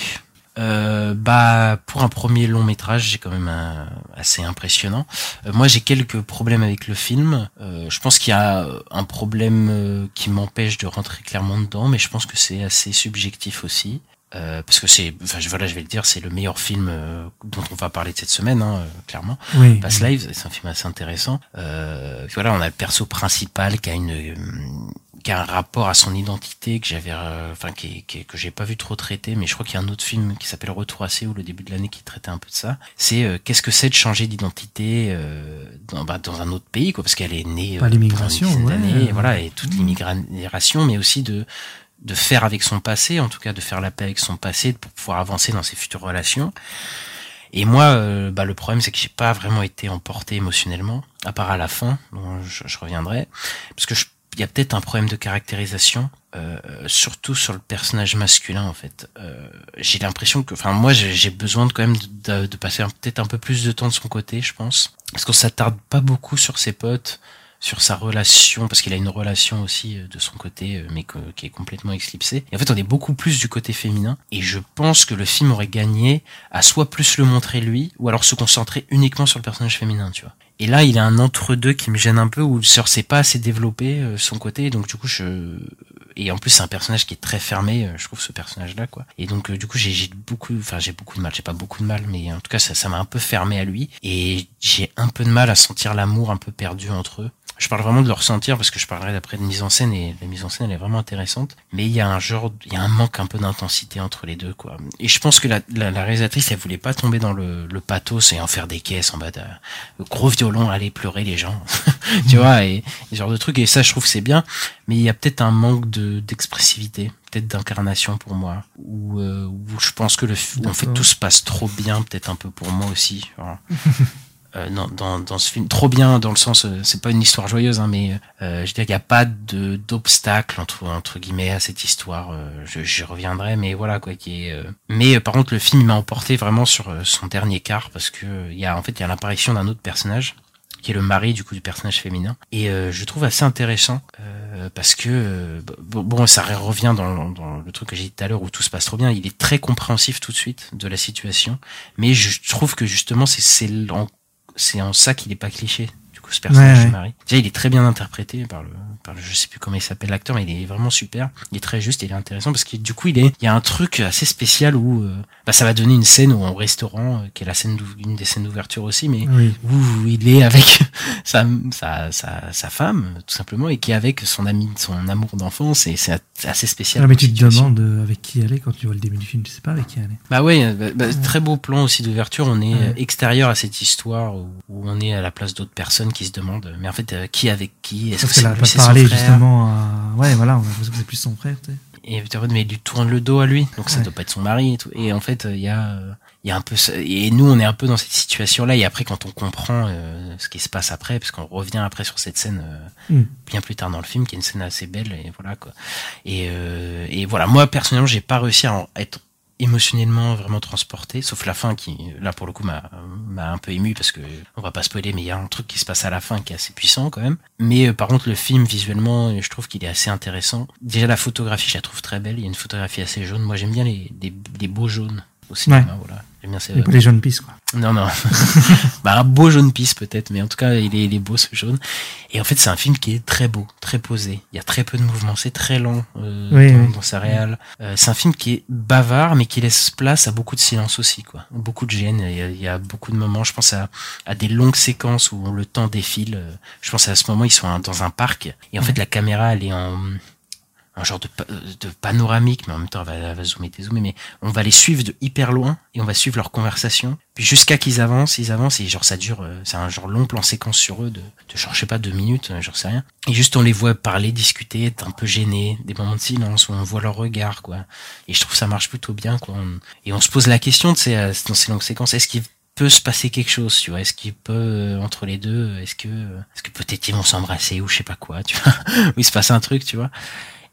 Euh, bah pour un premier long métrage, j'ai quand même un, assez impressionnant. Euh, moi, j'ai quelques problèmes avec le film. Euh, je pense qu'il y a un problème euh, qui m'empêche de rentrer clairement dedans, mais je pense que c'est assez subjectif aussi. Euh, parce que c'est, enfin je- voilà, je vais le dire, c'est le meilleur film euh, dont on va parler de cette semaine, hein, euh, clairement. Oui. Pass Lives, c'est un film assez intéressant. Euh, voilà, on a le perso principal qui a une, euh, qui a un rapport à son identité que j'avais, euh, enfin qui, que j'ai pas vu trop traiter, mais je crois qu'il y a un autre film qui s'appelle Retour à Séoul au début de l'année qui traitait un peu de ça. C'est euh, qu'est-ce que c'est de changer d'identité euh, dans, bah, dans un autre pays, quoi, parce qu'elle est née Pas euh, l'immigration, une dizaine ouais. et voilà, et toute l'immigration, mais aussi de de faire avec son passé, en tout cas de faire la paix avec son passé pour pouvoir avancer dans ses futures relations. Et moi, euh, bah, le problème, c'est que j'ai pas vraiment été emporté émotionnellement, à part à la fin, dont je, je reviendrai, parce que je il y a peut-être un problème de caractérisation, euh, surtout sur le personnage masculin en fait. Euh, j'ai l'impression que, enfin moi j'ai besoin de quand même de, de passer peut-être un peu plus de temps de son côté, je pense, parce qu'on s'attarde pas beaucoup sur ses potes sur sa relation, parce qu'il a une relation aussi euh, de son côté, euh, mais qui est complètement éclipsée. Et en fait, on est beaucoup plus du côté féminin. Et je pense que le film aurait gagné à soit plus le montrer lui, ou alors se concentrer uniquement sur le personnage féminin, tu vois. Et là, il a un entre-deux qui me gêne un peu, où le sœur s'est pas assez développé euh, son côté, donc du coup, je... Et en plus, c'est un personnage qui est très fermé, je trouve, ce personnage-là, quoi. Et donc, du coup, j'ai beaucoup, enfin, j'ai beaucoup de mal, j'ai pas beaucoup de mal, mais en tout cas, ça, ça m'a un peu fermé à lui. Et j'ai un peu de mal à sentir l'amour un peu perdu entre eux je parle vraiment de le ressentir parce que je parlerai d'après de mise en scène et la mise en scène elle est vraiment intéressante. Mais il y a un genre, il y a un manque un peu d'intensité entre les deux quoi. Et je pense que la, la, réalisatrice elle voulait pas tomber dans le, le pathos et en faire des caisses en bas de gros violon, aller pleurer les gens, tu vois et, ce genre de trucs. Et ça je trouve c'est bien, mais il y a peut-être un manque de d'expressivité peut-être d'incarnation pour moi où, euh, où je pense que le en fait tout se passe trop bien peut-être un peu pour moi aussi euh, dans, dans, dans, ce film trop bien dans le sens euh, c'est pas une histoire joyeuse hein, mais euh, je dirais qu'il n'y a pas de d'obstacle entre entre guillemets à cette histoire euh, je j'y reviendrai mais voilà quoi qui est mais par contre le film m'a emporté vraiment sur son dernier quart parce que il y a en fait il y a l'apparition d'un autre personnage qui est le mari du coup du personnage féminin. Et je trouve assez intéressant parce que bon ça revient dans, dans le truc que j'ai dit tout à l'heure où tout se passe trop bien. Il est très compréhensif tout de suite de la situation. Mais je trouve que justement c'est c'est c'est en ça qu'il est pas cliché coup ce personnage de Marie. Déjà il est très bien interprété par le par le je sais plus comment il s'appelle l'acteur mais il est vraiment super. Il est très juste et il est intéressant parce que du coup il est il y a un truc assez spécial où euh, bah ça va donner une scène au restaurant euh, qui est la scène une des scènes d'ouverture aussi mais où il est avec sa, sa sa sa femme tout simplement et qui est avec son ami son amour d'enfance et c'est assez spécial. Ah, mais tu te demandes euh, avec qui elle est quand tu vois le début du film, tu sais pas avec qui elle est. Bah ouais, bah, bah, très beau plan aussi d'ouverture. On est extérieur à cette histoire où, on est à la place d'autres personnes qui se demandent, mais en fait, euh, qui avec qui? Est-ce que c'est plus parler justement. À... Ouais, voilà, on a l'impression que c'est plus son frère. Tu sais. Et mais il lui tourne le dos à lui, donc ça doit pas être son mari et tout. Et en fait, il y a il y a un peu et nous on est un peu dans cette situation là et après quand on comprend euh, ce qui se passe après parce qu'on revient après sur cette scène euh, mm. bien plus tard dans le film qui est une scène assez belle et voilà quoi et euh, et voilà moi personnellement j'ai pas réussi à être émotionnellement vraiment transporté sauf la fin qui là pour le coup m'a m'a un peu ému parce que on va pas spoiler mais il y a un truc qui se passe à la fin qui est assez puissant quand même. Mais par contre le film visuellement je trouve qu'il est assez intéressant. Déjà la photographie je la trouve très belle. Il y a une photographie assez jaune. Moi j'aime bien les, les, les beaux jaunes au cinéma voilà J'aime bien les jaunes pistes, quoi. Non, non. bah, un beau jaune pisse, peut-être, mais en tout cas, il est, il est beau, ce jaune. Et en fait, c'est un film qui est très beau, très posé. Il y a très peu de mouvements. C'est très lent euh, dans, sa réal. Euh, c'est un film qui est bavard, mais qui laisse place à beaucoup de silence aussi, quoi. Beaucoup de gêne. Il y a, beaucoup de moments. Je pense à, à des longues séquences où le temps défile. Je pense à ce moment, ils sont dans un parc. Et en fait, la caméra, elle est en, un genre de, panoramique, mais en même temps, elle va, elle va zoomer, dézoomer, mais on va les suivre de hyper loin et on va suivre leur conversation. Puis jusqu'à qu'ils avancent, ils avancent et genre ça dure, euh, c'est un genre long plan séquence sur eux de, de genre je sais pas deux minutes, euh, j'en sais rien. Et juste on les voit parler, discuter, être un peu gênés, des moments de silence où on voit leur regard quoi. Et je trouve ça marche plutôt bien quoi. et on se pose la question de ces euh, dans ces longues séquences, est-ce qu'il peut se passer quelque chose, tu vois? Est-ce qu'il peut entre les deux, est-ce que, est-ce que peut-être ils vont s'embrasser ou je sais pas quoi, tu vois? ou il se passe un truc, tu vois?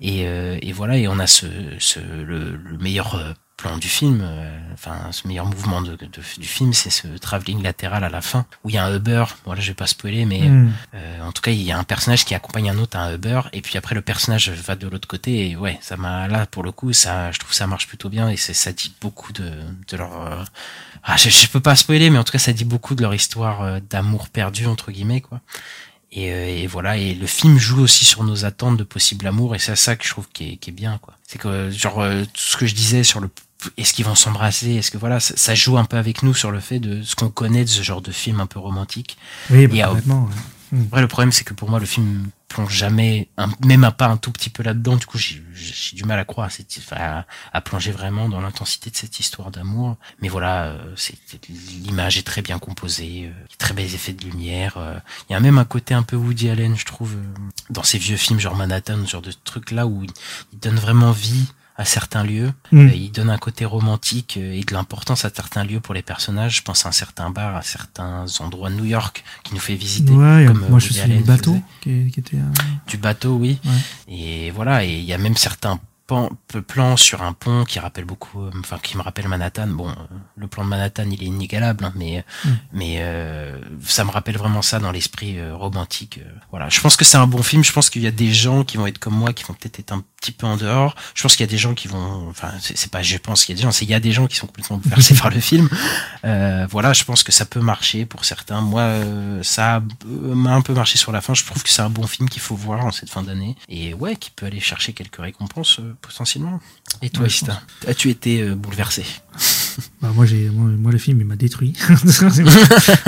Et, euh, et voilà, et on a ce, ce le, le meilleur euh, plan du film, euh, enfin ce meilleur mouvement de, de, du film, c'est ce travelling latéral à la fin où il y a un Uber. Voilà, je vais pas spoiler, mais hmm. euh, en tout cas il y a un personnage qui accompagne un autre à un Uber et puis après le personnage va de l'autre côté et ouais, ça m'a là pour le coup ça, je trouve ça marche plutôt bien et ça dit beaucoup de, de leur ah je, je, peux pas spoiler, mais en tout cas ça dit beaucoup de leur histoire d'amour perdu entre guillemets quoi. Et, euh, et, voilà, et le film joue aussi sur nos attentes de possible amour, et c'est ça que je trouve qui est, qui est bien, quoi. C'est que genre euh, tout ce que je disais sur le est-ce qu'ils vont s'embrasser, est-ce que voilà, ça, joue un peu avec nous sur le fait de ce qu'on connaît de ce genre de film un peu romantique. Oui, bah, complètement. Hmm. Après, le problème, c'est que pour moi, le film plonge jamais, un, même à pas un tout petit peu là-dedans. Du coup, j'ai du mal à croire, à, à, plonger vraiment dans l'intensité de cette histoire d'amour. Mais voilà, euh, l'image est très bien composée, euh, très belles effets de lumière. Euh. Il y a même un côté un peu Woody Allen, je trouve, dans ces vieux films genre Manhattan, ce genre de trucs là où il donne vraiment vie à certains lieux. Mm. Euh, il donne un côté romantique euh, et de l'importance à certains lieux pour les personnages. Je pense à un certain bar, à certains endroits de New York qui nous fait visiter. Ouais, comme, euh, moi je suis Allen le bateau qui, qui était. un- Du bateau, oui. Ouais. Et voilà, et il y a même certains plans sur un pont qui rappellent beaucoup, enfin qui me rappelle Manhattan. Bon, le plan de Manhattan, il est inégalable, hein, mais Mm. mais euh, ça me rappelle vraiment ça dans l'esprit euh, romantique. euh, voilà, je pense que c'est un bon film. Je pense qu'il y a des gens qui vont être comme moi, qui vont peut-être être un petit peu en dehors. Je pense qu'il y a des gens qui vont, enfin, c'est pas, je pense qu'il y a des gens, c'est il y a des gens qui sont complètement bouleversés par le film. Euh, voilà, je pense que ça peut marcher pour certains. Moi, euh, ça m'a un peu marché sur la fin. Je trouve que c'est un bon film qu'il faut voir en cette fin d'année et ouais, qui peut aller chercher quelques récompenses euh, potentiellement. Et toi, Ouais, as-tu été euh, bouleversé? Bah, moi, j'ai, moi, moi, le film, il m'a détruit.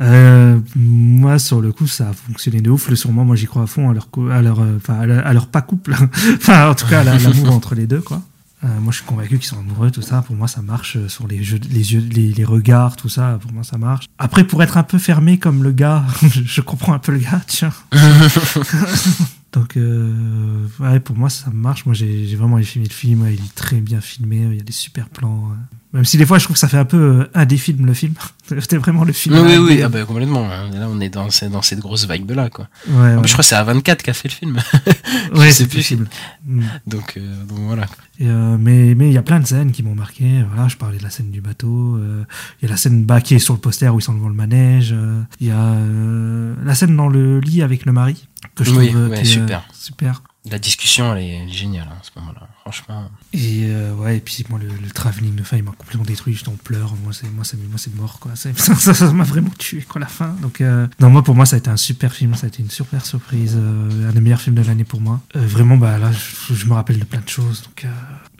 Euh, moi, sur le coup, ça a fonctionné de ouf. Le sûrement, moi, j'y crois à fond à leur, cou- à leur, euh, enfin, à leur, à leur pas couple. enfin, en tout cas, à la- l'amour entre les deux, quoi. Euh, moi, je suis convaincu qu'ils sont amoureux, tout ça. Pour moi, ça marche sur les jeux, les yeux, les, les regards, tout ça. Pour moi, ça marche. Après, pour être un peu fermé comme le gars, je, comprends un peu le gars, tiens. Donc, euh, ouais, pour moi, ça marche. Moi, j'ai vraiment aimé le film. ouais, il est très bien filmé. Il y a des super plans. Même si des fois, je trouve que ça fait un peu euh, un des films, le film. C'était vraiment le film. Oui, oui, des- ah bah, complètement. hein. Là, on est dans, ces- dans cette grosse vibe là, quoi. Ouais, En ouais. plus, je crois que c'est A24 qui a fait le film. Sais c'est plus. possible. Mm. donc, euh, donc voilà. Et, euh, mais mais il y a plein de scènes qui m'ont marqué. Voilà, je parlais de la scène du bateau. euh, Il y a la scène bas qui est sur le poster où ils sont devant le manège. euh, Il y a euh, la scène dans le lit avec le mari que je Oui, trouve euh, ouais, euh, super. super. La discussion, elle est, elle est géniale hein, à ce moment-là. Franchement. Et euh, ouais, et puis moi le, le travelling de fin, il m'a complètement détruit. J'étais en pleurs. Moi c'est moi c'est moi c'est mort quoi. Ça m'a vraiment tué quoi la fin. Donc euh, non moi pour moi ça a été un super film. Ça a été une super surprise. euh, un des meilleurs films de l'année pour moi. Euh, vraiment bah là je, je me rappelle de plein de choses. Donc euh,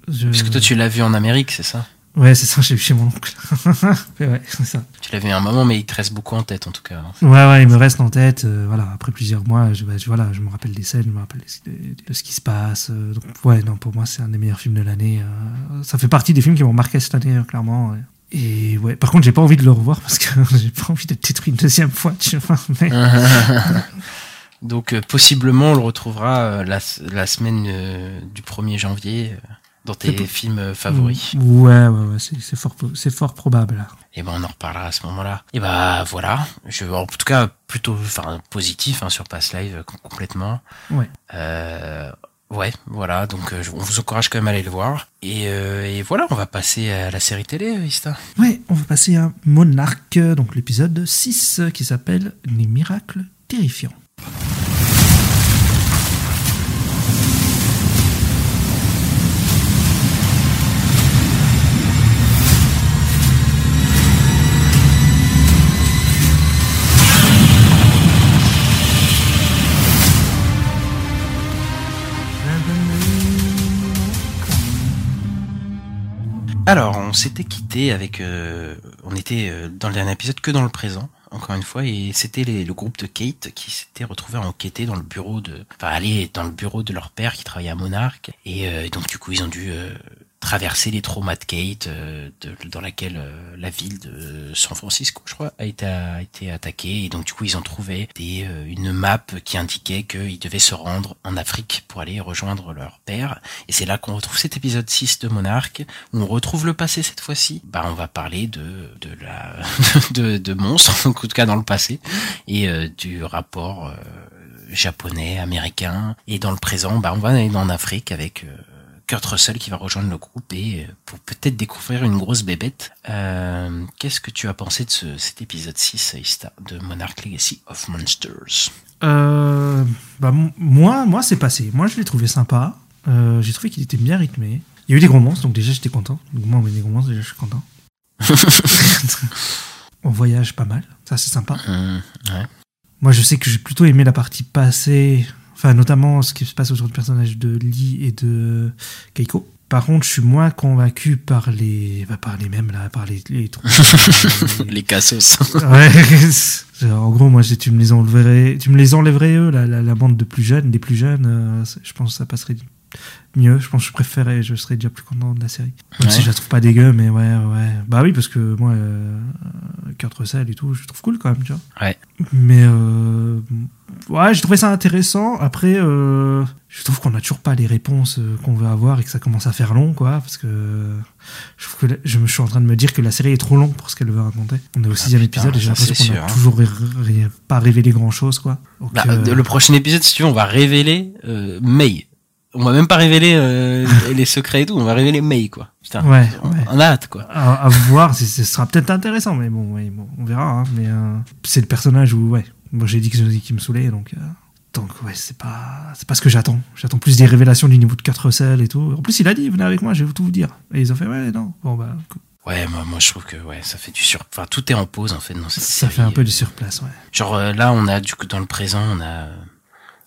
je... Parce que toi, tu l'as vu en Amérique, c'est ça? Ouais, c'est ça, j'ai vu chez mon oncle. Ouais, ça. Tu l'as vu à un moment, mais il te reste beaucoup en tête, en tout cas. Ouais, ouais, il me reste en tête. euh, voilà, après plusieurs mois, je, bah, je- voilà, je me rappelle des scènes, je me rappelle de, ce qui se passe. euh, donc, ouais, non, pour moi, c'est un des meilleurs films de l'année. euh, ça fait partie des films qui m'ont marqué cette année, euh, clairement. ouais. Et ouais, par contre, j'ai pas envie de le revoir parce que j'ai pas envie d'être détruit une deuxième fois. Tu vois, mais- Donc, possiblement, on le retrouvera la, la semaine du 1er janvier dans tes films favoris. Ouais, ouais, ouais, c'est c'est fort, fort probable. Et ben, on en reparlera à ce moment-là. Et bah, voilà. Je, en tout cas, plutôt, enfin, positif hein, sur Pass Live, com- complètement. Ouais. Euh, ouais, voilà. Donc, euh, on vous encourage quand même à aller le voir. Et, euh, et voilà, on va passer à la série télé, Ista. Ouais, on va passer à Monarque, donc l'épisode 6 euh, qui s'appelle Les miracles terrifiants. Alors, on s'était quitté avec, euh, on était euh, dans le dernier épisode que dans le présent, encore une fois, et c'était le groupe de Kate qui s'était retrouvé à enquêter dans le bureau de, enfin aller dans le bureau de leur père qui travaillait à Monarch, et euh, donc du coup ils ont dû euh, traverser les traumas de Kate, euh, de- dans laquelle euh, la ville de San Francisco, je crois, a été, a été attaquée, et donc du coup ils ont trouvé des, euh, une map qui indiquait qu'ils devaient se rendre en Afrique pour aller rejoindre leur père, et c'est là qu'on retrouve cet épisode 6 de Monarch, où on retrouve le passé cette fois-ci. Bah, on va parler de, de la, de, de monstres, en tout cas dans le passé, et euh, du rapport euh, japonais, américain. Et dans le présent, bah, on va aller en Afrique avec euh, Kurt Russell qui va rejoindre le groupe et euh, pour peut-être découvrir une grosse bébête. Euh, Qu'est-ce que tu as pensé de ce, cet épisode 6, Ista, de Monarch Legacy of Monsters? Euh, bah, moi, moi c'est passé. Moi, je l'ai trouvé sympa. Euh, j'ai trouvé qu'il était bien rythmé. Il y a eu des gros monstres, donc déjà j'étais content. Donc, moi, on met des gros monstres, déjà je suis content. on voyage pas mal, ça c'est sympa. Ouais. Moi, je sais que j'ai plutôt aimé la partie passée, enfin notamment ce qui se passe autour du personnage de Lee et de Keiko. Par contre, je suis moins convaincu par les, bah, par les mêmes là, par les, les trous. Les cassos. Ouais. En gros, moi, tu me les enlèverais, tu me les enlèverais eux, la, la, la bande de plus jeunes, des plus jeunes, euh, je pense que ça passerait mieux. Je pense que je préférais, je serais déjà plus content de la série. Même Ouais. si je la trouve pas dégueu, mais ouais, ouais. Bah oui, parce que moi, euh, Kurt Russell et tout, je trouve cool quand même, tu vois. Ouais. Mais euh, ouais, j'ai trouvé ça intéressant. Après, euh, je trouve qu'on n'a toujours pas les réponses euh, qu'on veut avoir et que ça commence à faire long, quoi. Parce que je trouve que la- je me suis en train de me dire que la série est trop longue pour ce qu'elle veut raconter. On est au sixième Ah, putain, épisode et j'ai l'impression qu'on sûr, a hein. toujours ré- ré- pas révélé grand chose, quoi. Donc, Bah, euh, Le prochain épisode, si tu veux, on va révéler euh, May. On va même pas révéler euh, les secrets et tout, on va révéler May, quoi. Putain, Ouais, on, ouais. on a hâte, quoi. à, à voir, ce sera peut-être intéressant, mais bon, ouais, bon, on verra. hein. mais euh, c'est le personnage où, ouais, moi j'ai dit que qu'il me saoulait, donc, euh, donc ouais, c'est pas, c'est pas ce que j'attends. J'attends plus des révélations du niveau de 4 Russell et tout. En plus, il a dit, venez avec moi, je vais tout vous dire. Et ils ont fait, ouais, non, bon bah, cool. Ouais, moi, moi je trouve que ouais, ça fait du sur... Enfin, tout est en pause, en fait, dans cette ça série. fait un peu du surplace, ouais. Genre euh, là, on a du coup dans le présent, on a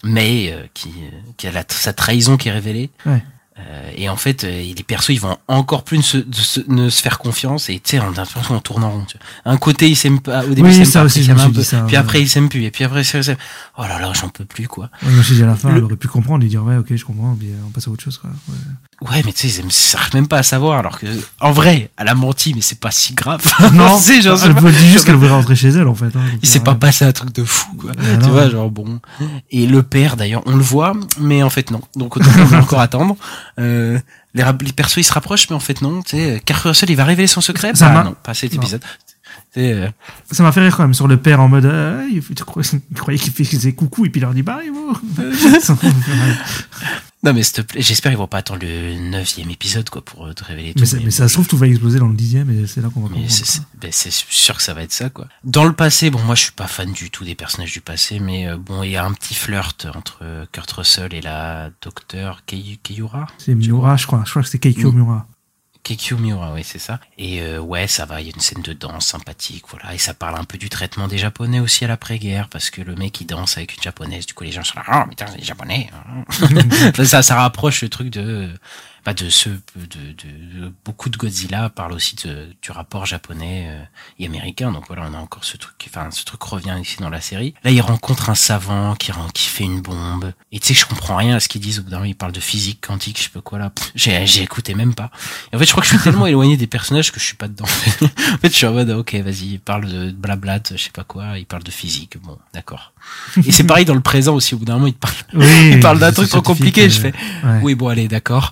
May euh, qui, euh, qui a la, sa trahison qui est révélée. Euh, et en fait, euh, les persos, ils vont encore plus ne se, se, ne se faire confiance. Et tu sais, on a l'impression qu'on tourne en rond. Tu vois. Un côté, ils s'aiment pas. Au début, Oui, ils s'aiment pas, aussi, ils me un peu. dit ça, puis ouais. après, ils s'aiment plus. Et puis après, ils s'aiment. Oh là là, j'en peux plus, quoi. Ouais, Je me suis dit à la fin, Le- elle aurait pu comprendre et dire, ouais, ok, je comprends, puis euh, on passe à autre chose, quoi. Ouais. Ouais, mais tu sais, ils arrive même pas à savoir. Alors que, en vrai, elle a menti, mais c'est pas si grave. Non, sais, genre, elle c'est pas- dire juste qu'elle voulait rentrer chez elle, en fait. hein, Il s'est pas passé un truc de fou, quoi. Ouais, tu non. vois, genre bon. Et le père, d'ailleurs, on le voit, mais en fait non. Donc autant on va encore attendre. Euh, les, les persos ils se rapprochent, mais en fait non. Tu sais, Carl Russell il va révéler son secret? Ça Bah, m'a- non, pas cet épisode. Euh, Ça m'a fait rire quand même sur le père en mode, euh, il, croyait qu'il faisait coucou et puis il leur dit, bah, et vous? Non mais s'il te plaît, j'espère qu'ils vont pas attendre le neuvième épisode quoi pour euh, te révéler tout. mais, ça, mais ça se trouve, tout va exploser dans le dixième et c'est là qu'on va Mais c'est ben, c'est sûr que ça va être ça quoi. Dans le passé, bon moi je suis pas fan du tout des personnages du passé, mais euh, bon il y a un petit flirt entre euh, Kurt Russell et la docteur Kei- Keiyura. C'est Miura, je crois. Je crois que c'est Keikyo Mm. Miura. Kekio Miura, oui, c'est ça. Et euh, ouais, ça va, il y a une scène de danse sympathique, voilà. Et ça parle un peu du traitement des Japonais aussi à l'après-guerre, parce que le mec, il danse avec une Japonaise, du coup les gens sont là, mais putain, les Japonais. hein. ça, ça rapproche le truc de, bah, de ce, de, de, beaucoup de Godzilla parlent aussi de, du rapport japonais euh, et américain. Donc voilà, on a encore ce truc, enfin, ce truc revient ici dans la série. Là, il rencontre un savant qui, qui fait une bombe. Et tu sais, je comprends rien à ce qu'ils disent. Au bout d'un moment, ils parlent de physique quantique, je sais pas quoi là. J'ai, j'ai écouté même pas. Et en fait, je crois que je suis tellement éloigné des personnages que je suis pas dedans. en fait, je suis en mode, ok, vas-y, parle de blabla, je sais pas quoi, il parle de physique. Bon, d'accord. Et c'est pareil dans le présent aussi. Au bout d'un moment, il te parle, Oui, il parle d'un truc trop compliqué. euh, Je fais, ouais. oui, bon, allez, d'accord.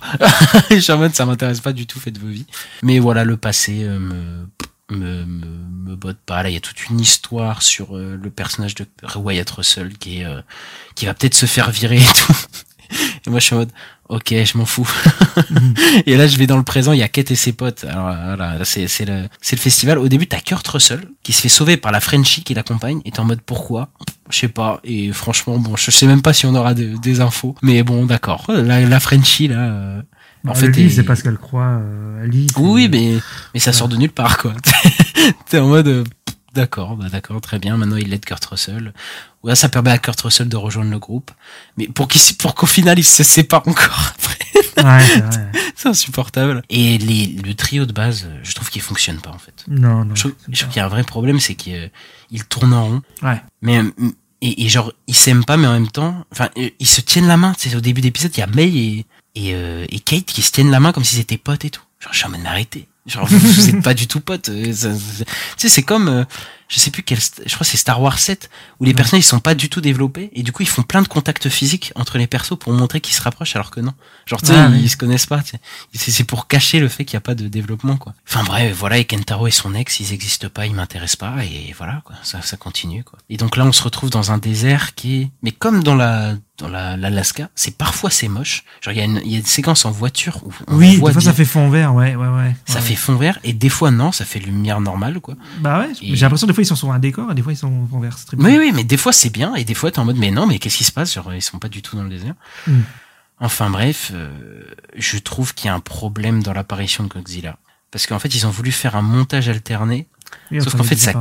je suis en mode, ça m'intéresse pas du tout, faites vos vies. Mais voilà, le passé euh, me, me, me, me botte pas. Là, il y a toute une histoire sur euh, le personnage de Wyatt Russell qui est, qui va peut-être se faire virer et tout. Et moi, je suis en mode, ok, je m'en fous. et là, je vais dans le présent, il y a Kate et ses potes. Alors, voilà, là, c'est, c'est le, c'est le festival. Au début, t'as Kurt Russell, qui se fait sauver par la Frenchie qui l'accompagne, et t'es en mode, pourquoi? Je sais pas. Et franchement, bon, je sais même pas si on aura de- des infos. Mais bon, d'accord. La, la Frenchie, là, euh, en fait, elle c'est pas ce qu'elle croit. euh, elle lit. c'est- oui, mais, mais ça sort de nulle part, quoi. T'es en mode, euh, d'accord, bah d'accord, très bien. Maintenant, il aide Kurt Russell. Ouais, ça permet à Kurt Russell de rejoindre le groupe. Mais pour qu'au final, il se sépare encore après. Ouais, c'est. C'est insupportable. Et les, le trio de base, euh, je trouve qu'il fonctionne pas, en fait. Non, non. Je trouve, c'est qu'il y a un vrai problème, c'est qu'il il tourne en rond. Ouais. Mais, euh, et, et genre, ils s'aiment pas, mais en même temps, enfin, euh, ils se tiennent la main. Sais, au début d'épisode, il y a May et, et, euh, et Kate qui se tiennent la main comme s'ils étaient potes et tout. Genre, je suis en. Genre, vous, vous êtes pas du tout potes. euh, Tu sais, c'est comme, euh, je sais plus quel, je crois que c'est Star Wars 7, où les personnages ils sont pas du tout développés, et du coup ils font plein de contacts physiques entre les persos pour montrer qu'ils se rapprochent alors que non. Genre, tu sais, ils oui. se connaissent pas. C'est pour cacher le fait qu'il y a pas de développement, quoi. Enfin bref, voilà, et Kentaro et son ex, ils existent pas, ils m'intéressent pas, et voilà, quoi. Ça, ça continue, quoi. Et donc là, on se retrouve dans un désert qui est, mais comme dans la, dans la, l'Alaska, c'est parfois c'est moche. Genre, il y a une, il y a une séquence en voiture où on Oui, voit des fois bien- ça fait fond vert, ouais, ouais, ouais. ça ouais, fait ouais. fond vert, et des fois non, ça fait lumière normale, quoi. Bah ouais, j'ai l'impression des fois ils sont sur un décor et des fois ils sont c'est très Oui, oui, mais des fois c'est bien, et des fois t'es en mode, mais non, mais qu'est-ce qui se passe? Genre, ils sont pas du tout dans le désert. Mm. Enfin bref, euh, je trouve qu'il y a un problème dans l'apparition de Godzilla. Parce qu'en fait, ils ont voulu faire un montage alterné Oui, Sauf qu'en fait, ça-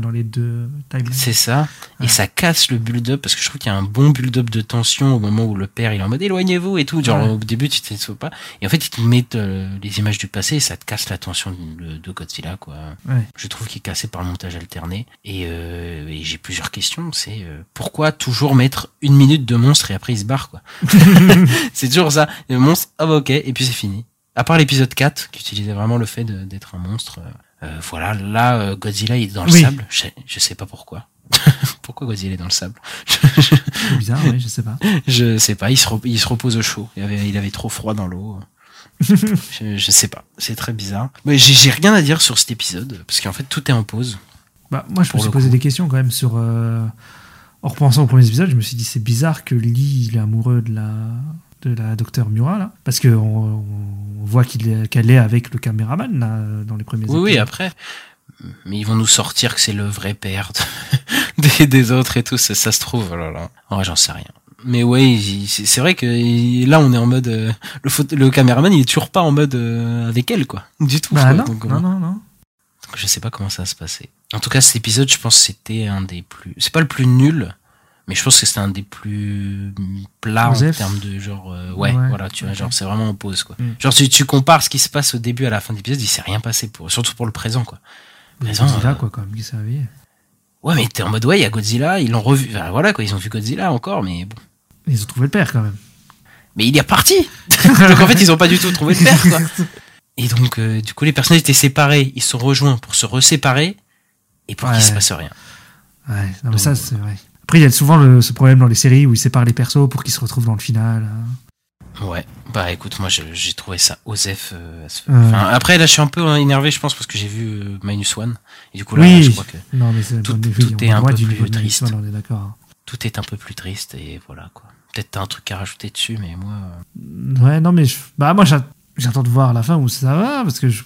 dans les deux. C'est ça. Et ça casse le build-up parce que je trouve qu'il y a un bon build-up de tension au moment où le père il est en mode éloignez-vous et tout. Genre au début tu sauves pas. Et en fait ils te mettent euh, les images du passé et ça te casse la tension de, de Godzilla quoi. Ouais. Je trouve qu'il est cassé par le montage alterné. Et, euh, et j'ai plusieurs questions. C'est euh, pourquoi toujours mettre une minute de monstre et après il se barre quoi? c'est toujours ça. Le monstre, ah bah ok, et puis c'est fini. À part l'épisode 4 qui utilisait vraiment le fait d'être un monstre. Euh, voilà, là euh, Godzilla il est dans le Oui. sable. Je, je sais pas pourquoi. pourquoi Godzilla est dans le sable? C'est bizarre, oui, je sais pas. Je sais pas, il se, re- il se repose au chaud. Il avait, il avait trop froid dans l'eau. je, je sais pas, c'est très bizarre. Mais j'ai rien à dire sur cet épisode, parce qu'en fait tout est en pause. Bah, moi, je me suis posé des questions quand même sur. euh, En repensant au premier épisode, je me suis dit c'est bizarre que Lee il est amoureux de la de la docteur Mura là, parce que on, voit est- qu'elle est avec le caméraman là, dans les premiers Oui, oui, après. Mais ils vont nous sortir que c'est le vrai père de- des, des autres et tout, ça, ça se trouve, oh là là. Ouais, j'en sais rien. Mais ouais, c'est vrai que là on est en mode euh, le, le caméraman il est toujours pas en mode euh, avec elle quoi, du tout. Bah quoi. non, Donc, non, non, non. Donc, je sais pas comment ça va se passer. En tout cas, cet épisode, je pense c'était un des plus. C'est pas le plus nul, mais je pense que c'était un des plus plats en termes de genre. euh, ouais, Ouais, voilà, tu vois, genre c'est vraiment en pause quoi. Mm. Genre tu, tu compares ce qui se passe au début à la fin de l'épisode, il s'est rien passé pour, surtout pour le présent quoi. Mais Présent, Godzilla, euh, quoi, quand même, qui s'est réveillé. Ouais, mais t'es en mode ouais, il y a Godzilla, ils l'ont revu. Enfin, voilà quoi, ils ont vu Godzilla encore, mais bon. Ils ont trouvé le père quand même. Mais il est reparti Donc en fait, ils ont pas du tout trouvé le père quoi. Et donc, euh, du coup, les personnages étaient séparés, ils se sont rejoints pour se reséparer et pour Ouais. qu'il se passe rien. Ouais, non, mais Donc, ça, c'est vrai. Après, il y a souvent le- ce problème dans les séries où ils séparent les persos pour qu'ils se retrouvent dans le final. Ouais, bah écoute, moi j'ai trouvé ça osef. euh, ce- enfin, après là, je suis un peu énervé, je pense, parce que j'ai vu euh, Minus One. Et du coup là, oui, je crois que non, mais c'est tout- tout est un peu plus triste. on est tout est un peu plus triste et voilà quoi. Peut-être t'as un truc à rajouter dessus, mais moi. euh, Ouais, non, mais je- bah, moi, j'a- j'attends de voir la fin où ça va, parce que je,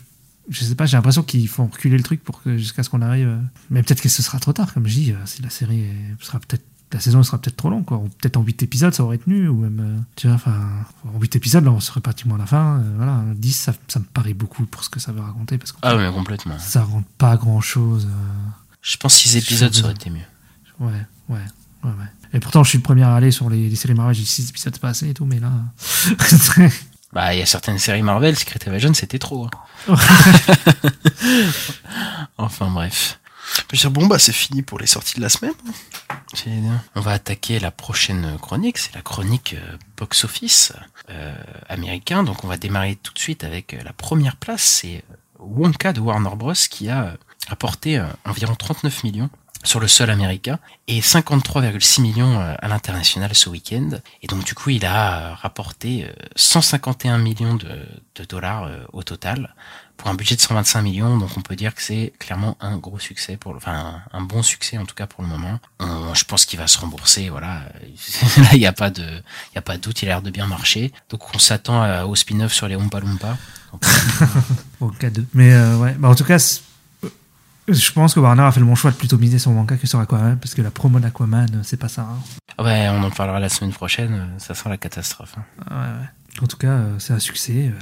je sais pas, j'ai l'impression qu'ils font reculer le truc pour que jusqu'à ce qu'on arrive. euh, Mais peut-être que ce sera trop tard, comme je dis, euh, si la série est- sera peut-être. La saison sera peut-être trop longue, quoi. Ou Peut-être en 8 épisodes, ça aurait tenu, ou même. euh, tu vois, enfin. En 8 épisodes, là, on serait pratiquement à la fin. voilà, 10, ça, ça me paraît beaucoup pour ce que ça veut raconter, parce que Ah, mais complètement. ça rend pas grand chose. Je pense six épisodes, ça aurait été mieux. Ouais, ouais, ouais, ouais. Et pourtant, je suis le premier à aller sur les, les séries Marvel, j'ai 6 épisodes c'est pas assez et tout, mais là. Bah, il y a certaines séries Marvel, Secret Invasion, c'était trop. hein. enfin bref. Je veux dire, bon, bah, c'est fini pour les sorties de la semaine. On va attaquer la prochaine chronique, c'est la chronique euh, box-office euh, américain. Donc on va démarrer tout de suite avec euh, la première place, c'est Wonka de Warner Bros. qui a rapporté euh, environ 39 millions sur le sol américain et 53,6 millions euh, à l'international ce week-end. Et donc du coup il a euh, rapporté euh, 151 millions de, de dollars euh, au total pour un budget de 125 millions, donc on peut dire que c'est clairement un gros succès pour, enfin un, bon succès en tout cas pour le moment. On- je pense qu'il va se rembourser, voilà. Là il n'y a pas de, il y a pas de doute, il a l'air de bien marcher. Donc on s'attend au spin-off sur les Oompa Loompa. Au cas de. Mais euh, ouais, bah, en tout cas, euh, je pense que Warner a fait le bon choix de plutôt miser sur Wonka que sur Aquaman, parce que la promo d'Aquaman, euh, c'est pas ça. hein. ouais, on en parlera la semaine prochaine. euh, Ça sent la catastrophe. hein. Ouais, ouais. En tout cas, euh, c'est un succès,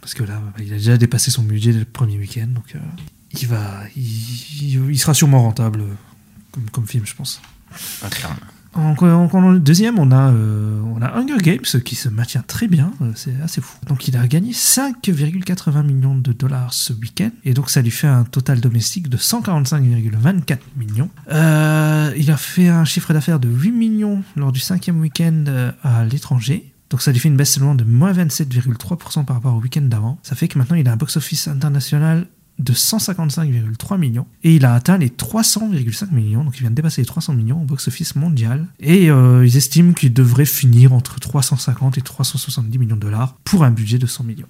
parce que là, bah, il a déjà dépassé son budget le premier week-end, donc euh, il va, il, il- sera sûrement rentable comme, comme film, je pense. Ah, clairement. En, deuxième, on a, euh, on a Hunger Games qui se maintient très bien, euh, c'est assez fou. Donc il a gagné 5,80 millions de dollars ce week-end, et donc ça lui fait un total domestique de 145,24 millions. Euh, il a fait un chiffre d'affaires de 8 millions lors du cinquième week-end à l'étranger. Donc ça lui fait une baisse seulement de moins 27,3% par rapport au week-end d'avant. Ça fait que maintenant il a un box-office international de 155,3 millions et il a atteint les 300,5 millions donc il vient de dépasser les 300 millions au box-office mondial et euh, ils estiment qu'il devrait finir entre 350 et 370 millions de dollars pour un budget de 100 millions.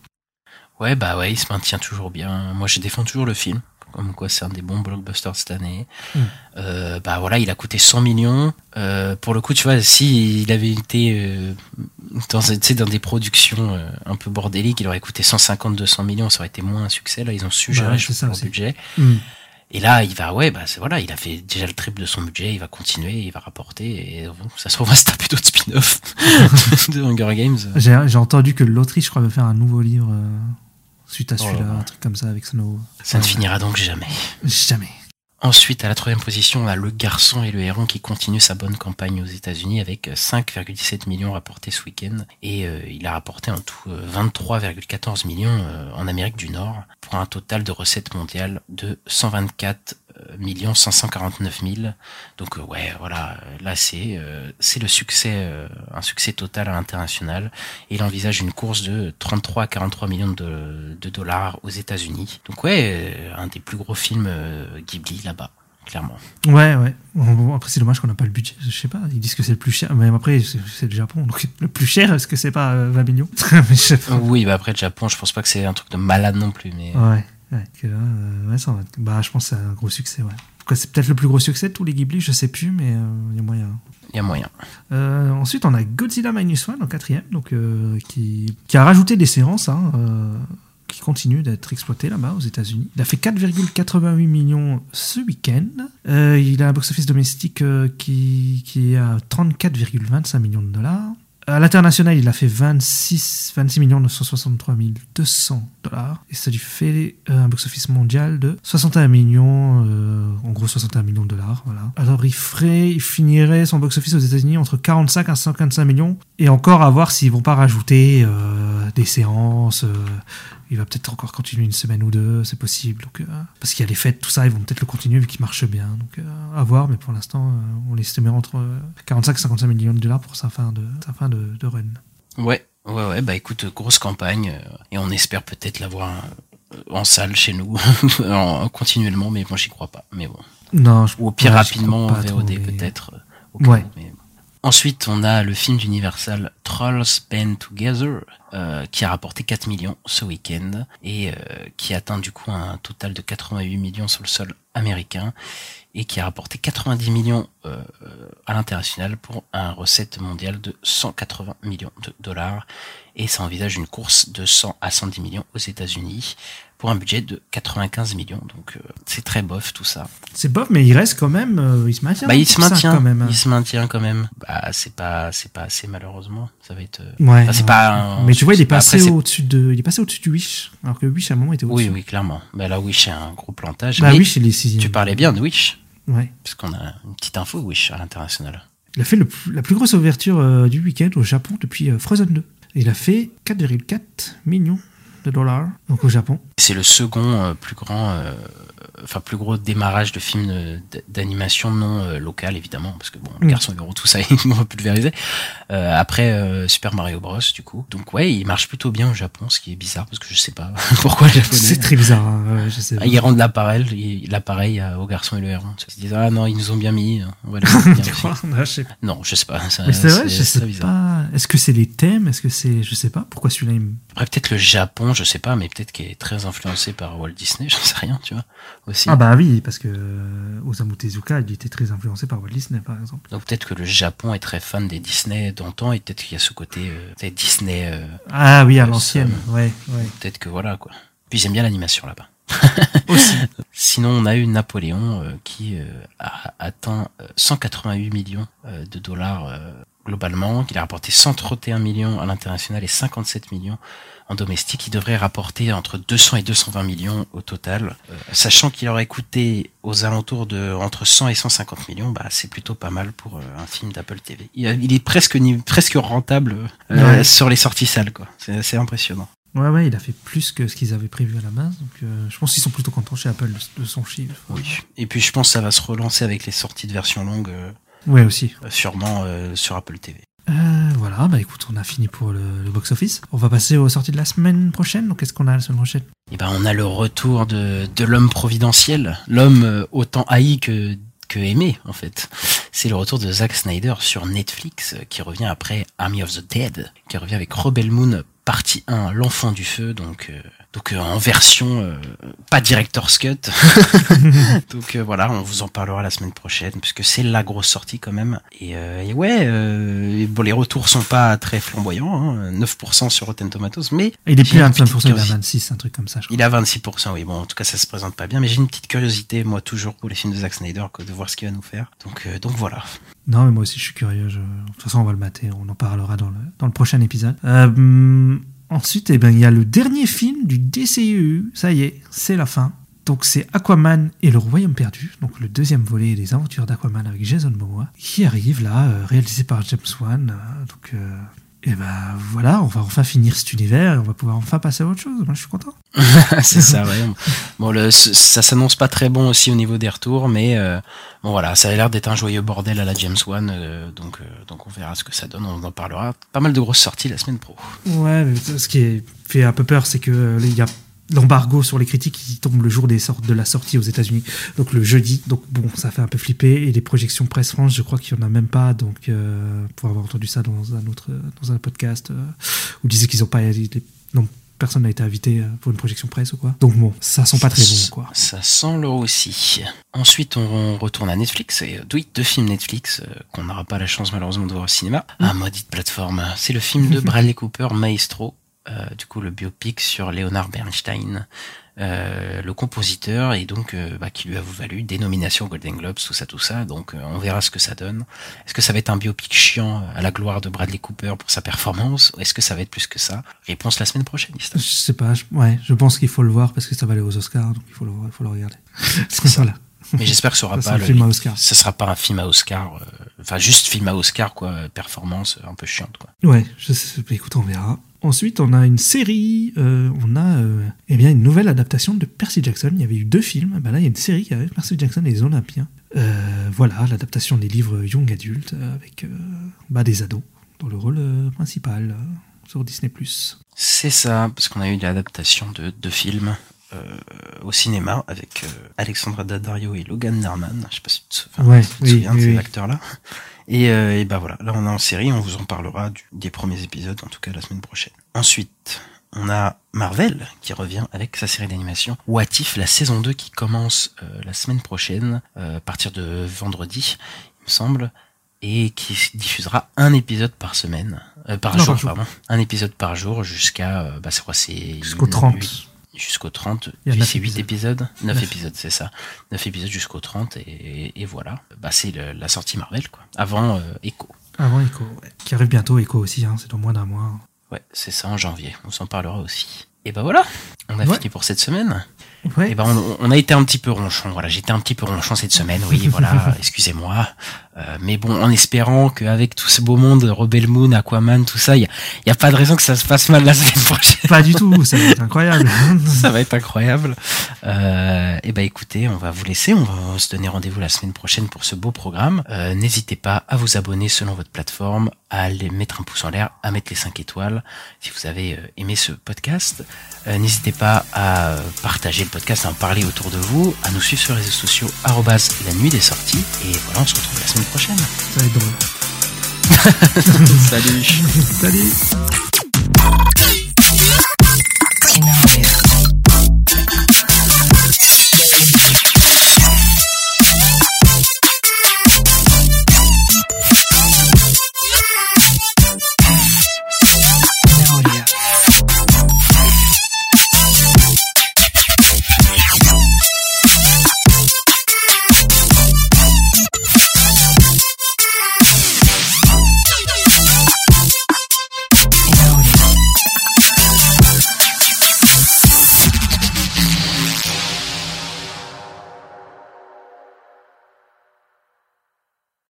Ouais, bah ouais, il se maintient toujours bien. Moi, je défends toujours le film. Comme quoi, c'est un des bons blockbusters cette année. Mm. Euh, bah voilà, il a coûté 100 millions. Euh, pour le coup, tu vois, si il avait été euh, dans, dans des productions un peu bordéliques, il aurait coûté 150-200 millions, ça aurait été moins un succès. Là, ils ont su Bah gérer ouais, leur aussi. budget. Mm. Et là, il va, ouais, bah voilà, il a fait déjà le triple de son budget, il va continuer, il va rapporter, et ça se trouve, on va se taper d'autres spin-offs de Hunger Games. J'ai entendu que l'Autriche, je crois, veut faire un nouveau livre suite à Oh là celui-là, là. un truc comme ça avec Snow. Ça ne finira donc jamais. Jamais. Ensuite, à la troisième position, on a Le Garçon et le Héron qui continue sa bonne campagne aux États-Unis avec 5,17 millions rapportés ce week-end. Et euh, il a rapporté en tout euh, 23,14 millions euh, en Amérique du Nord pour un total de recettes mondiales de 124 millions 549 000. Donc euh, ouais, voilà, euh, là c'est euh, c'est le succès, euh, un succès total à l'international. Il envisage une course de 33 à 43 millions de, de dollars aux États-Unis. Donc ouais, un des plus gros films Ghibli là-bas, clairement. Ouais, ouais. Après, c'est dommage qu'on n'a pas le budget. Je sais pas, ils disent que c'est le plus cher. Mais après, c'est le Japon. Donc, le plus cher, est-ce que c'est pas euh, 20 millions? Oui, bah après le Japon, je pense pas que c'est un truc de malade non plus, mais Ouais, ouais, que euh, ouais, ça va. être- Bah, je pense que c'est un gros succès, ouais. C'est peut-être le plus gros succès de tous les Ghibli, je sais plus, mais euh, il y a moyen. il y a moyen. Euh, ensuite, on a Godzilla Minus One en quatrième, donc euh, qui, qui a rajouté des séances, hein, qui continue d'être exploité là-bas aux États-Unis. Il a fait 4,88 millions ce week-end. Il a un box-office domestique qui, qui est à 34,25 millions de dollars. À l'international, il a fait 26, 26 millions 963 200 dollars. Et ça lui fait euh, un box-office mondial de 61 millions, euh, en gros 61 millions de dollars. Voilà. Alors il ferait, il finirait son box-office aux États-Unis entre 45 à 55 millions. Et encore à voir s'ils vont pas rajouter euh, des séances. euh, il va peut-être encore continuer une semaine ou deux, c'est possible. Donc, euh, parce qu'il y a les fêtes, tout ça, ils vont peut-être le continuer vu qu'il marche bien. Donc euh, à voir, mais pour l'instant, euh, on l'estimait entre euh, 45 et 55 millions de dollars pour sa fin de, sa fin de, de run. Ouais, ouais, ouais, bah écoute, grosse campagne, et on espère peut-être l'avoir en salle chez nous, en, continuellement, mais moi j'y crois pas. Mais bon. Non, je- Ou au pire ouais, rapidement en VOD peut-être. cas Ouais. mais. Ensuite, on a le film d'Universal Trolls Band Together, euh, qui a rapporté 4 millions ce week-end et euh, qui atteint du coup un total de 88 millions sur le sol américain et qui a rapporté 90 millions euh, euh, à l'international pour un recette mondiale de 180 millions de dollars et ça envisage une course de 100 à 110 millions aux États-Unis pour un budget de 95 millions. Donc euh, c'est très bof tout ça. C'est bof, mais il reste quand même. euh, il se maintient. Bah, il pour se maintient quand même. hein. Il se maintient quand même. Bah, c'est pas, c'est pas assez malheureusement. Ça va être. euh, Ouais. enfin, c'est pas. un- mais tu vois, il est passé au-dessus de, il est passé au-dessus du Wish, alors que Wish à un moment était au-dessus. Oui, oui, clairement. Bah là, Wish, c'est un gros plantage. Bah mais Wish, il est sixième. tu parlais bien de Wish, Ouais. parce qu'on a une petite info Wish à l'international. Il a fait le la plus grosse ouverture du week-end au Japon depuis Frozen 2. Il a fait 4,4 millions de dollars donc au Japon. C'est le second euh, plus grand, euh, enfin plus gros démarrage de film euh, d'animation non euh, local évidemment, parce que bon, le Mm. garçon héros, tout ça, ils vont pulvériser. Euh, après euh, Super Mario Bros du coup. Donc ouais, il marche plutôt bien au Japon, ce qui est bizarre parce que je sais pas pourquoi les japonais. C'est très bizarre, hein, je sais. Ah, pas. Ils rendent l'appareil, l'appareil au garçon et le héron. Ils se disent ah non ils nous ont bien mis, on va les bien je sais pas. Non, je sais pas. c'est vrai, je sais bizarre. pas. Est-ce que c'est les thèmes? Est-ce que c'est, je sais pas. Pourquoi celui-là il Après peut-être le Japon, je sais pas, mais peut-être qu'il est très influencé par Walt Disney, j'en sais rien, tu vois. Aussi. Ah bah oui, parce que euh, Osamu Tezuka, il était très influencé par Walt Disney, par exemple. Donc peut-être que le Japon est très fan des Disney d'antan et peut-être qu'il y a ce côté euh, Disney. euh, Ah oui, à l'ancienne. Ouais, ouais. peut-être que voilà quoi. Puis j'aime bien l'animation là-bas. Aussi. Sinon, on a eu Napoléon euh, qui euh, a atteint euh, 188 millions euh, de dollars globalement, qu'il a rapporté 131 millions à l'international et 57 millions en domestique. Il devrait rapporter entre 200 et 220 millions au total, Euh, sachant qu'il aurait coûté aux alentours de entre 100 et 150 millions. Bah, c'est plutôt pas mal pour euh, un film d'Apple TV. Il, est presque presque rentable euh, Ouais. sur les sorties salles, quoi. C'est assez impressionnant. Ouais, ouais, il a fait plus que ce qu'ils avaient prévu à la base. Donc, euh, je pense qu'ils sont plutôt contents chez Apple de, son chiffre. Oui. Et puis je pense que ça va se relancer avec les sorties de version longue. Ouais, aussi. Euh, sûrement euh, sur Apple TV. Euh, voilà, bah écoute, on a fini pour le, le box-office. On va passer aux sorties de la semaine prochaine. Donc, qu'est-ce qu'on a la semaine prochaine? Et ben on a le retour de, de l'homme providentiel, l'homme euh, autant haï que que aimé en fait. C'est le retour de Zack Snyder sur Netflix qui revient après Army of the Dead, qui revient avec Rebel Moon partie 1, l'enfant du feu, donc euh, donc euh, en version euh, pas director's cut. donc euh, voilà, on vous en parlera la semaine prochaine puisque c'est la grosse sortie quand même. Et, euh, et ouais, euh, bon les retours sont pas très flamboyants, hein, 9% sur Rotten Tomatoes, mais Il est plus à une petite 25%, il est à curiosité. 26, un truc comme ça, je crois. Il a 26%, oui. Bon, en tout cas, ça se présente pas bien, mais j'ai une petite curiosité, moi, toujours pour les films de Zack Snyder, de voir ce qu'il va nous faire. Donc, euh, donc voilà. Non, mais moi aussi, je suis curieux. je- De toute façon, on va le mater. On en parlera dans le, dans le prochain épisode. Euh, hum, ensuite, eh ben, il y a le dernier film du DCU. Ça y est, c'est la fin. Donc c'est Aquaman et le Royaume perdu, donc le deuxième volet des aventures d'Aquaman avec Jason Momoa, qui arrive là, euh, réalisé par James Wan. euh, donc euh, et ben voilà, on va enfin finir cet univers et on va pouvoir enfin passer à autre chose. Moi je suis content. c'est ça, ouais. Bon, le, ça s'annonce pas très bon aussi au niveau des retours, mais euh, bon voilà, ça a l'air d'être un joyeux bordel à la James Wan, euh, donc euh, donc on verra ce que ça donne, on en parlera. Pas mal de grosses sorties la semaine pro. Ouais, mais ce qui est- fait un peu peur, c'est que il y a l'embargo sur les critiques qui tombe le jour des sortes de la sortie aux États-Unis, donc le jeudi. Donc bon, ça fait un peu flipper. Et les projections presse France, je crois qu'il y en a même pas. Donc euh, pour avoir entendu ça dans un autre dans un podcast euh, où disaient qu'ils ont pas les- non personne n'a été invité euh, pour une projection presse ou quoi. Donc bon, ça sent pas très bon quoi. Ça sent le aussi. Ensuite, on retourne à Netflix et oui, deux films Netflix euh, qu'on n'aura pas la chance malheureusement de voir au cinéma. Mm. Un maudite plateforme. C'est le film de Bradley Cooper, Maestro. Euh, du coup, le biopic sur Leonard Bernstein, euh, le compositeur, et donc euh, bah, qui lui a valu des nominations Golden Globes, tout ça, tout ça. Donc, euh, on verra ce que ça donne. Est-ce que ça va être un biopic chiant à la gloire de Bradley Cooper pour sa performance, ou est-ce que ça va être plus que ça? Réponse la semaine prochaine. Ista. Je sais pas, je, ouais, je pense qu'il faut le voir parce que ça va aller aux Oscars, donc il faut le, il faut le regarder. voilà. Mais j'espère que ce sera Ça sera pas un le, film à Oscar. ça sera pas un film à Oscar, enfin juste film à Oscar quoi, performance un peu chiante quoi. Ouais, je sais, écoute, on verra. Ensuite, on a une série, euh, on a euh, eh bien une nouvelle adaptation de Percy Jackson. Il y avait eu deux films, bah là il y a une série qui avait Percy Jackson et les Olympiens. Euh, voilà, l'adaptation des livres young adultes euh, avec bah, des ados dans le rôle principal sur Disney+. C'est ça, parce qu'on a eu l'adaptation de deux films au cinéma avec Alexandra Daddario et Logan Lerman. Je sais pas si tu te, Ouais, oui, souviens de ces oui. acteurs-là. Et, euh, et bah voilà, là on est en série, on vous en parlera du- des premiers épisodes, en tout cas la semaine prochaine. Ensuite, on a Marvel qui revient avec sa série d'animation What If, la saison 2 qui commence euh, la semaine prochaine, euh, à partir de vendredi, il me semble, et qui diffusera un épisode par semaine, euh, par, Non, jour, par jour. pardon, un épisode par jour jusqu'à, euh, bah c'est quoi, c'est Jusqu'au une- 30. Jusqu'au 30, Il y a puis neuf c'est 8 épisodes 9 Neuf. épisodes, c'est ça. 9 épisodes jusqu'au 30, et, et voilà. Bah, c'est la sortie Marvel, quoi. Avant euh, Echo. Avant Echo, ouais. qui arrive bientôt, Echo aussi, hein, c'est dans moins d'un mois. Ouais, c'est ça en janvier. On s'en parlera aussi. Et bah voilà, on a Ouais. fini pour cette semaine. Ouais. Et ben on, on a été un petit peu ronchon. Voilà, j'étais un petit peu ronchon cette semaine. Oui, voilà, excusez-moi. Euh, mais bon, en espérant qu'avec tout ce beau monde, Rebel Moon, Aquaman, tout ça, il y a, y a pas de raison que ça se passe mal la semaine prochaine. Pas du tout, ça va être incroyable. ça va être incroyable. Euh, et ben écoutez, on va vous laisser. On va se donner rendez-vous la semaine prochaine pour ce beau programme. Euh, N'hésitez pas à vous abonner selon votre plateforme, à aller mettre un pouce en l'air, à mettre les 5 étoiles si vous avez euh, aimé ce podcast. Euh, N'hésitez pas à euh, partager le podcast, à en parler autour de vous, à nous suivre sur les réseaux sociaux la nuit des sorties. Et voilà, on se retrouve la semaine prochaine. Ça va être drôle. Salut Salut